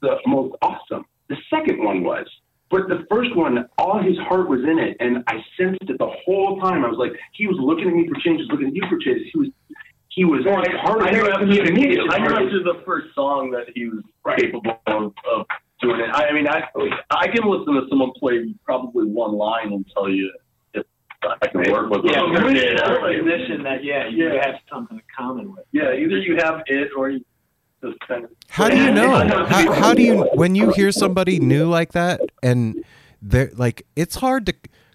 the most awesome. The second one was. But the first one, all his heart was in it, and I sensed it the whole time. I was like, he was looking at me for changes, looking at you for changes. He was, he was hard. I knew after, he immediately I knew after the first song that he was capable of, of doing it. I, I mean, I I can listen to someone play probably one line and tell you if I can work with Yeah, them. we're Yeah, in a like- that yeah, you Yeah. have something in common with. yeah, either you have it or you just kind of. How do you know? How, how do you when you hear somebody new like that and they're like it's hard to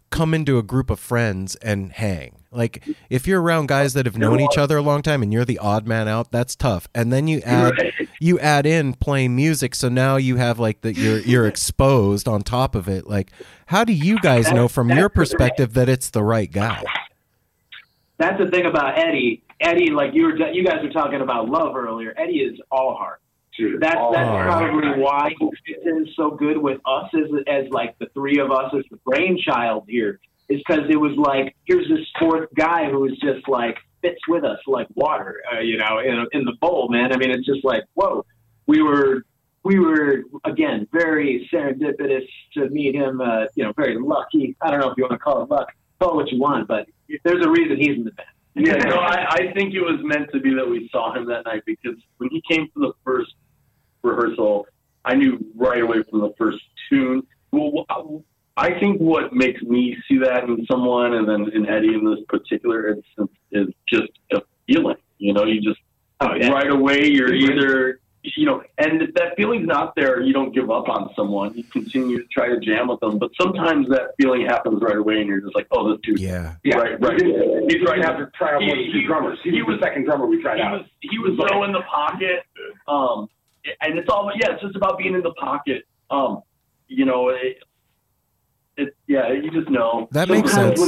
come into a group of friends and hang. Like if you're around guys that have known each other a long time and you're the odd man out, that's tough. And then you add you add in playing music, so now you have like that you're you're exposed on top of it. Like how do you guys know from your perspective that it's the right guy? That's the thing about Eddie. Eddie, like you were, you guys were talking about love earlier. Eddie is all heart. Dude, That's all that's right. probably why he fits in so good with us as as like the three of us as the brainchild here. Is because it was like here's this fourth guy who is just like fits with us like water, uh, you know, in, in the bowl, man. I mean, it's just like whoa. We were we were again very serendipitous to meet him. Uh, you know, very lucky. I don't know if you want to call it luck. Call it what you want, but there's a reason he's in the band. Yeah, no, I, I think it was meant to be that we saw him that night because when he came for the first rehearsal, I knew right away from the first tune. Well, uh, I think what makes me see that in someone, and then in Eddie in this particular instance, is just a feeling. You know, you just Oh, yeah. right away you're either you know, and if that feeling's not there, you don't give up on someone. You continue to try to jam with them, but sometimes that feeling happens right away, and you're just like, oh, this dude, Yeah. Yeah, right, right. He's right. have to try out He- one of the two drummers. He, he was was- the second drummer we tried he out. was he was so in the pocket. Um, and it's all yeah, it's just about being in the pocket. Um, you know, it, it yeah, you just know. That makes sense.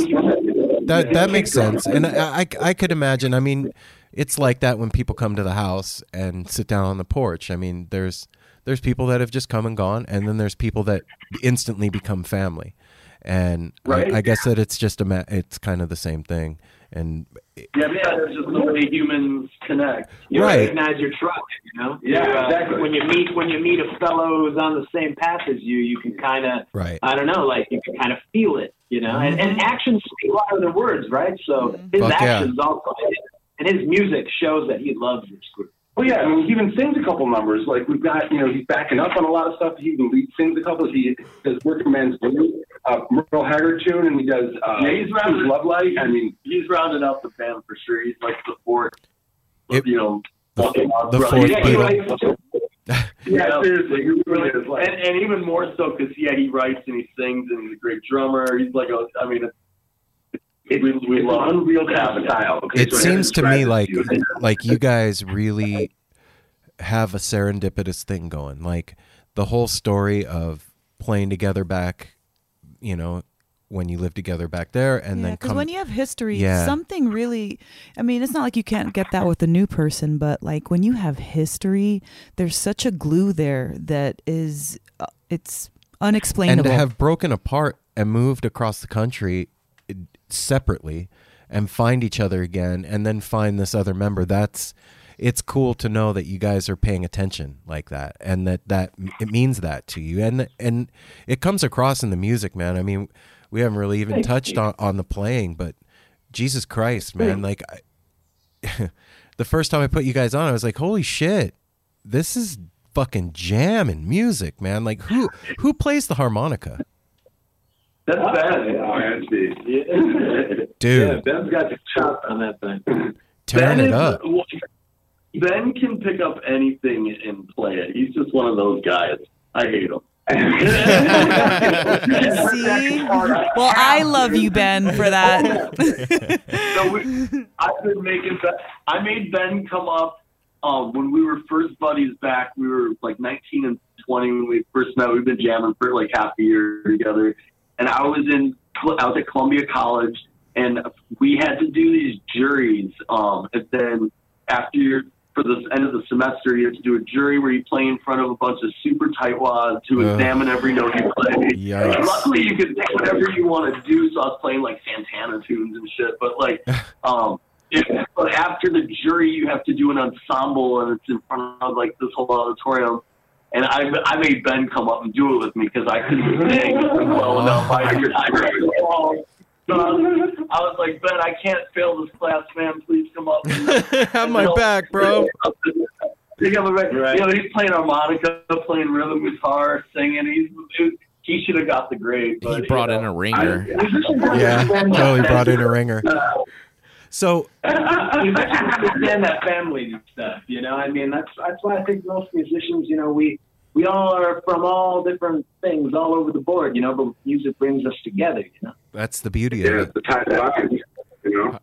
That that makes sense, and I, I I could imagine. I mean, it's like that when people come to the house and sit down on the porch. I mean, there's there's people that have just come and gone, and then there's people that instantly become family, and Right. I, I guess that it's just a ma- it's kind of the same thing. And Yeah, yeah, there's just the way humans connect. You Right. recognize your tribe, you know. Yeah, You, uh, exactly. When you meet when you meet a fellow who's on the same path as you, you can kind of right, I don't know, like you can kind of feel it, you know. And, and actions speak louder than words, right? So his Fuck yeah. actions also, and his music shows that he loves this group. Well, yeah, I mean, he even sings a couple numbers. Like we've got, you know, he's backing up on a lot of stuff. He even lead sings a couple. He does Working Man's Blue, uh, Merle Haggard tune, and he does uh, Yeah, he's rather- Love Light. I mean, He's rounded out the band for sure. He's like the fourth, It- you know, the- fucking the fourth Yeah, Beatle. writes- yeah, seriously, he really is like. and, and even more so because yeah, he writes and he sings and he's a great drummer. He's like a, I mean, It's, we, we it's love unreal kind of style. Okay, it so seems to me it like you. like you guys really have a serendipitous thing going. Like the whole story of playing together back, you know, when you lived together back there, and yeah, then because when you have history, Yeah. something really. I mean, it's not like you can't get that with a new person, but like when you have history, there's such a glue there that is, uh, it's unexplainable and to have broken apart and moved across the country separately and find each other again and then find this other member that's it's cool to know that you guys are paying attention like that and that that it means that to you. And and it comes across in the music man. I mean we haven't really even touched on, on the playing but jesus christ man like I, the first time i put you guys on i was like holy shit this is fucking jam and music man. Like who who plays the harmonica that's bad. Oh, yeah, Yeah. dude Yeah, Ben's got the chop on that thing. tearing ben it is- up Ben can pick up anything and play it. He's just one of those guys. I hate him. See? Well, I love you, Ben, for that. so we, I've been making Ben. I made Ben come up um, when we were first buddies back. We were like 19 and 20 when we first met. We've been jamming for like half a year together, and I was in I was at Columbia College, and we had to do these juries. Um, and then after your for the end of the semester, you have to do a jury where you play in front of a bunch of super tightwads to Ugh. examine every note you play. Yikes. Luckily, you can pick whatever you want to do. So I was playing like Santana tunes and shit. But like, um, if, but after the jury, you have to do an ensemble, and it's in front of like this whole auditorium. And I, I made Ben come up and do it with me because I couldn't sing well enough. I figured I so I was, I was like, Ben, I can't fail this class, man. Please come up. And, have my back bro Pick up my back. You know, he's playing harmonica, playing rhythm guitar, singing. He's he should have got the grade. But, He brought you in a ringer. yeah totally brought in a ringer uh, so you understand that family stuff, you know. I mean, that's that's why I think most musicians, you know, we we all are from all different things all over the board, you know. But music brings us together, you know. That's the beauty of it. Yeah, it. the time line, you know.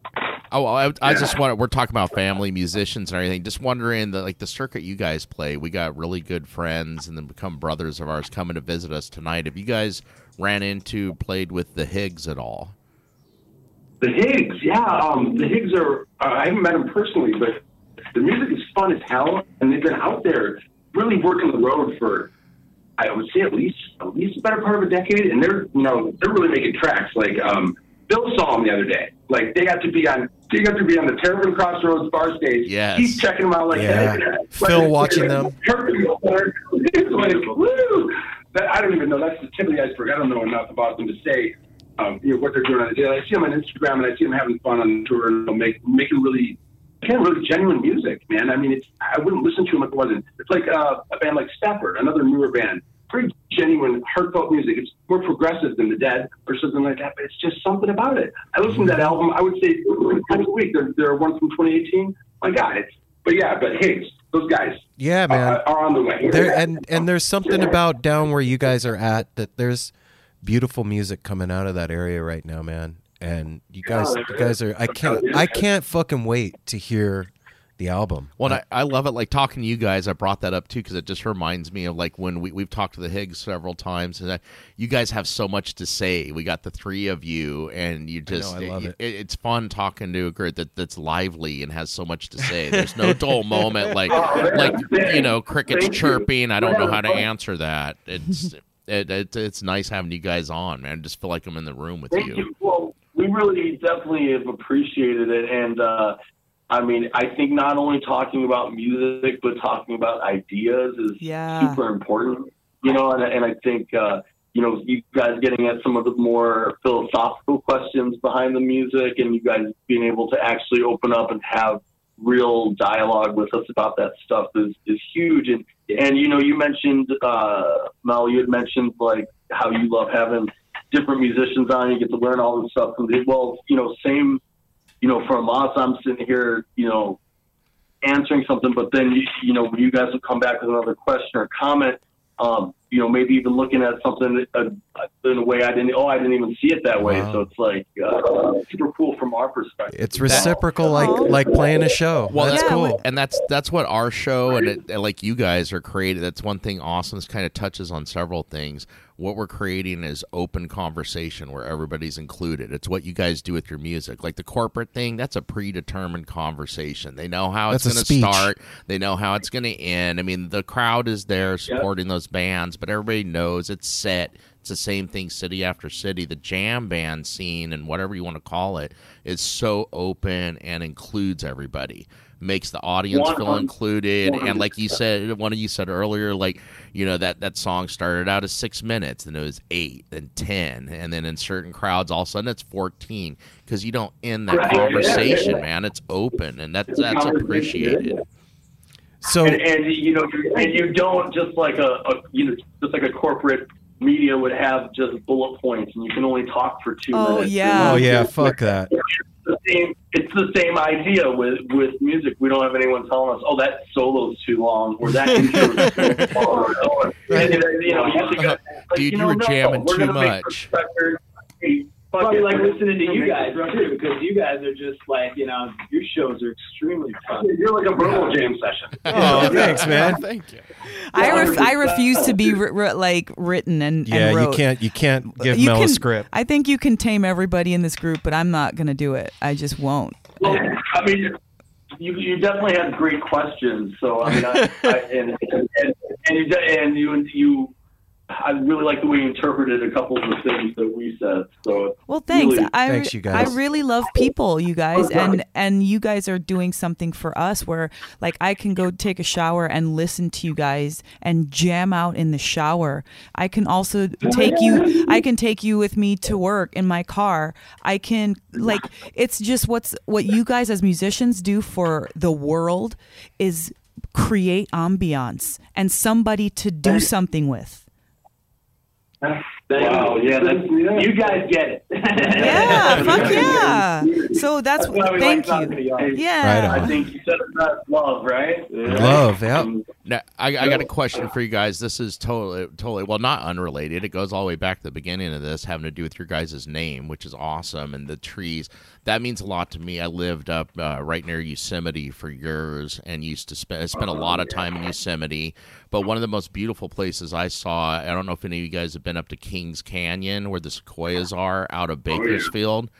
Oh, I, I just want we're talking about family musicians and everything. Just wondering the like the circuit you guys play. We got really good friends and then become brothers of ours coming to visit us tonight. Have you guys ran into played with the Higgs at all? The Higgs, yeah. Um, the Higgs are, uh, I haven't met them personally, but the music is fun as hell, and they've been out there really working the road for, I would say at least, at least a better part of a decade, and they're, you know, they're really making tracks. Like, um, Phil saw them the other day. Like, they got to be on, they got to be on the Terrapin Crossroads bar stage. Yes. He's checking them out like Yeah. hey, Phil like, watching them. It's like, woo! That, I don't even know. That's the tip of the iceberg. I don't know enough about them to say um, you know, what they're doing on the day. I see them on Instagram and I see them having fun on tour and they'll make, making really, of really genuine music, man. I mean, it's I wouldn't listen to them if it wasn't. It's like uh, a band like Stafford, another newer band. Pretty genuine, heartfelt music. It's more progressive than The Dead or something like that, but it's just something about it. I listened to that album. I would say next week. There, there are one from 2018. My God, it's but yeah, but Higgs, those guys Yeah, man. are, are on the way. there and and there's something about down where you guys are at that there's beautiful music coming out of that area right now, man. And you guys, you guys are. I can't. I can't fucking wait to hear the album. Well, and I, I love it. Like talking to you guys, I brought that up too because it just reminds me of like when we we've talked to the Higgs several times, and I, you guys have so much to say. We got the three of you, and you just I love it. It's fun talking to a group that that's lively and has so much to say. There's no dull moment like like you know crickets Thank you. chirping. I don't know how to answer that. It's it, it, it's nice having you guys on, man. I just feel like I'm in the room with Thank you. We really definitely have appreciated it, and uh, I mean, I think not only talking about music but talking about ideas is Yeah. super important. You know, and, and I think uh, you know you guys getting at some of the more philosophical questions behind the music, and you guys being able to actually open up and have real dialogue with us about that stuff is is huge. And and you know, you mentioned uh, Mel, you had mentioned like how you love having different musicians on. You get to learn all this stuff well, you know, same, you know, from us. I'm sitting here, you know, answering something, but then you, you know, when you guys will come back with another question or comment, um, you know, maybe even looking at something uh, in a way I didn't. Oh, I didn't even see it that way. Wow. So it's like uh, super cool from our perspective. It's reciprocal, like like playing a show. Well, that's Yeah, cool. and that's that's what our show and, it, and like you guys are creating. That's one thing. Awesome. This kind of touches on several things. What we're creating is open conversation where everybody's included. It's what you guys do with your music. Like the corporate thing, that's a predetermined conversation. They know how it's That's a going to start. They know how it's going to end. I mean, the crowd is there supporting those bands, but everybody knows it's set. It's the same thing city after city. The jam band scene and whatever you want to call it is so open and includes everybody. Makes the audience feel 100 included. And like you said, one of you said earlier, like, you know, that, that song started out as six minutes, then it was eight, then 10. And then in certain crowds, all of a sudden it's 14 because you don't end that Right, yeah, conversation, yeah. man. It's open and that's, that's appreciated. So and, and you know, and you don't just like a, a you know, just like a corporate media would have just bullet points, and you can only talk for two Oh, minutes. yeah. oh yeah, fuck that. It's the same. It's the same idea with with music. We don't have anyone telling us, "Oh, that solo's too long," or "That intro too long." Or, and, you know, you think, like, Dude, you you know, were no, jamming we're too much. Hey, fuck Probably it, like listening to you guys this too, because you guys are just like you know your shows are extremely fun. You're like a verbal jam session. Oh, thanks, man. Thank you. I ref- I refuse to be ri- ri- like written and Yeah, and you can't you can't give You Mel can- a script. I think you can tame everybody in this group, but I'm not gonna do it. I just won't. Well, I mean, you you definitely had great questions. So I mean, I, I, and, and and you and you you, I really like the way you interpreted a couple of the things that we said. So Well, thanks. Really- I Thanks, you guys. I really love people, you guys, and and you guys are doing something for us where like I can go take a shower and listen to you guys and jam out in the shower. I can also take you. I can take you with me to work in my car. I can like it's just what's what you guys as musicians do for the world is create ambiance and somebody to do something with. Yeah. Wow, yeah, that's, you guys get it. Yeah, fuck yeah. So that's, why we thank like you. Yeah. Right. I think you said it best, love, right? Love, yeah. Now, I, I got a question for you guys. This is totally, totally, well, not unrelated. It goes all the way back to the beginning of this, having to do with your guys' name, which is awesome, and the trees. That means a lot to me. I lived up uh, right near Yosemite for years, and used to spend spent a lot of time in Yosemite. But one of the most beautiful places I saw, I don't know if any of you guys have been up to Kings Canyon, where the sequoias are, out of Bakersfield.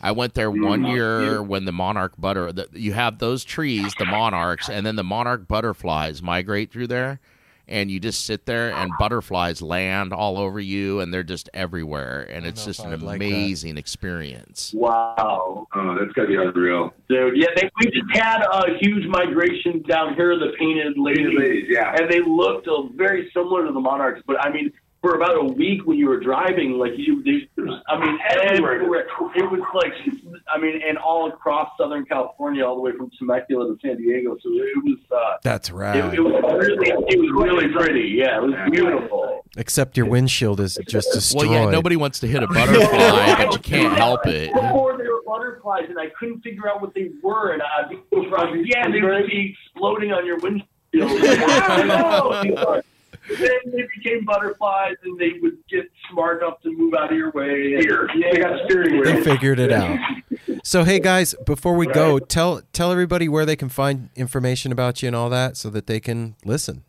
I went there one year when the monarch butter. The, you have those trees, the monarchs, and then the monarch butterflies migrate through there, and you just sit there, and butterflies land all over you, and they're just everywhere, and it's just an I'd like amazing experience. Wow. Oh, that's gotta be unreal. Dude, yeah, they, we just had a huge migration down here, the painted ladies, ladies, yeah. and they looked uh, very similar to the monarchs. But I mean, for about a week when you were driving, like you, they, I mean, everywhere. It was like, I mean, and all across Southern California, all the way from Temecula to San Diego. So it was, uh, That's it, it was really, it was really pretty. Yeah, it was beautiful. Except your windshield is just destroyed. Well, yeah, nobody wants to hit a butterfly, but you can't help it. Before they were butterflies, and I couldn't figure out what they were, and I was like, yeah, they would be exploding on your windshield. I don't know. Then they became butterflies, and they would get smart enough to move out of your way. Here, yeah, they got steering They figured it out. So hey guys, before we go, tell tell everybody where they can find information about you and all that, so that they can listen.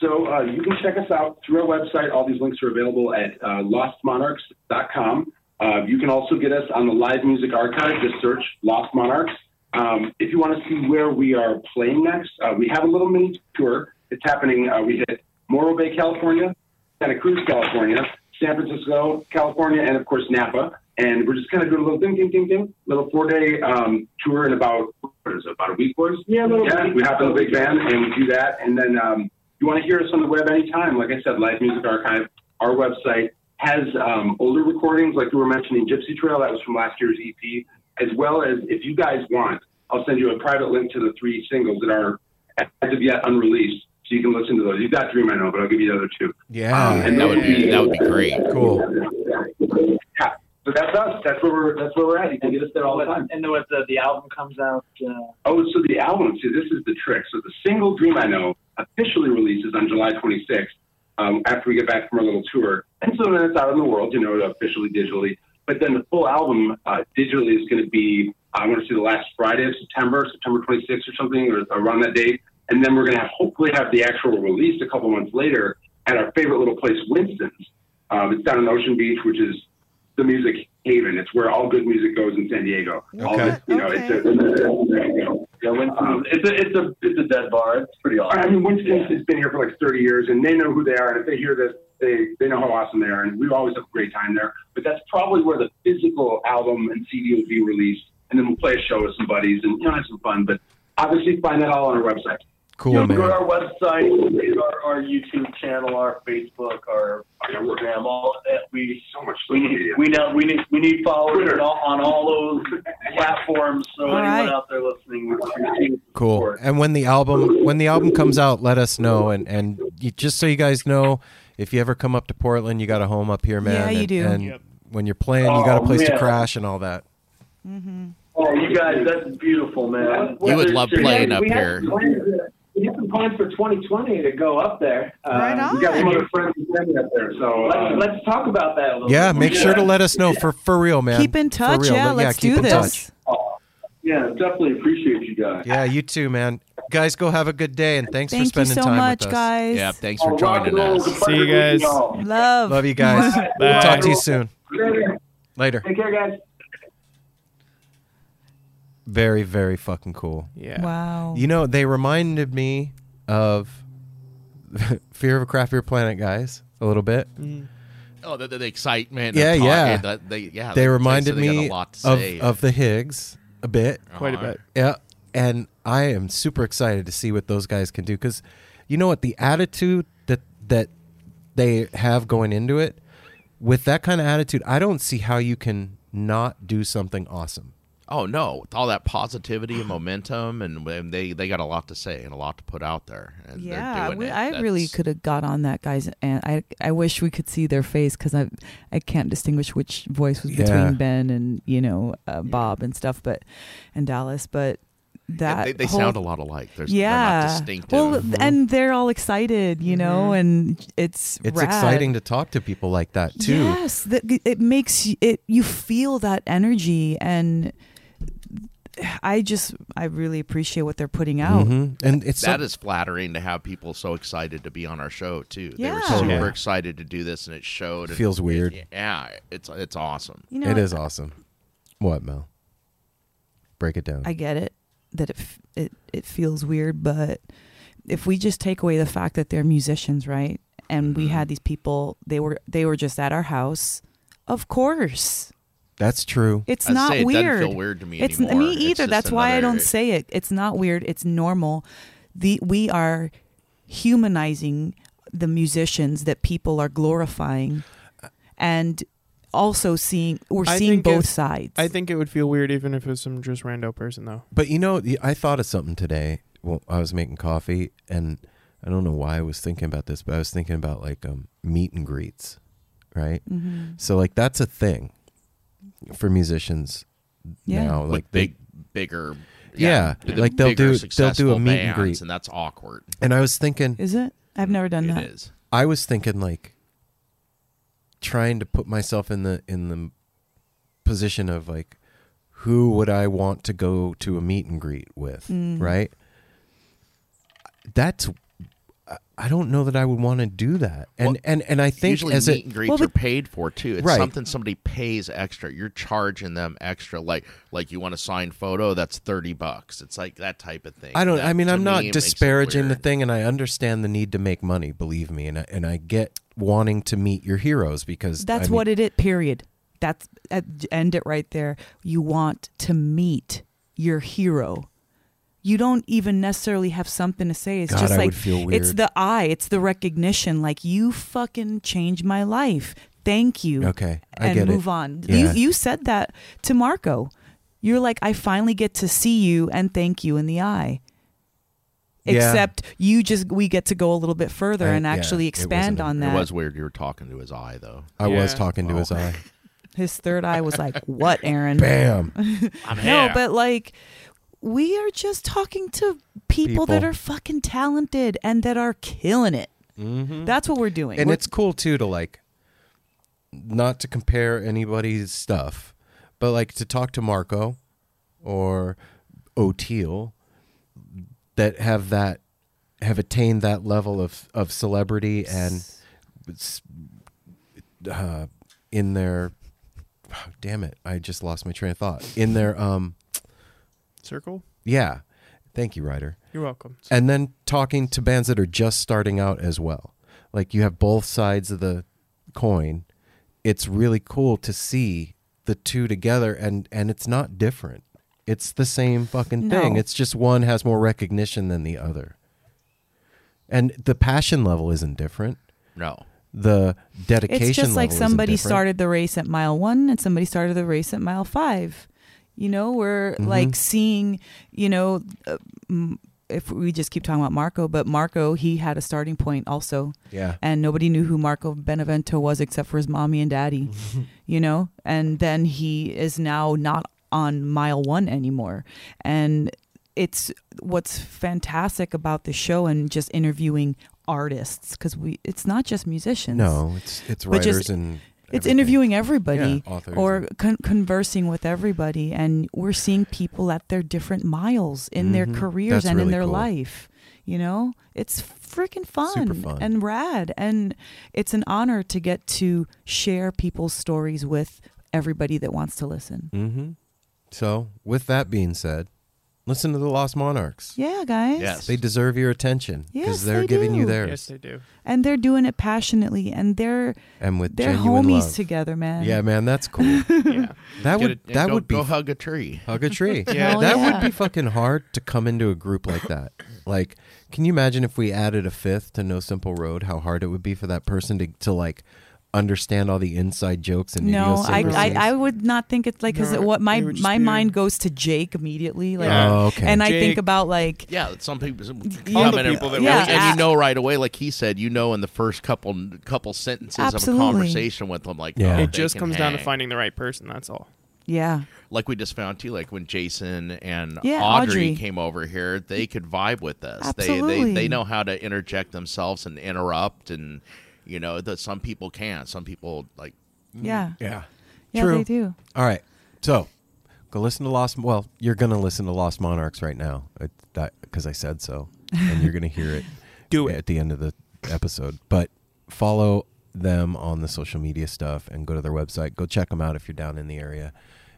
So uh, you can check us out through our website. All these links are available at uh, lostmonarchs.com. Uh, you can also get us on the Live Music Archive. Just search Lost Monarchs. Um, if you want to see where we are playing next, uh, we have a little mini tour. It's happening. Uh, we hit Morro Bay, California, Santa Cruz, California, San Francisco, California, and of course Napa. And we're just kind of doing a little ding, ding, ding, ding, little four-day um, tour in about what is it, about a week, boys? Yeah, a little yeah. We hop in the big van and we do that, and then um, you want to hear us on the web anytime. Like I said, Live Music Archive, our website has um, older recordings, like you were mentioning, Gypsy Trail, that was from last year's EP, as well as if you guys want, I'll send you a private link to the three singles that are as of yet unreleased, so you can listen to those. You've got Dream, I know, but I'll give you the other two. Yeah. Um, and That would those- be that would be great. Cool. Yeah. So that's us. That's where we're. That's where we're at. You can get us there all the time. And then when the, the album comes out, uh, Oh, so the album, see, this is the trick. So the single Dream I Know officially releases on July 26th um, after we get back from our little tour. And so then it's out in the world, you know, officially digitally. But then the full album uh, digitally is going to be, I want to say the last Friday of September, September 26th or something, or around that date. And then we're going to have, hopefully have the actual release a couple months later at our favorite little place, Winston's. Um, it's down in Ocean Beach, which is the music haven. It's where all good music goes in San Diego. All Okay. you know, it's a, there you go. Yeah, Winston, it's a it's a it's a dead bar. It's pretty awesome. I mean, Winston's has been here for like 30 years, and they know who they are. And if they hear this, they they know how awesome they are, and we always have a great time there. But that's probably where the physical album and CD will be released, and then we'll play a show with some buddies and you know have some fun. But obviously, find that all on our website. Cool, you know, go to our website, our, our YouTube channel, our Facebook, our, our Instagram, all of that. We So much we social need media. we know we need we need followers on all, on all those platforms. So All anyone right. out there listening, we appreciate Cool. support. And when the album when the album comes out, let us know. And and you, just so you guys know, if you ever come up to Portland, you got a home up here, man. Yeah, you and, do. And Yep. when you're playing, you got a Oh, place to crash and all that. Mm-hmm. Oh, you guys, that's beautiful, man. You would love playing up we here. Have plans, uh, we have some plans for 2020 to go up there. Uh, Right on. We got some other friends and up there, so Let's, uh, let's talk about that a little bit. Yeah, bit. make sure to let us know for for real, man. Keep in touch. Yeah, Let- let's keep do in this. touch. Yeah, definitely appreciate you guys. Yeah, you too, man. Guys, go have a good day, and thanks for spending time. Thank you spending so time much, with us. guys. Yeah, thanks Oh, for joining rock and roll. us. See you guys. Love. Love you guys. Bye. Talk to you soon. Later. Take care, guys. Very, very fucking cool. Yeah. Wow. You know, they reminded me of Fear of a Craft Beer Planet guys a little bit. Oh, the, the, the excitement. Yeah, of talking, yeah. the- they, yeah. They they- reminded they me a lot to of, say. of the Higgs a bit. Quite a Uh-huh. bit. Yeah, and I am super excited to see what those guys can do because you know what the attitude that that they have going into it with that kind of attitude, I don't see how you can not do something awesome. Oh no, with all that positivity and momentum, and, and they they got a lot to say and a lot to put out there. And Yeah, doing we- it. I really could have got on that guy's, and I I wish we could see their face because I I can't distinguish which voice was Yeah. between Ben and you know uh, Bob and stuff, but and Dallas, but Yeah, that they, they whole- sound a lot alike. There's, yeah, they're not distinctive. well, and they're all excited, you know, and it's It's rad. exciting to talk to people like that too. Yes, that it makes it you feel that energy and. I just I really appreciate what they're putting out. Mhm. And it's that so- is flattering to have people so excited to be on our show too. They were super Yeah. excited to do this, and it showed. and Feels it- weird. yeah, it's it's awesome. You know, it is awesome. What, Mel? Break it down. I get it that it f- it it feels weird, but if we just take away the fact that they're musicians, right? And we Mm-hmm. had these people, they were they were just at our house. Of course, That's true. it's I'd not say it doesn't weird. feel weird to me It's anymore. me either. just That's why I don't say it. It's not weird. It's normal. The we are humanizing the musicians that people are glorifying, and also seeing we're I seeing both if- sides. I think it would feel weird even if it was some just rando person though. But you know, I thought of something today. Well, I was making coffee, and I don't know why I was thinking about this, but I was thinking about like um, meet and greets, right? Mhm. So like that's a thing for musicians Yeah. now. With Like they, big, bigger. Yeah, the like they'll do- they'll do a successful meet and greet. and that's awkward. and I was thinking, Is it? I've never done It that. is. I was thinking like trying to put myself in the in the position of like who would I want to go to a meet and greet with, Mm. right? That's I- I don't know that I would want to do that. And Well, and and I think Usually as meet a and greets Well, are paid for too. It's Right. something somebody pays extra. You're charging them extra. Like like you want a signed photo, that's thirty bucks. It's like that type of thing. I don't. That, I mean, I'm not me, makes it disparaging the thing, and I understand the need to make money. Believe me, and I, and I get wanting to meet your heroes because That's I mean, what it is. Period. That's uh, end it right there. You want to meet your hero. You don't even necessarily have something to say. It's God, just I like feel it's the eye. It's the recognition. Like you fucking changed my life. Thank you. Okay, I and get it. move on. Yeah. You you said that to Marco. You're like, I finally get to see you and thank you in the eye. Yeah. Except you just we get to go a little bit further I- and actually it expand wasn't- on It was weird. You were talking to his eye though. I was Yeah. talking to Oh. his eye. His third eye was like, "What, Aaron?" Bam. I'm No, but like we are just talking to people, that are fucking talented and that are killing it. Mm-hmm. That's what we're doing. and We're- it's cool too to like not to compare anybody's stuff but like to talk to marco or Oteil that have that have attained that level of of celebrity and s- uh, in their damn it i just lost my train of thought in their um Circle. yeah thank you ryder You're welcome. and then talking to bands that are just starting out as well. Like you have both sides of the coin. It's really cool to see the two together and and it's not different. It's the same fucking thing. No. It's just one has more recognition than the other. And the passion level isn't different. no. The dedication it's just like level isn't somebody started the race at mile one and somebody started the race at mile five. You know, we're Mhm. like seeing, you know, uh, mm, if we just keep talking about Marco, but Marco, he had a starting point also. Yeah. and nobody knew who Marco Benevento was except for his mommy and daddy, you know? And then he is now not on mile one anymore. And it's what's fantastic about the show and just interviewing artists because we it's not just musicians. No, it's it's writers just- and It's everything. interviewing everybody Yeah, or con- conversing with everybody, and we're seeing people at their different miles in their Mhm. careers That's and in their cool. life. You know, it's freaking fun, fun. and rad, and it's an honor to get to share people's stories with everybody that wants to listen. Mhm. So, with that being said, listen to the Lost Monarchs. Yeah, guys. Yes. They deserve your attention Yes, because they're they giving you do. theirs. Yes, they do. and they're doing it passionately, and they're and with they're genuine homies love. together, man. Yeah, man, that's cool. Yeah. That Get would it- that go, would be go hug a tree. hug a tree. Yeah. Hell that yeah. would be fucking hard to come into a group like that. Like, can you imagine if we added a fifth to No Simple Road? How hard it would be for that person to to like understand all the inside jokes and No, I, I? I would not think it's like because No, what my it would just my be- mind goes to Jake immediately, like, Yeah. Oh, okay. and I think about like Yeah, some people some All come the in and- people that Yeah, and, and you know right away, like he said, you know in the first couple couple sentences of a conversation with them, like Yeah. oh, It just can comes down to finding the right person. That's all. yeah, like we just found too, like when Jason and Yeah, Audrey, Audrey. came over here, they could vibe with us. They, they they know how to interject themselves and interrupt, and you know that some people can't. Some people like mm. yeah, yeah. yeah, True. they do. All right. So go listen to Lost. Well, you're going to listen to Lost Monarchs right now It- that because I said so, and you're going to hear it. Do it. at the end of the episode. But follow them on the social media stuff and go to their website. Go check them out if you're down in the area,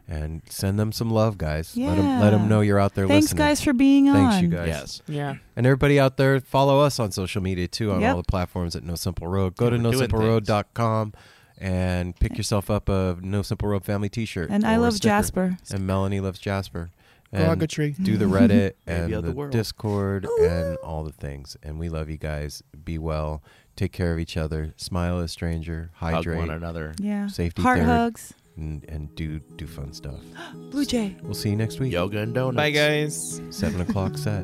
and send them some love, guys. Let them let them know you're out there listening. Thanks, listening. guys, for being on. Thanks, you guys. yes, Yeah. And everybody out there, follow us on social media too on Yep. all the platforms at No Simple Road. Go to we're doing nosimpleroad.com and pick yourself up a No Simple Road family T-shirt. And I or a love sticker. Jasper. And Melanie loves Jasper. And Goggatry. do the Reddit and Baby of the, the world. Discord and all the things. And we love you guys. Be well. Take care of each other. Smile at a stranger. hug Hydrate. one another. Yeah, Safety heart third. hugs. And, and do do fun stuff. Blue Jay. We'll see you next week. Yoga and donuts. Bye, guys. Seven o'clock set.